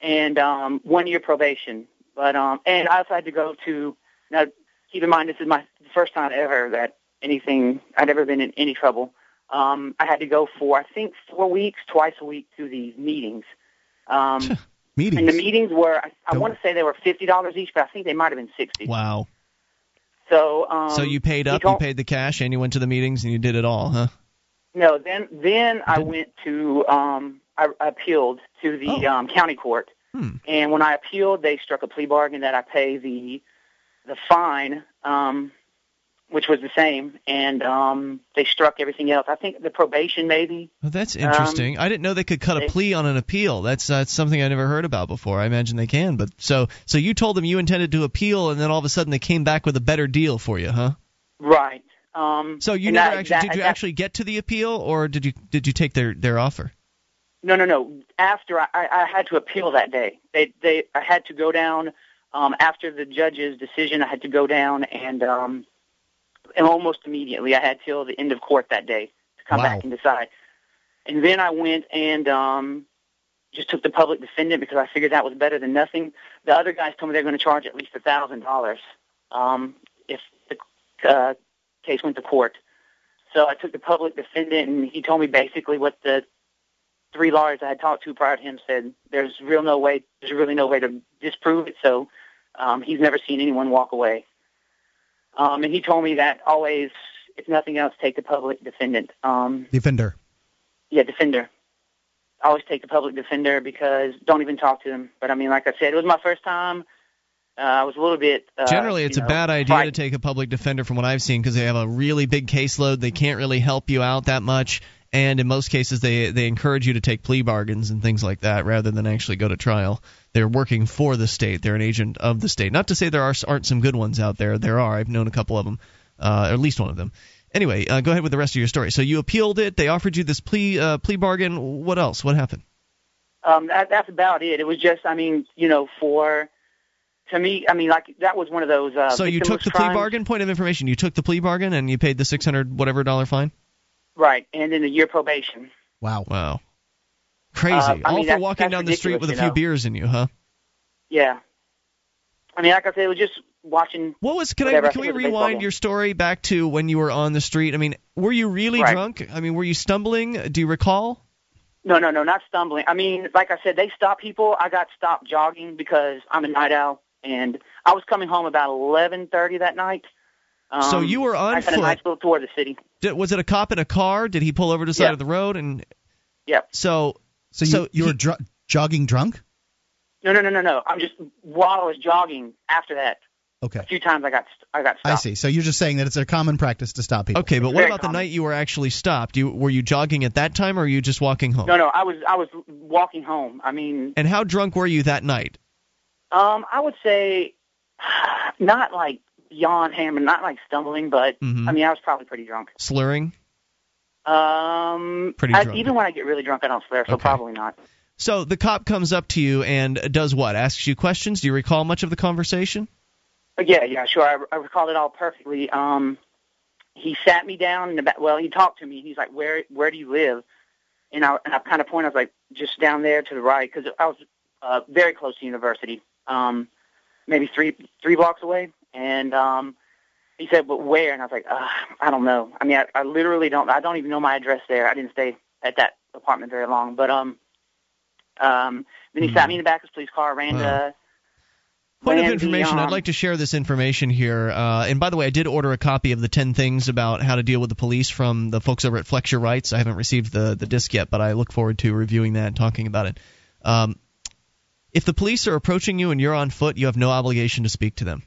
and um, one year probation. But um, and I also had to go to now. Keep in mind, this is my first time ever that anything I'd ever been in any trouble. Um, I had to go for I think four weeks, twice a week to these meetings. Um, meetings. And the meetings were I, I want to say they were fifty dollars each, but I think they might have been sixty. Wow. So um, so you paid up, you paid the cash, and you went to the meetings, and you did it all, huh? No, then then I went to um I I appealed to the um county court. And when I appealed, they struck a plea bargain that I pay the the fine um which was the same and um they struck everything else. I think the probation maybe. Well, that's Um, interesting. I didn't know they could cut a plea on an appeal. That's that's something I never heard about before. I imagine they can, but so so you told them you intended to appeal, and then all of a sudden they came back with a better deal for you, huh? Right. Um So you never actually did you actually get to the appeal, or did you did you take their their offer? No, no, no. After I, I I had to appeal that day. They they I had to go down um after the judge's decision I had to go down and um and almost immediately I had till the end of court that day to come Wow. back and decide. And then I went and um just took the public defendant because I figured that was better than nothing. The other guys told me they're going to charge at least a thousand dollars um if the uh, case went to court. So I took the public defendant, and he told me basically what the three lawyers I had talked to prior to him said. There's real no way. There's really no way to disprove it. So um, he's never seen anyone walk away. Um, and he told me that always, if nothing else, take the public defendant. Um, Defender. yeah, defender. Always take the public defender because don't even talk to them. But I mean, like I said, it was my first time uh, I was a little bit. Uh, Generally, it's you a know, bad idea to take a public defender from what I've seen because they have a really big caseload. They can't really help you out that much. And in most cases, they they encourage you to take plea bargains and things like that rather than actually go to trial. They're working for the state. They're an agent of the state. Not to say there are, aren't some good ones out there. There are. I've known a couple of them, uh, or at least one of them. Anyway, uh, go ahead with the rest of your story. So you appealed it. They offered you this plea uh, plea bargain. What else? What happened? Um, that, that's about it. It was just, I mean, you know, for to me, I mean, like that was one of those. Uh, so you took the plea bargain. Point of information: you took the plea bargain and you paid the six hundred whatever dollar fine. Right? And then a year probation. Wow. Wow. Crazy. Uh, I All mean, for walking down the street with a few know. beers in you, huh? Yeah. I mean, like I said, it was just watching. What was? Can whatever. I? Can we think it was a baseball rewind your story back to when you were on the street? I mean, were you really Right. drunk? I mean, were you stumbling? Do you recall? No, no, no, not stumbling. I mean, like I said, they stop people. I got stopped jogging because I'm a night owl, and I was coming home about 11:30 that night. Um, So you were on I had a foot. nice little tour of the city. Did, was it a cop in a car? Did he pull over to the side Yeah. of the road? And Yep. so, So you, So you were he- dr- jogging drunk? No, no, no, no, no. I'm just while I was jogging after that. Okay. A few times I got st- I got stopped. I see. So you're just saying that it's a common practice to stop people. okay, but what Very about the night you were actually stopped? You were you jogging at that time, or were you just walking home? No, no, I was I was walking home. I mean, And how drunk were you that night? um, I would say [sighs] not like beyond hammer, not like stumbling, but Mhm. I mean, I was probably pretty drunk. Slurring. Um, Pretty I, drunk. even when I get really drunk, I don't swear, so Okay. probably not. So the cop comes up to you and does what? Asks you questions. Do you recall much of the conversation? Yeah, yeah, sure. I, I recall it all perfectly. Um, he sat me down in the back. Well, he talked to me. He's like, "Where, where do you live?" And I, and I kind of pointed. I was like, "Just down there to the right," because I was uh, very close to university, um, maybe three three blocks away. And um, he said, "But where?" And I was like, uh, "I don't know. I mean, I, I literally don't. I don't even know my address there. I didn't stay at that apartment very long. But um, um, then he sat me in the back of his police car, ran Wow. to Point of information. I'd um, like to share this information here. Uh, and by the way, I did order a copy of the 10 things about how to deal with the police from the folks over at Flex Your Rights. I haven't received the, the disc yet, but I look forward to reviewing that and talking about it. Um, if the police are approaching you and you're on foot, you have no obligation to speak to them.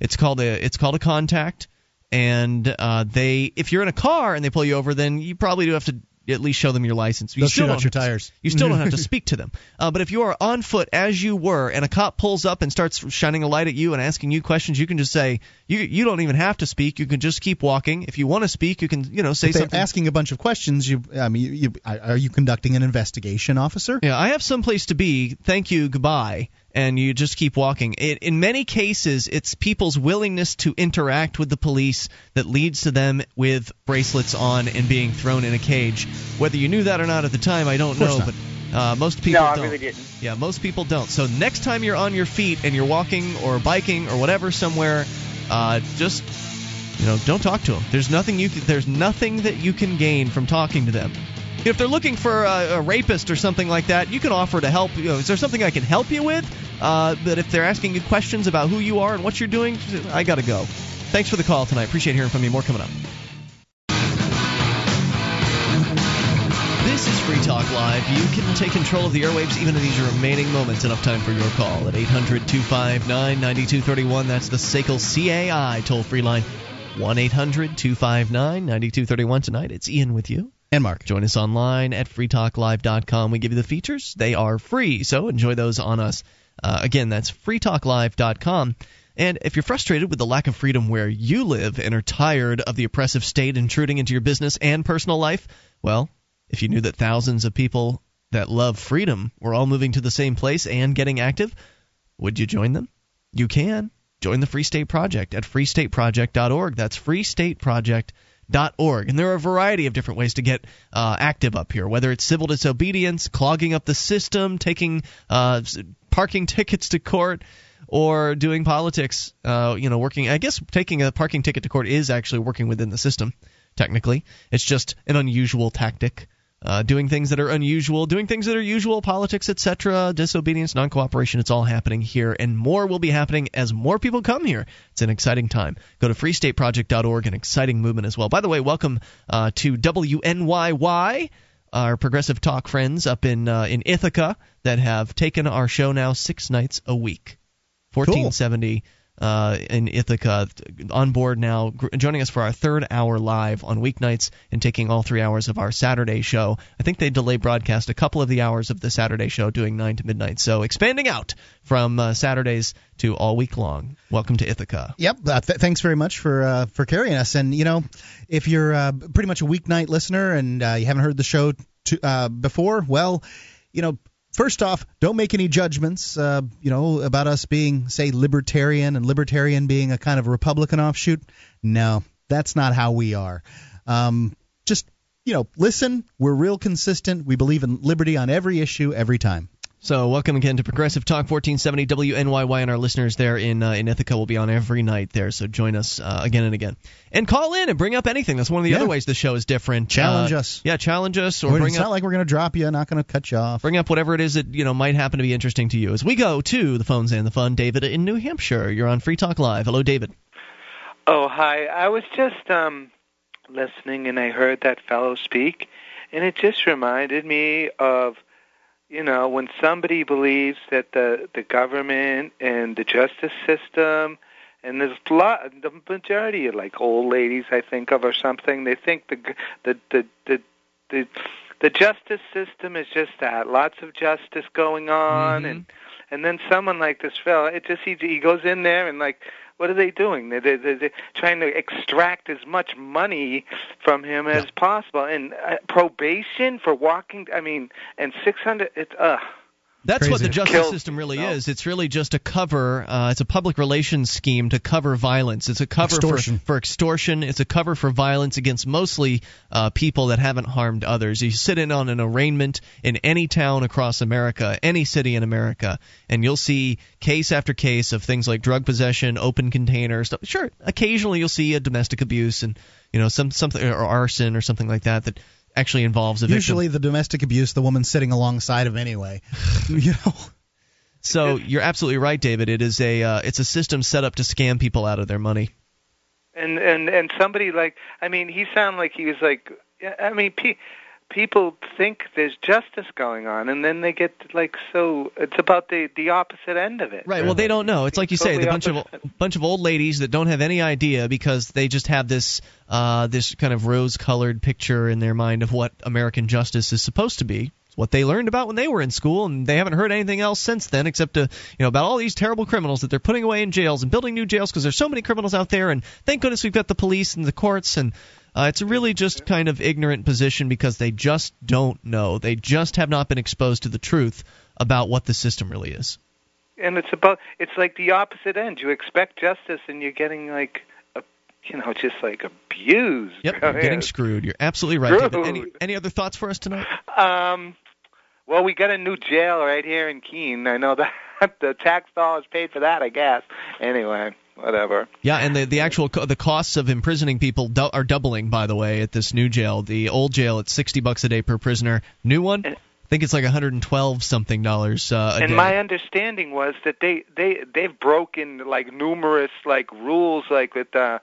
It's called a it's called a contact, and uh, they if you're in a car and they pull you over, then you probably do have to at least show them your license. You They'll still shoot out don't your have to- tires. you still don't have to [laughs] speak to them. Uh, but if you are on foot as you were, and a cop pulls up and starts shining a light at you and asking you questions, you can just say you you don't even have to speak. You can just keep walking. If you want to speak, you can you know say If they're something. asking a bunch of questions, you, I mean, you, you, are you conducting an investigation, officer? Yeah, I have some place to be. Thank you. Goodbye. And you just keep walking. It, in many cases, it's people's willingness to interact with the police that leads to them with bracelets on and being thrown in a cage. Whether you knew that or not at the time, I don't know. not. But uh, most people no, I don't. really didn't. Yeah, most people don't. So next time you're on your feet and you're walking or biking or whatever somewhere, uh, just you know, don't talk to them. There's nothing you can, there's nothing that you can gain from talking to them. If they're looking for a, a rapist or something like that, you can offer to help. You know, is there something I can help you with? Uh, but if they're asking you questions about who you are and what you're doing, I gotta go. Thanks for the call tonight. Appreciate hearing from you. More coming up. This is Free Talk Live. You can take control of the airwaves even in these remaining moments. Enough time for your call at 800 259 9231. That's the SACL CAI toll free line. 1 800 259 9231. Tonight, it's Ian with you. And Mark. Join us online at freetalklive.com. We give you the features, they are free, so enjoy those on us. Uh, again, that's freetalklive.com. And if you're frustrated with the lack of freedom where you live and are tired of the oppressive state intruding into your business and personal life, well, if you knew that thousands of people that love freedom were all moving to the same place and getting active, would you join them? You can. Join the Free State Project at freestateproject.org. That's freestateproject.org. And there are a variety of different ways to get uh, active up here, whether it's civil disobedience, clogging up the system, taking uh, parking tickets to court, or doing politics. Uh, you know, working. I guess taking a parking ticket to court is actually working within the system. Technically, it's just an unusual tactic. Uh, doing things that are unusual, doing things that are usual, politics, etc., disobedience, non cooperation, it's all happening here, and more will be happening as more people come here. It's an exciting time. Go to freestateproject.org, an exciting movement as well. By the way, welcome uh, to WNYY, our progressive talk friends up in, uh, in Ithaca that have taken our show now six nights a week. 1470 uh, in Ithaca. On board now, joining us for our third hour live on weeknights and taking all three hours of our Saturday show. I think they delay broadcast a couple of the hours of the Saturday show, doing 9 to midnight. So expanding out from uh, Saturdays to all week long. Welcome to Ithaca. Yep. Uh, th- thanks very much for uh, for carrying us. And you know, if you're uh, pretty much a weeknight listener and uh, you haven't heard the show to, uh, before, well, you know, first off, don't make any judgments, uh, you know, about us being, say, libertarian and libertarian being a kind of Republican offshoot. No, that's not how we are. Um, just you know, listen. We're real consistent. We believe in liberty on every issue, every time. So, welcome again to Progressive Talk 1470 WNYY, and our listeners there in uh, in Ithaca will be on every night there. So, join us uh, again and again, and call in and bring up anything. That's one of the Yeah. other ways the show is different. Challenge Uh, us. Yeah, challenge us, or Well, bring it's up not like we're going to drop you, not going to cut you off. bring up whatever it is that you know might happen to be interesting to you. As we go to the phones and the fun, David in New Hampshire, you're on Free Talk Live. Hello, David. Oh, hi. I was just um listening and I heard that fellow speak and it just reminded me of you know, when somebody believes that the the government and the justice system and there's a lot the majority of like old ladies I think of or something, they think the g- the the the the, the justice system is just that, lots of justice going on mm-hmm. and and then someone like this fellow, it just he, he goes in there and like, what are they doing? They're, they're, they're trying to extract as much money from him as possible. And uh, probation for walking, I mean, and six hundred. It's uh. That's what the justice Kills system really is. It's really just a cover. Uh, it's a public relations scheme to cover violence. It's a cover Extortion. for for extortion. It's a cover for violence against mostly uh, people that haven't harmed others. You sit in on an arraignment in any town across America, any city in America, and you'll see case after case of things like drug possession, open containers. stuff. Sure, occasionally you'll see a domestic abuse and you know some something or arson or something like that that actually involves a victim. Usually, the domestic abuse, the woman sitting alongside of anyway. [sighs] you know. So you're absolutely right, David. It is a uh, it's a system set up to scam people out of their money. and and and somebody like I mean he sounded like he was like I mean pe- people think there's justice going on and then they get like so it's about the the opposite end of it Right. Well, they don't know. It's like you say, the bunch of bunch of old ladies that don't have any idea because they just have this uh, this kind of rose-colored picture in their mind of what American justice is supposed to be. It's what they learned about when they were in school, and they haven't heard anything else since then except to, you know about all these terrible criminals that they're putting away in jails and building new jails because there's so many criminals out there. And thank goodness we've got the police and the courts and. Uh, it's a really just kind of ignorant position because they just don't know. They just have not been exposed to the truth about what the system really is. and it's about it's like the opposite end you expect justice and you're getting like a, you know just like abused Yep, you're getting screwed. You're absolutely right. David. Any any other thoughts for us tonight? Um, well, we got a new jail right here in Keene. I know that [laughs] the tax dollars paid for that, I guess. Anyway, whatever. Yeah, and the the actual co- the costs of imprisoning people do- are doubling. By the way, at this new jail, the old jail it's sixty bucks a day per prisoner. New one, I think it's like 112 something dollars uh, a and day. my understanding was that they they they've broken like numerous like rules like with uh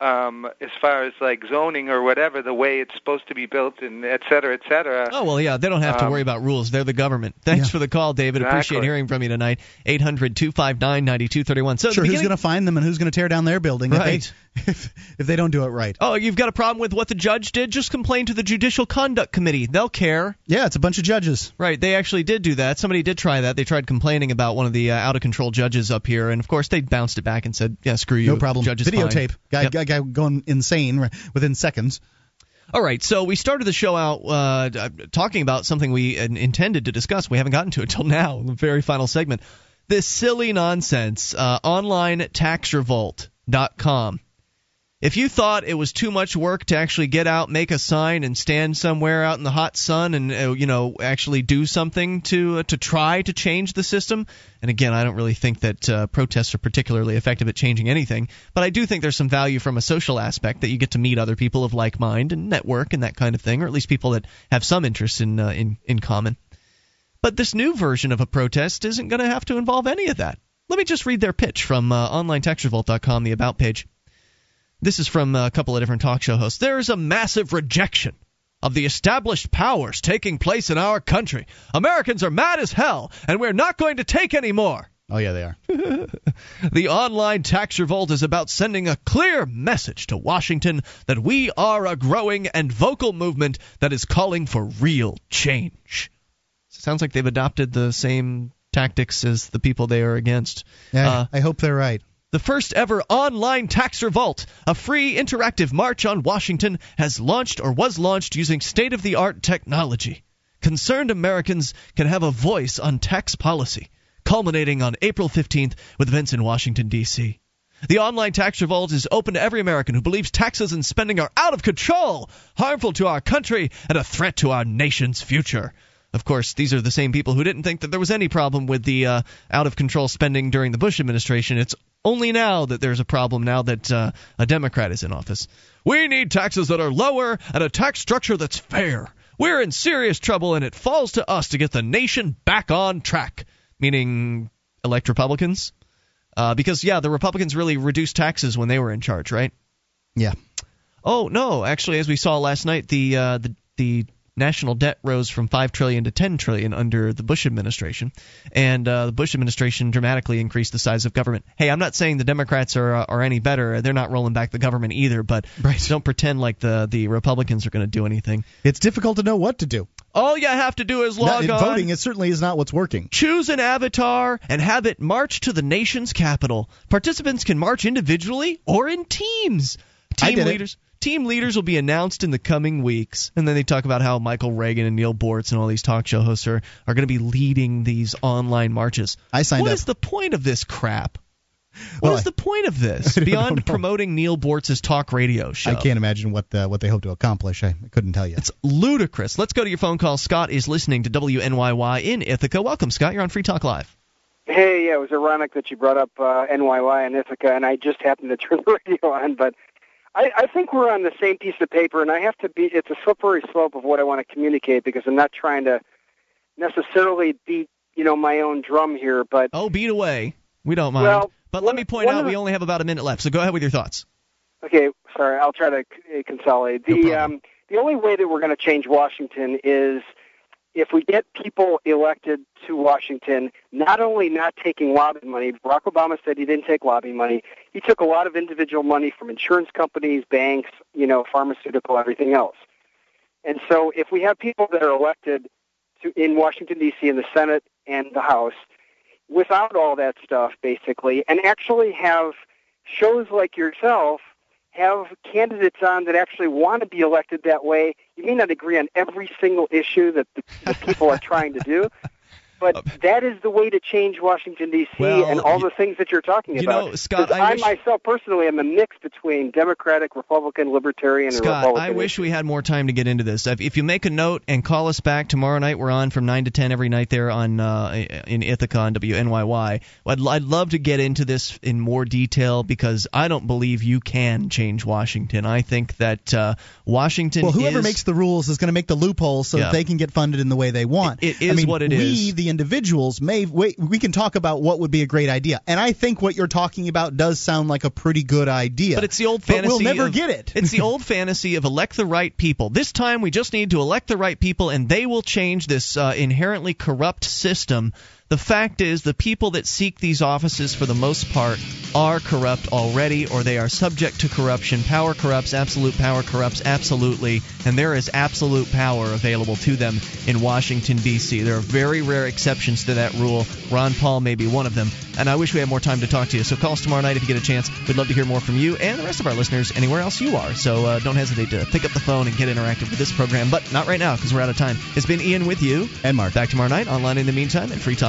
um as far as like zoning or whatever the way it's supposed to be built and et cetera et cetera Oh well, yeah, they don't have to Um, worry about rules. They're the government. Thanks for the call, David. Appreciate hearing from you tonight. 800-259-9231. So at sure, who's going to find them and who's going to tear down their building Right. if, they, [laughs] if, if they don't do it right? Oh, you've got a problem with what the judge did? Just complain to the Judicial Conduct Committee. They'll care. Yeah, it's a bunch of judges. Right, they actually did do that. Somebody did try that. They tried complaining about one of the uh, out of control judges up here, and of course they bounced it back and said, "Yeah, screw you." No problem. Judge is fine." Videotape. Guy, Yep. guy, guy going insane within seconds. All right, so we started the show out uh, talking about something we uh, intended to discuss. We haven't gotten to it till [laughs] now, the very final segment. This silly nonsense, uh, onlinetaxrevolt.com. If you thought it was too much work to actually get out, make a sign, and stand somewhere out in the hot sun, and uh, you know actually do something to uh, to try to change the system, and again, I don't really think that uh, protests are particularly effective at changing anything, but I do think there's some value from a social aspect that you get to meet other people of like mind and network and that kind of thing, or at least people that have some interest in uh, in in common. But this new version of a protest isn't going to have to involve any of that. Let me just read their pitch from uh, OnlineTaxRevolt.com, the About page. This is from a couple of different talk show hosts. There is a massive rejection of the established powers taking place in our country. Americans are mad as hell, and we're not going to take any more. Oh yeah, they are. [laughs] the online tax revolt is about sending a clear message to Washington that we are a growing and vocal movement that is calling for real change. Sounds like they've adopted the same tactics as the people they are against. Yeah, Uh, I hope they're right. The first ever online tax revolt, a free interactive march on Washington, has launched or was launched using state of the art technology. Concerned Americans can have a voice on tax policy, culminating on April 15th with events in Washington, D.C. The online tax revolt is open to every American who believes taxes and spending are out of control, harmful to our country, and a threat to our nation's future. Of course, these are the same people who didn't think that there was any problem with the uh, out of control spending during the Bush administration. It's only now that there's a problem now that uh, a Democrat is in office. We need taxes that are lower and a tax structure that's fair. We're in serious trouble, and it falls to us to get the nation back on track. Meaning, elect Republicans? Uh, because, yeah, the Republicans really reduced taxes when they were in charge, right? Yeah. Oh no, actually, as we saw last night, the uh, the the national debt rose from five trillion to ten trillion under the Bush administration, and uh, the Bush administration dramatically increased the size of government. Hey, I'm not saying the Democrats are uh, are any better; they're not rolling back the government either. But right. don't pretend like the the Republicans are going to do anything. It's difficult to know what to do. All you have to do is Not- log in on. voting, it certainly is not what's working. Choose an avatar and have it march to the nation's capital. Participants can march individually or in teams. Team leaders. it. Leaders team leaders will be announced in the coming weeks. And then they talk about how Michael Reagan and Neal Boortz and all these talk show hosts are, are going to be leading these online marches. I signed What up. is the point of this crap? Well, what is I- the point of [laughs] this I beyond promoting Neal Boortz's talk radio show? I can't imagine what the, what they hope to accomplish. I, I couldn't tell you. It's ludicrous. Let's go to your phone call. Scott is listening to WNYY in Ithaca. Welcome, Scott. You're on Free Talk Live. Hey, yeah, it was ironic that you brought up uh, NYY and Ithaca, and I just happened to turn the [laughs] radio on. But I, I think we're on the same piece of paper, and I have to be. It's a slippery slope of what I want to communicate because I'm not trying to necessarily beat you know my own drum here, but Oh, beat away. We don't mind. Well, but let me point out the- we only have about a minute left, so go ahead with your thoughts. Okay, sorry, I'll try to consolidate. The um, the only way that we're going to change Washington is if we get people elected to Washington, not only not taking lobbying money. Barack Obama said he didn't take lobbying money. He took a lot of individual money from insurance companies, banks, you know, pharmaceutical, everything else. And so, if we have people that are elected to in Washington D.C. in the Senate and the House without all that stuff, basically, and actually have shows like yourself have candidates on that actually want to be elected that way. You may not agree on every single issue that the, the people are trying to do, [laughs] but that is the way to change Washington D.C. Well, and all the things that you're talking you about. know, Scott, 'Cause I I, wish- myself personally am a mix between Democratic, Republican, Libertarian, and Scott, Republican. I wish we had more time to get into this. If, if you make a note and call us back tomorrow night, we're on from nine to ten every night there on uh, in Ithaca on WNYY. I'd, I'd love to get into this in more detail because I don't believe you can change Washington. I think that uh, Washington. Well, whoever is, makes the rules is going to make the loopholes so Yeah. that they can get funded in the way they want. It- it I mean, what it we, is. the individuals, may we, we can talk about what would be a great idea, and I think what you're talking about does sound like a pretty good idea. But it's the old But fantasy. we'll never of- get it. It's the [laughs] old fantasy of elect the right people. This time we just need to elect the right people, and they will change this uh, inherently corrupt system. The fact is, the people that seek these offices, for the most part, are corrupt already, or they are subject to corruption. Power corrupts, absolute power corrupts absolutely, and there is absolute power available to them in Washington, D.C. There are very rare exceptions to that rule. Ron Paul may be one of them, and I wish we had more time to talk to you. So call us tomorrow night if you get a chance. We'd love to hear more from you and the rest of our listeners anywhere else you are. So uh, don't hesitate to pick up the phone and get interactive with this program, but not right now because we're out of time. It's been Ian with you. And Mark. Back tomorrow night, online in the meantime at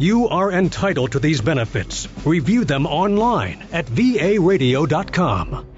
You are entitled to these benefits. Review them online at varadio.com.